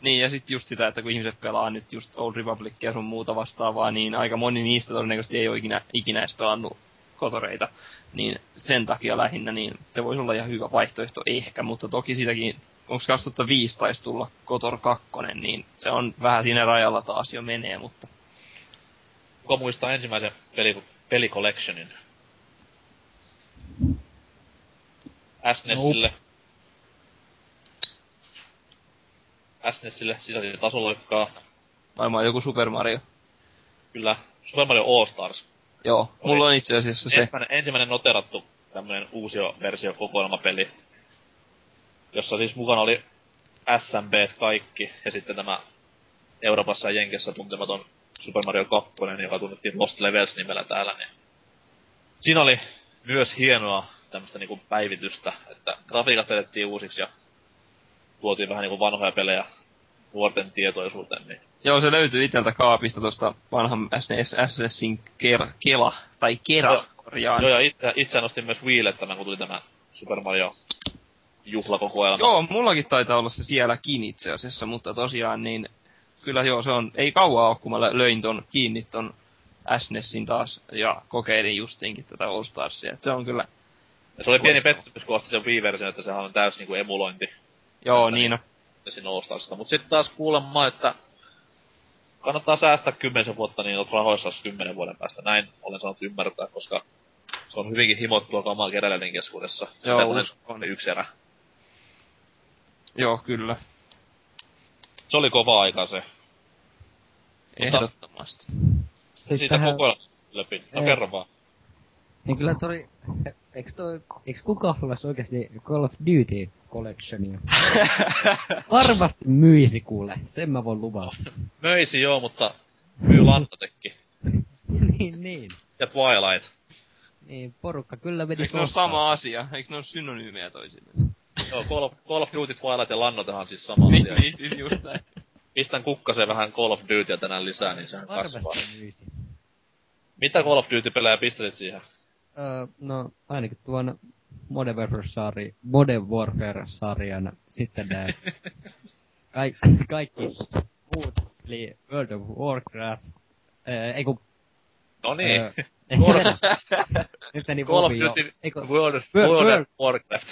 [SPEAKER 3] niin, ja sitten just sitä, että kun ihmiset pelaa nyt just Old Republicia ja sun muuta vastaavaa, niin aika moni niistä todennäköisesti ei ole ikinä, ikinä edes pelannut kotoreita. Niin sen takia lähinnä, niin se voisi olla ihan hyvä vaihtoehto ehkä, mutta toki sitäkin, onko 2005 taisi tulla Kotor 2, niin se on vähän siinä rajalla taas jo menee, mutta
[SPEAKER 1] Kuka muistaa ensimmäisen peli, pelicollectionin? SNESille. SNESille sisälsi tasoloikkaa.
[SPEAKER 3] varmaan joku Super Mario.
[SPEAKER 1] Kyllä. Super Mario All Stars.
[SPEAKER 3] Joo, mulla on itse asiassa se.
[SPEAKER 1] Ensimmäinen, ensimmäinen noterattu tämmönen uusio versio kokoelmapeli. Jossa siis mukana oli SMB kaikki ja sitten tämä Euroopassa ja Jenkessä tuntematon Super Mario 2, joka tunnettiin Lost Levels nimellä täällä, niin siinä oli myös hienoa tämmöistä niinku päivitystä, että grafiikat vedettiin uusiksi ja tuotiin vähän niinku vanhoja pelejä nuorten tietoisuuteen, niin
[SPEAKER 3] Joo, se löytyy iteltä kaapista tosta vanhan SNES SSin ker, Kela, tai Kera,
[SPEAKER 1] Joo.
[SPEAKER 3] korjaan.
[SPEAKER 1] Joo, ja itse, itse nostin myös Wiille tämän, kun tuli tämä Super Mario juhlakokoelma.
[SPEAKER 3] Joo, mullakin taitaa olla se sielläkin itse asiassa, mutta tosiaan niin kyllä joo, se on, ei kauaa ole, kun mä lö- löin ton kiinni ton SNESin taas ja kokeilin justinkin tätä All Starsia. Et se on kyllä,
[SPEAKER 1] Ja se oli pieni pettymys, kun ostin sen Wii-version, että sehän on täys niinku emulointi
[SPEAKER 3] joo niin on.
[SPEAKER 1] All Starsista. Mut sitten taas kuulemma, että kannattaa säästää kymmenisen vuotta, niin olet rahoissa kymmenen vuoden päästä. Näin olen saanut ymmärtää, koska se on hyvinkin himottua kamaa keräilijöiden keskuudessa.
[SPEAKER 3] Joo, uskon.
[SPEAKER 1] se yksi erä.
[SPEAKER 3] Joo, kyllä.
[SPEAKER 1] Se oli kova aika se.
[SPEAKER 3] Ehdottomasti.
[SPEAKER 4] Sitten
[SPEAKER 1] Siitä
[SPEAKER 4] tähän-
[SPEAKER 1] koko läpi. No kerro vaan.
[SPEAKER 4] Niin kyllä toi, eiks toi, eiks kukaan olisi oikeesti Call of Duty Collectionia? [LAUGHS] Varmasti myisi kuule, sen mä voin luvata.
[SPEAKER 1] Möisi joo, mutta myy Lantatekki. [LAUGHS]
[SPEAKER 4] niin, niin.
[SPEAKER 1] Ja Twilight.
[SPEAKER 4] Niin, porukka kyllä meni
[SPEAKER 3] Eikö ne ole sama asia? Eikö ne ole synonyymejä toisilleen?
[SPEAKER 1] Joo, Call of, Call of Duty, Twilight ja Lannotehan siis sama
[SPEAKER 3] niin,
[SPEAKER 1] asia.
[SPEAKER 3] niin, siis just näin.
[SPEAKER 1] Pistän kukkaseen vähän Call of Dutyä tänään lisää, niin sehän kasvaa.
[SPEAKER 4] Myisi.
[SPEAKER 1] Mitä Call of Duty-pelejä pistäsit siihen?
[SPEAKER 4] Öö, no, ainakin tuon Modern Warfare-sarja, Modern Warfare-sarjan sitten nää [LAUGHS] kaik, kaikki muut, eli World of Warcraft, ää, ei kun,
[SPEAKER 1] No niin. [LAUGHS] [LAUGHS]
[SPEAKER 4] meni
[SPEAKER 1] Call of. Duty
[SPEAKER 4] Ei kun,
[SPEAKER 1] World,
[SPEAKER 4] World-
[SPEAKER 1] World
[SPEAKER 4] World-
[SPEAKER 1] of Warcraft.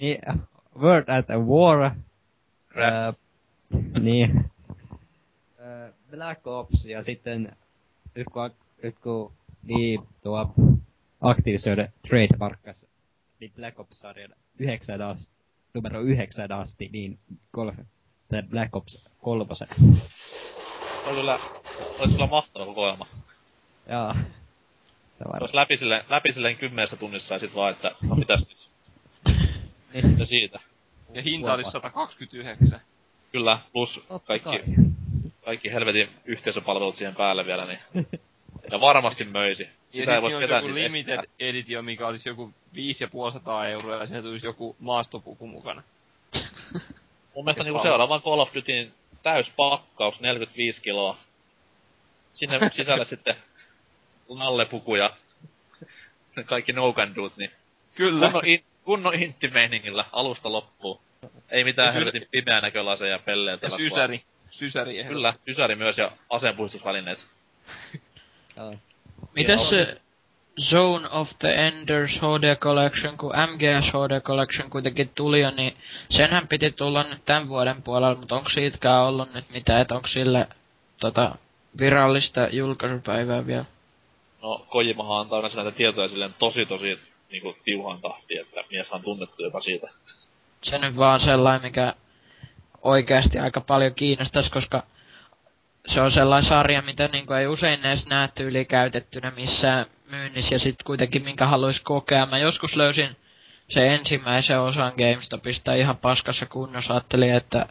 [SPEAKER 4] niin, World at War,
[SPEAKER 1] Crap.
[SPEAKER 4] ää, niin, [LAUGHS] ää, Black Ops ja sitten, nyt kun, nyt kun niin tuo Activision trademarkkas, niin Black Ops-sarjan yhdeksän asti, numero yhdeksän asti, niin golf, tai Black Ops kolmosen.
[SPEAKER 1] Se on kyllä, olisi kyllä mahtava kokoelma.
[SPEAKER 4] Tavara.
[SPEAKER 1] olisi läpi silleen, läpi silleen kymmenessä tunnissa ja sit vaan, että no mitäs nyt. Ja [LAUGHS] siitä.
[SPEAKER 3] Ja hinta olisi 129.
[SPEAKER 1] Kyllä, plus
[SPEAKER 4] Totta
[SPEAKER 1] kaikki,
[SPEAKER 4] kai.
[SPEAKER 1] kaikki helvetin yhteisöpalvelut siihen päälle vielä, niin. [LAUGHS] Ja varmasti möisi.
[SPEAKER 3] Ja
[SPEAKER 1] Sitä ei
[SPEAKER 3] sit siinä olisi joku limited
[SPEAKER 1] estää.
[SPEAKER 3] editio, mikä olisi joku 550 euroa ja siinä tulisi joku maastopuku mukana. [LAUGHS]
[SPEAKER 1] Mun mielestä
[SPEAKER 3] Ja
[SPEAKER 1] niinku seuraavan Call of Dutyn täyspakkaus, 45 kiloa. Sinne sisälle sitten nallepuku ja kaikki no niin
[SPEAKER 3] Kyllä.
[SPEAKER 1] kunnon, in, kunnon intti-meiningillä alusta loppuun. Ei mitään
[SPEAKER 3] sys-
[SPEAKER 1] helvetin pimeän näkölaseja ja pelleiltä.
[SPEAKER 3] Ja sysäri. Sysäri.
[SPEAKER 1] Kyllä, sysäri myös ja.
[SPEAKER 2] Mites [LAUGHS]
[SPEAKER 1] Joo,
[SPEAKER 2] se Zone of the Enders HD Collection, kun MGS HD Collection kuitenkin tuli jo, niin senhän piti tulla nyt tämän vuoden puolella, mutta onko siitäkään ollut nyt mitään, että onko sille tota, virallista julkaisupäivää vielä?
[SPEAKER 1] No, Kojimahan antaa näitä tietoja silleen tosi tosi niinku tiuhan tahtiin, että mieshän on tunnettu jopa siitä.
[SPEAKER 2] Se nyt vaan sellainen, mikä oikeasti aika paljon kiinnostaisi, koska se on sellainen sarja, mitä niinku ei usein edes näe yli käytettynä missään myynnissä ja sit kuitenkin minkä haluaisi kokea. Mä joskus löysin se ensimmäisen osan GameStopista ihan paskassa kunnossa. Ajattelin, että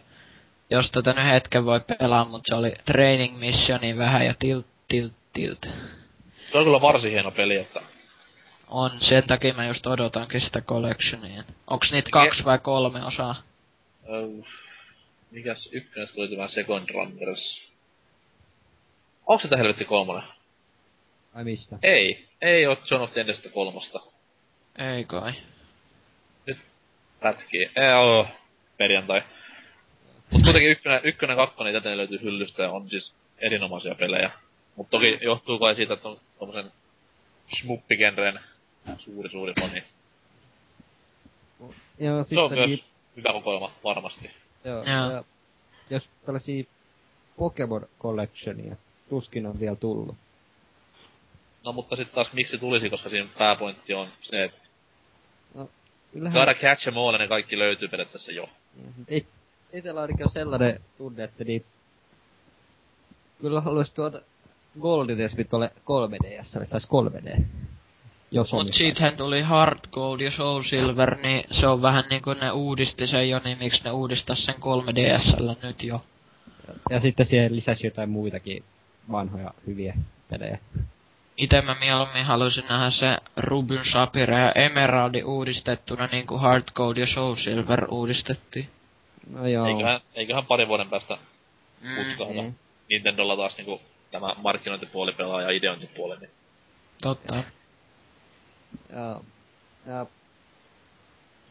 [SPEAKER 2] jos tätä nyt hetken voi pelaa, mutta se oli training missioni vähän ja tilt, tilt, tilt.
[SPEAKER 1] Se on kyllä varsin hieno peli, että
[SPEAKER 2] On, sen takia mä just odotankin sitä collectionia. Onks niitä kaksi vai kolme osaa?
[SPEAKER 1] Öö, mikäs ykkönen tuli tämä Second Runners? Onko se tää helvetti kolmonen?
[SPEAKER 4] Ai mistä?
[SPEAKER 1] Ei, ei oo John of the Endesta kolmosta.
[SPEAKER 2] Ei kai.
[SPEAKER 1] Pätkii. Ei oo perjantai. Mut kuitenkin ykkönen, ykkönen kakkonen täten löytyy hyllystä ja on siis erinomaisia pelejä. Mut toki johtuu kai siitä, että on tommosen smuppigenren suuri suuri fani.
[SPEAKER 4] Joo,
[SPEAKER 1] Se on
[SPEAKER 4] sitten
[SPEAKER 1] myös
[SPEAKER 4] niin,
[SPEAKER 1] hyvä kokoelma, varmasti.
[SPEAKER 4] joo,
[SPEAKER 2] Joo.
[SPEAKER 4] ja, jos tällaisia Pokemon Collectionia, tuskin on vielä tullut.
[SPEAKER 1] No mutta sitten taas miksi tulisi, koska siinä pääpointti on se, että
[SPEAKER 4] Kyllähän,
[SPEAKER 1] gotta catch em all ja ne kaikki löytyy periaatteessa jo.
[SPEAKER 4] ei, itellä ainakin on sellainen tunne, että niin, kyllä haluaisi tuoda Golden Despi tuolle 3DS, että saisi 3D. Jos on.
[SPEAKER 2] Mut siitähän tuli Hard Gold ja Soul Silver, niin se on vähän niinku ne uudisti sen jo, niin miksi ne uudistas sen 3DSllä nyt jo.
[SPEAKER 4] Ja sitten siihen lisäsi jotain muitakin vanhoja hyviä pelejä.
[SPEAKER 2] Ite mä mieluummin haluaisin nähdä se Rubin Sapphire ja Emeraldi uudistettuna niin kuin Hard Gold ja Soul Silver uudistettiin.
[SPEAKER 4] No joo.
[SPEAKER 1] Eiköhän, eiköhän parin vuoden päästä
[SPEAKER 2] Mm,
[SPEAKER 1] putkahda.
[SPEAKER 4] mm.
[SPEAKER 1] Nintendolla taas niinku tämä markkinointipuoli pelaa ja ideointipuoli, niin
[SPEAKER 2] totta.
[SPEAKER 4] Ja, ja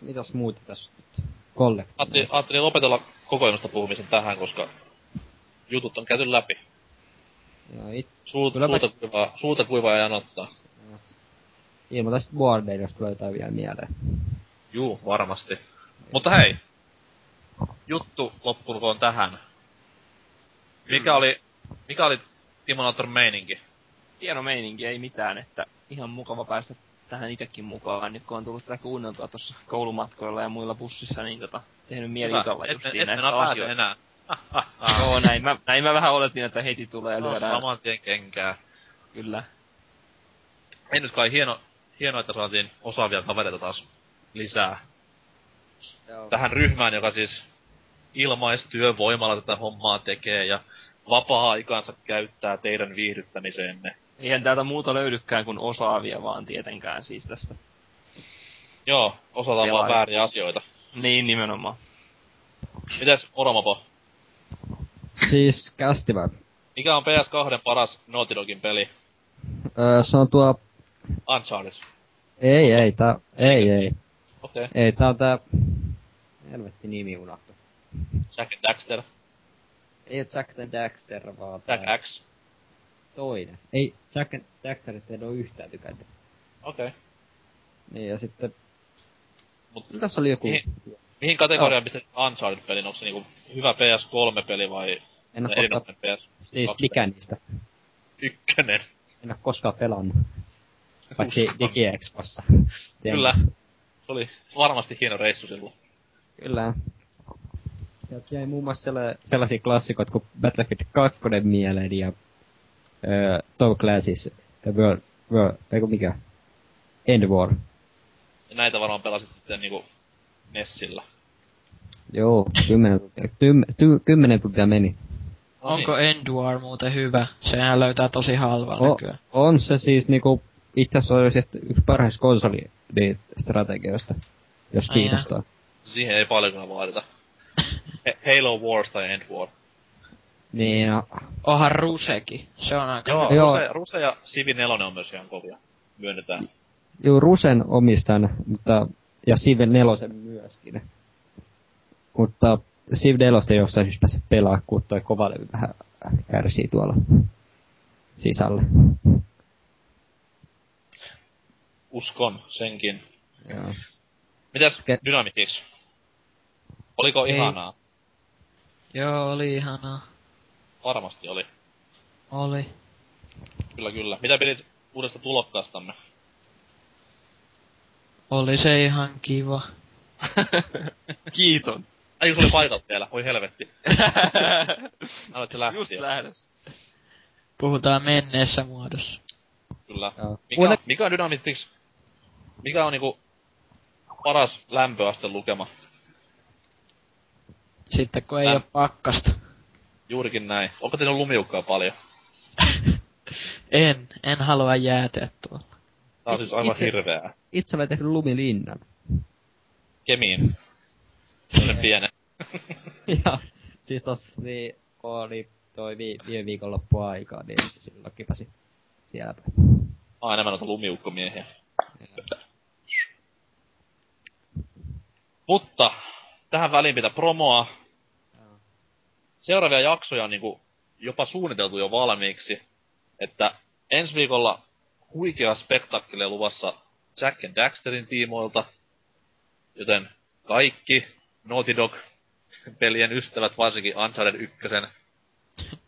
[SPEAKER 4] mitäs muuta tässä nyt? Kollekti.
[SPEAKER 1] ajattelin, ajattelin lopetella kokoelmasta puhumisen tähän, koska jutut on käyty läpi.
[SPEAKER 4] Joo, it,
[SPEAKER 1] Suut,
[SPEAKER 4] Kyllä mä-
[SPEAKER 1] suuta, kuivaa, suuta kuivaa ja janottaa.
[SPEAKER 4] ilmoita sit Boardale, jos tulee jotain vielä mieleen.
[SPEAKER 1] Juu, varmasti. Mutta hei, juttu loppukoon tähän. Mikä oli, mikä oli Timonator meininki?
[SPEAKER 3] Hieno meininki, ei mitään, että ihan mukava päästä tähän itekin mukaan, nyt kun on tullut tätä kuunneltua tuossa koulumatkoilla ja muilla bussissa, niin tota, tehnyt mieli
[SPEAKER 1] Hyvä.
[SPEAKER 3] jutella justiin
[SPEAKER 1] et
[SPEAKER 3] näistä asioista.
[SPEAKER 1] enää. Ah, ah, ah.
[SPEAKER 3] Joo, näin mä, näin mä vähän oletin, että heti tulee
[SPEAKER 1] No,
[SPEAKER 3] lyödään.
[SPEAKER 1] saman tien kenkää.
[SPEAKER 3] Kyllä.
[SPEAKER 1] Ei nyt kai hieno, hieno, että saatiin osaavia kavereita taas lisää
[SPEAKER 4] Joo.
[SPEAKER 1] tähän ryhmään, joka siis ilmaistyövoimalla tätä hommaa tekee ja vapaa-aikaansa käyttää teidän viihdyttämiseenne.
[SPEAKER 3] Eihän täältä muuta löydykään kuin osaavia vaan tietenkään siis tästä.
[SPEAKER 1] Joo, osataan vaan vääriä asioita.
[SPEAKER 3] Niin, nimenomaan.
[SPEAKER 1] Mites Oromapo?
[SPEAKER 4] Siis kästi vai?
[SPEAKER 1] Mikä on PS2 paras Naughty Dogin peli?
[SPEAKER 4] Öö, se on tuo...
[SPEAKER 1] Uncharted.
[SPEAKER 4] Ei, ei, tää... Ei, ei.
[SPEAKER 1] Okei. Okay.
[SPEAKER 4] Ei, tää on tää... Helvetti nimi unohtu.
[SPEAKER 1] Jack Daxter.
[SPEAKER 4] Ei oo Jack the Daxter, vaan
[SPEAKER 1] Jack
[SPEAKER 4] tää
[SPEAKER 1] X.
[SPEAKER 4] toinen. Ei, Jack and Daxterit en oo yhtään tykännyt.
[SPEAKER 1] Okei. Okay.
[SPEAKER 4] Niin, ja sitten...
[SPEAKER 1] Mut
[SPEAKER 4] Tässä oli joku...
[SPEAKER 1] Mihin? mihin kategoriaan pistet Uncharted-pelin? Onko se niinku hyvä PS3-peli vai
[SPEAKER 4] En oo koskaan...
[SPEAKER 1] erinomainen PS
[SPEAKER 4] Siis
[SPEAKER 1] kaksi
[SPEAKER 4] mikä niistä?
[SPEAKER 1] ykkönen?
[SPEAKER 4] En oo koskaan pelannut. Paitsi. DigiExpossa.
[SPEAKER 1] Kyllä. Se oli varmasti hieno reissu silloin.
[SPEAKER 4] Kyllä. Sieltä jäi muun muassa sella- sellaisia klassikoita kuin Battlefield 2 mieleen ja öö, Tom Clancy's World, World, eiku mikä? End War.
[SPEAKER 1] Ja näitä varmaan pelasit sitten niinku Nessillä.
[SPEAKER 4] Joo, kymmenen tuntia, tym, ty, kymmenen tuntia meni.
[SPEAKER 2] Onko Endwar muuten hyvä? Sehän löytää tosi halvalla
[SPEAKER 4] O,
[SPEAKER 2] nykyään.
[SPEAKER 4] on se siis niinku, itse asiassa olisi että yksi parhaista konsolistrategioista, jos
[SPEAKER 2] Ai
[SPEAKER 4] kiinnostaa.
[SPEAKER 1] Siihen ei paljon kyllä vaadita. [LAUGHS] He- Halo Wars tai End War.
[SPEAKER 4] Niin, no,
[SPEAKER 2] Onhan Rusekin. Se on aika
[SPEAKER 1] Joo.
[SPEAKER 4] Joo.
[SPEAKER 1] Ruse, Ruse ja Civi 4 on myös ihan kovia. Myönnetään.
[SPEAKER 4] Joo, Rusen omistan, mutta, ja Civ 4 myöskin. Mutta 4 ei jostain syystä pääse pelaa, kun toi kovalevy vähän kärsii tuolla sisällä.
[SPEAKER 1] Uskon senkin.
[SPEAKER 4] Joo.
[SPEAKER 1] Mitäs
[SPEAKER 4] Ke-
[SPEAKER 1] Dynamitics? Oliko
[SPEAKER 2] Ei.
[SPEAKER 1] ihanaa?
[SPEAKER 2] Joo, oli ihanaa.
[SPEAKER 1] Varmasti oli.
[SPEAKER 2] Oli.
[SPEAKER 1] Kyllä, kyllä. Mitä pidit uudesta tulokkaastamme?
[SPEAKER 2] Oli se ihan kiva. [LAUGHS]
[SPEAKER 3] Kiiton.
[SPEAKER 1] Ai, kun oli paikalla vielä. Voi helvetti. [LAUGHS] Aloit se lähtiä.
[SPEAKER 3] Just lähdössä.
[SPEAKER 2] Puhutaan menneessä muodossa.
[SPEAKER 1] Kyllä.
[SPEAKER 4] Joo.
[SPEAKER 1] Mikä,
[SPEAKER 4] Uuden-
[SPEAKER 1] on, mikä on Dynamitics? Mikä on niinku paras lämpöaste lukema?
[SPEAKER 2] Sitten kun ei
[SPEAKER 1] Läm-
[SPEAKER 2] oo pakkasta.
[SPEAKER 1] Juurikin näin. Onko teillä lumiukkaa paljon? [LAUGHS]
[SPEAKER 2] en, en halua jäätyä tuolla.
[SPEAKER 1] Tää on siis aivan
[SPEAKER 4] Itse-
[SPEAKER 1] hirveää.
[SPEAKER 4] Itse olen tehnyt lumilinnan.
[SPEAKER 1] Kemiin. Sellainen [LAUGHS] pienen. [LAUGHS]
[SPEAKER 4] ja siis tossa niin, oli toi vi, viime viikonloppu aikaa, niin silloin kipasi siellä päin.
[SPEAKER 1] Mä oon enemmän noita lumiukkomiehiä. Mutta, tähän väliin pitää promoa. Seuraavia jaksoja on niinku jopa suunniteltu jo valmiiksi. Että ensi viikolla huikea spektakkeli luvassa Jack and Daxterin tiimoilta. Joten kaikki Naughty Dog pelien ystävät, varsinkin Uncharted 1,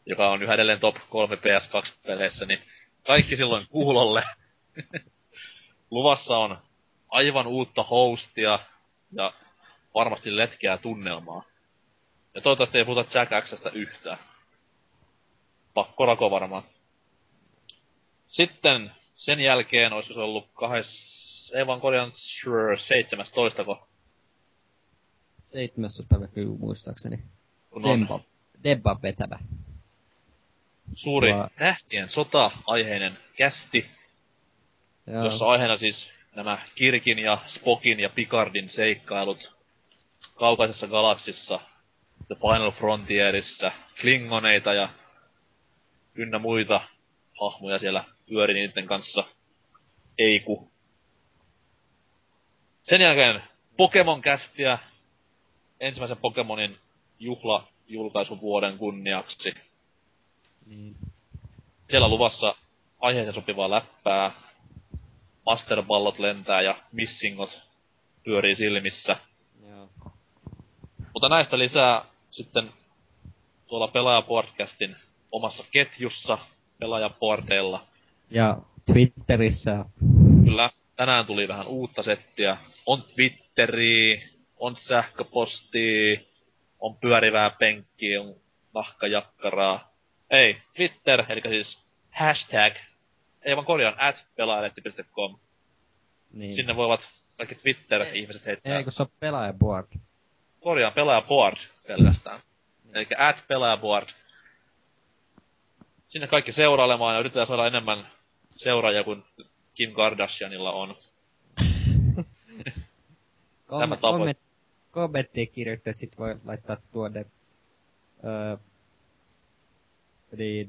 [SPEAKER 1] joka on yhä edelleen top 3 PS2-peleissä, niin kaikki silloin kuulolle. [LAUGHS] Luvassa on aivan uutta hostia ja varmasti letkeää tunnelmaa. Ja toivottavasti ei puhuta Jack Xstä yhtään. Pakko rako varmaan. Sitten sen jälkeen olisi se ollut kahdes... Ei vaan korjaan sure, 17 ko.
[SPEAKER 4] 17. päivä kyllä muistaakseni.
[SPEAKER 1] On
[SPEAKER 4] Demba. Debba vetävä.
[SPEAKER 1] suuri
[SPEAKER 4] Tuo-
[SPEAKER 1] tähtien sota-aiheinen kästi,
[SPEAKER 4] Joo.
[SPEAKER 1] jossa aiheena siis nämä Kirkin ja Spokin ja Picardin seikkailut kaukaisessa galaksissa, The Final Frontierissa, Klingoneita ja ynnä muita hahmoja siellä pyöri niiden kanssa. Eiku. Sen jälkeen Pokemon kästiä ensimmäisen Pokemonin juhla julkaisuvuoden kunniaksi.
[SPEAKER 4] Niin.
[SPEAKER 1] Siellä luvassa aiheeseen sopivaa läppää. Masterballot lentää ja missingot pyörii silmissä.
[SPEAKER 4] Joo.
[SPEAKER 1] Mutta näistä lisää sitten tuolla Pelaajapodcastin omassa ketjussa Pelaajaporteilla.
[SPEAKER 4] Ja Twitterissä
[SPEAKER 1] Kyllä, tänään tuli vähän uutta settiä. On Twitteri, on sähköposti, on pyörivää penkkiä, on nahkajakkaraa. Ei, Twitter, eli siis hashtag, ei vaan korjaan, at pelaajalehti.com.
[SPEAKER 4] niin.
[SPEAKER 1] Sinne voivat kaikki Twitter-ihmiset heittää.
[SPEAKER 4] Ei, kun se on pelaajaboard.
[SPEAKER 1] Korjaan pelaajaboard pelkästään. Eli at pelaajaboard. Sinne kaikki seurailemaan ja yritetään saada enemmän seuraajia kuin Kim Kardashianilla on. [LAUGHS] Tämä
[SPEAKER 4] komment, kommenttia kirjoittaa, että sit voi laittaa tuonne öö, niin,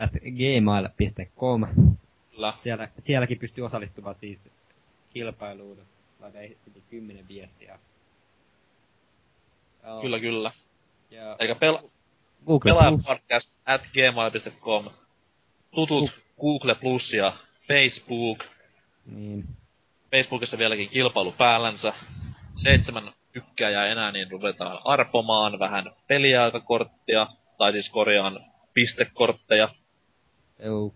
[SPEAKER 4] at gmail.com.
[SPEAKER 1] Kyllä.
[SPEAKER 4] Siellä, sielläkin pystyy osallistumaan siis kilpailuun. Laitein heti kymmenen viestiä. Joo.
[SPEAKER 1] Kyllä, kyllä.
[SPEAKER 4] Ja
[SPEAKER 1] Eikä pel-
[SPEAKER 4] Google Plus.
[SPEAKER 1] pelaajapodcast at gmail.com. Tutut Google Plus ja Facebook.
[SPEAKER 4] Niin.
[SPEAKER 1] Facebookissa vieläkin kilpailu päällänsä. Seitsemän tykkääjää enää, niin ruvetaan arpomaan vähän peliaikakorttia. Tai siis korjaan pistekortteja.
[SPEAKER 4] Joo.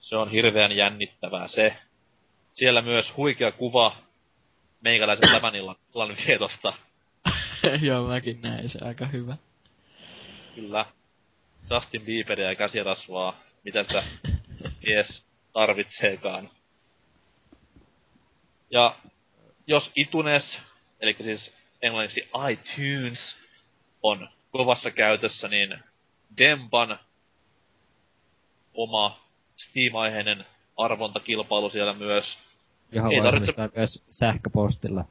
[SPEAKER 1] Se on hirveän jännittävää se. Siellä myös huikea kuva meikäläisen tämän illan, illan vietosta. [LAUGHS]
[SPEAKER 2] Joo, mäkin näin se aika hyvä.
[SPEAKER 1] Kyllä. Justin Bieberia ja käsirasvaa. Mitä sitä mies tarvitseekaan. Ja jos iTunes, eli siis englanniksi iTunes, on kovassa käytössä, niin Dempan oma Steam-aiheinen arvontakilpailu siellä myös.
[SPEAKER 4] Johon
[SPEAKER 1] Ei tarvitse-
[SPEAKER 4] myös sähköpostilla.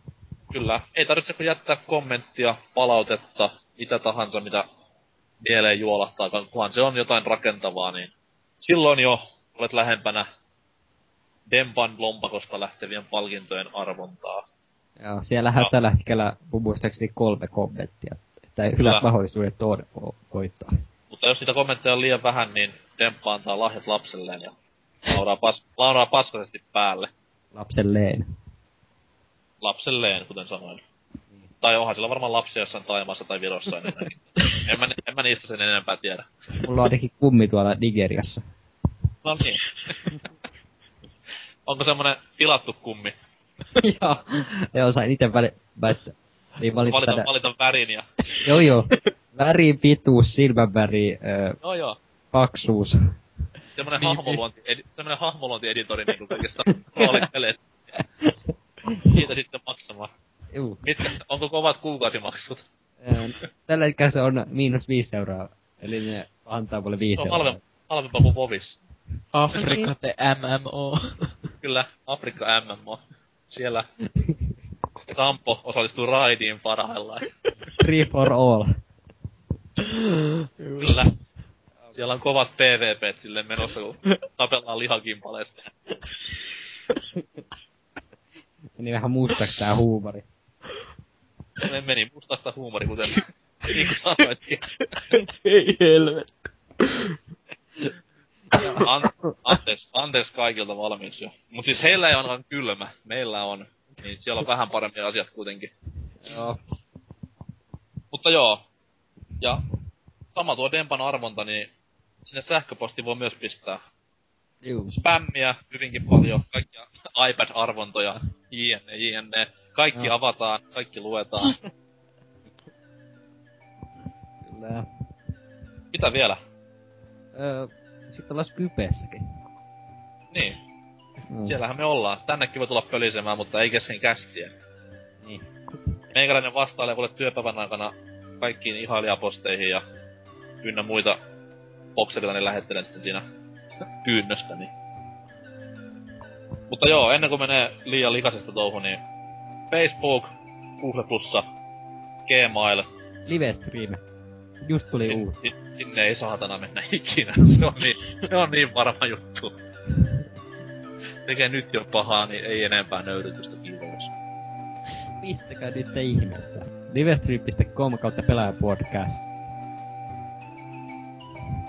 [SPEAKER 1] Kyllä, ei tarvitse kuin jättää kommenttia, palautetta, mitä tahansa, mitä mieleen juolahtaa, kunhan se on jotain rakentavaa, niin silloin jo olet lähempänä Dempan lompakosta lähtevien palkintojen arvontaa.
[SPEAKER 4] Joo, siellähän
[SPEAKER 1] Joo.
[SPEAKER 4] tällä hetkellä mun muistaakseni kolme kommenttia. Että hyvät mahdollisuudet on.
[SPEAKER 1] Mutta jos niitä kommentteja on liian vähän, niin Demppa antaa lahjat lapselleen ja lauraa, pas, lauraa paskaisesti päälle.
[SPEAKER 4] Lapselleen.
[SPEAKER 1] Lapselleen, kuten sanoin. Tai onhan sillä varmaan lapsia jossain Taimaassa tai Virossa enemmänkin. en, mä, en mä niistä sen enempää tiedä.
[SPEAKER 4] Mulla on ainakin kummi tuolla Nigeriassa.
[SPEAKER 1] No niin. Onko semmonen pilattu kummi?
[SPEAKER 4] joo. Joo, sain ite väli... Välittää. Niin valita,
[SPEAKER 1] Valita, valita värin ja...
[SPEAKER 4] Joo joo. Väri, pituus, silmäväri, ö,
[SPEAKER 1] No joo.
[SPEAKER 4] paksuus.
[SPEAKER 1] Semmonen
[SPEAKER 2] Niin,
[SPEAKER 1] hahmoluonti, edi, semmonen hahmoluontieditori niinku kaikessa roolipeleissä. Siitä sitten maksamaan.
[SPEAKER 4] Juu.
[SPEAKER 1] Mitkä, onko kovat kuukausimaksut?
[SPEAKER 4] Tällä hetkellä se on miinus viisi euroa. Eli ne antaa mulle viisi
[SPEAKER 1] on
[SPEAKER 4] euroa.
[SPEAKER 1] halvempi, halvempaa kuin Vovis.
[SPEAKER 2] Afrika te MMO.
[SPEAKER 1] Kyllä, Afrikka MMO. Siellä Sampo osallistuu raidiin parhaillaan.
[SPEAKER 4] Free for all.
[SPEAKER 1] Kyllä. Siellä on kovat PvP sille menossa, kun tapellaan lihakimpaleesta.
[SPEAKER 4] Meni vähän mustaksi tää huumori.
[SPEAKER 1] Me meni mustasta huumori, kuten [LAUGHS] niin kuin sanoitkin.
[SPEAKER 2] Ei helvet.
[SPEAKER 1] An, anteeksi, anteeksi kaikilta valmiiksi jo. Mut siis heillä ei ainakaan kylmä. Meillä on. Niin siellä on vähän parempi asiat kuitenkin.
[SPEAKER 4] Joo.
[SPEAKER 1] Mutta joo. Ja sama tuo Dempan arvonta, niin sinne sähköposti voi myös pistää
[SPEAKER 4] Juu.
[SPEAKER 1] spämmiä hyvinkin paljon, kaikkia iPad-arvontoja, jne, jne. Kaikki
[SPEAKER 4] Joo.
[SPEAKER 1] avataan, kaikki luetaan.
[SPEAKER 4] Kyllä.
[SPEAKER 1] Mitä vielä?
[SPEAKER 4] Öö, sitten ollaan Skypessäkin.
[SPEAKER 1] Niin,
[SPEAKER 4] Mm.
[SPEAKER 1] siellähän me ollaan. Tännekin voi tulla pölisemään, mutta ei kesken kästiä.
[SPEAKER 4] Niin.
[SPEAKER 1] Meikäläinen vastailee kuule työpäivän aikana kaikkiin ihailijaposteihin ja ynnä muita boksereita, niin lähettelen sitten siinä kyynnöstäni. Mutta joo, ennen kuin menee liian likaisesta touhu, niin Facebook, Google Plussa, Gmail,
[SPEAKER 4] Livestream. Just tuli
[SPEAKER 1] sin,
[SPEAKER 4] uusi.
[SPEAKER 1] sin, sinne ei saatana mennä [LAUGHS] ikinä. Se on niin, se on niin varma juttu. Tekee nyt jo pahaa, niin ei enempää nöyrytystä, kiitos.
[SPEAKER 4] Pistäkää nyt ihmeessä. Livestream.com kautta pelaajapodcast.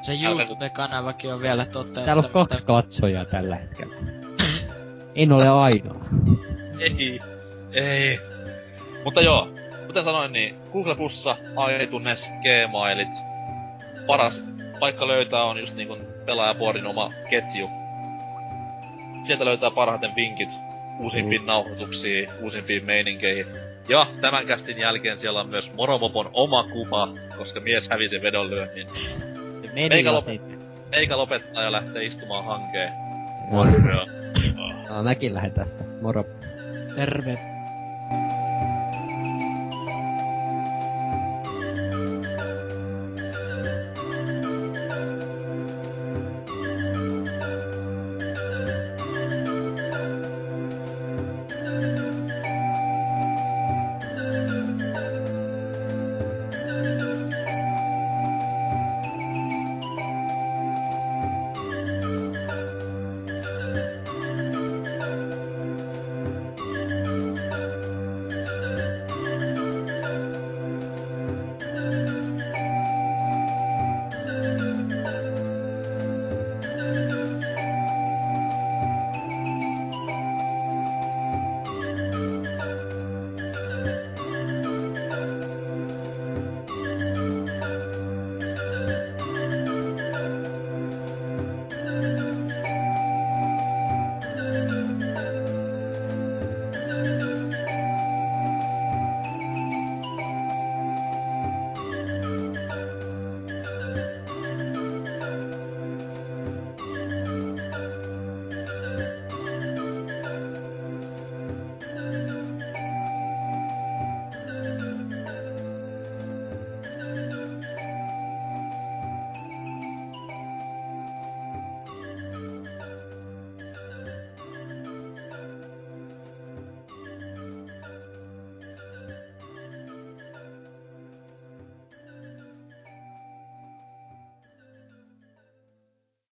[SPEAKER 2] Se YouTube-kanavakin on vielä toteuttamatta.
[SPEAKER 4] Täällä on kaksi katsojaa tällä hetkellä. En ole ainoa.
[SPEAKER 1] Ei, ei. Mutta joo, kuten sanoin, niin Google Plussa, iTunes, Gmailit. Paras paikka löytää on just niin kuin pelaajapuorin oma ketju. Sieltä löytää parhaiten vinkit uusimpiin
[SPEAKER 4] Mm.
[SPEAKER 1] nauhoituksiin, uusimpiin meininkeihin. Ja tämän kästin jälkeen siellä on myös Moromopon oma kuva, koska mies hävisi vedonlyönnin.
[SPEAKER 4] Meni
[SPEAKER 1] Eikä
[SPEAKER 4] jo
[SPEAKER 1] lopet-
[SPEAKER 4] sitten.
[SPEAKER 1] Eikä lopettaa ja lähtee istumaan hankeen.
[SPEAKER 4] Joo.
[SPEAKER 1] Morro.
[SPEAKER 4] No, mäkin lähden tästä. Moro.
[SPEAKER 2] Terve.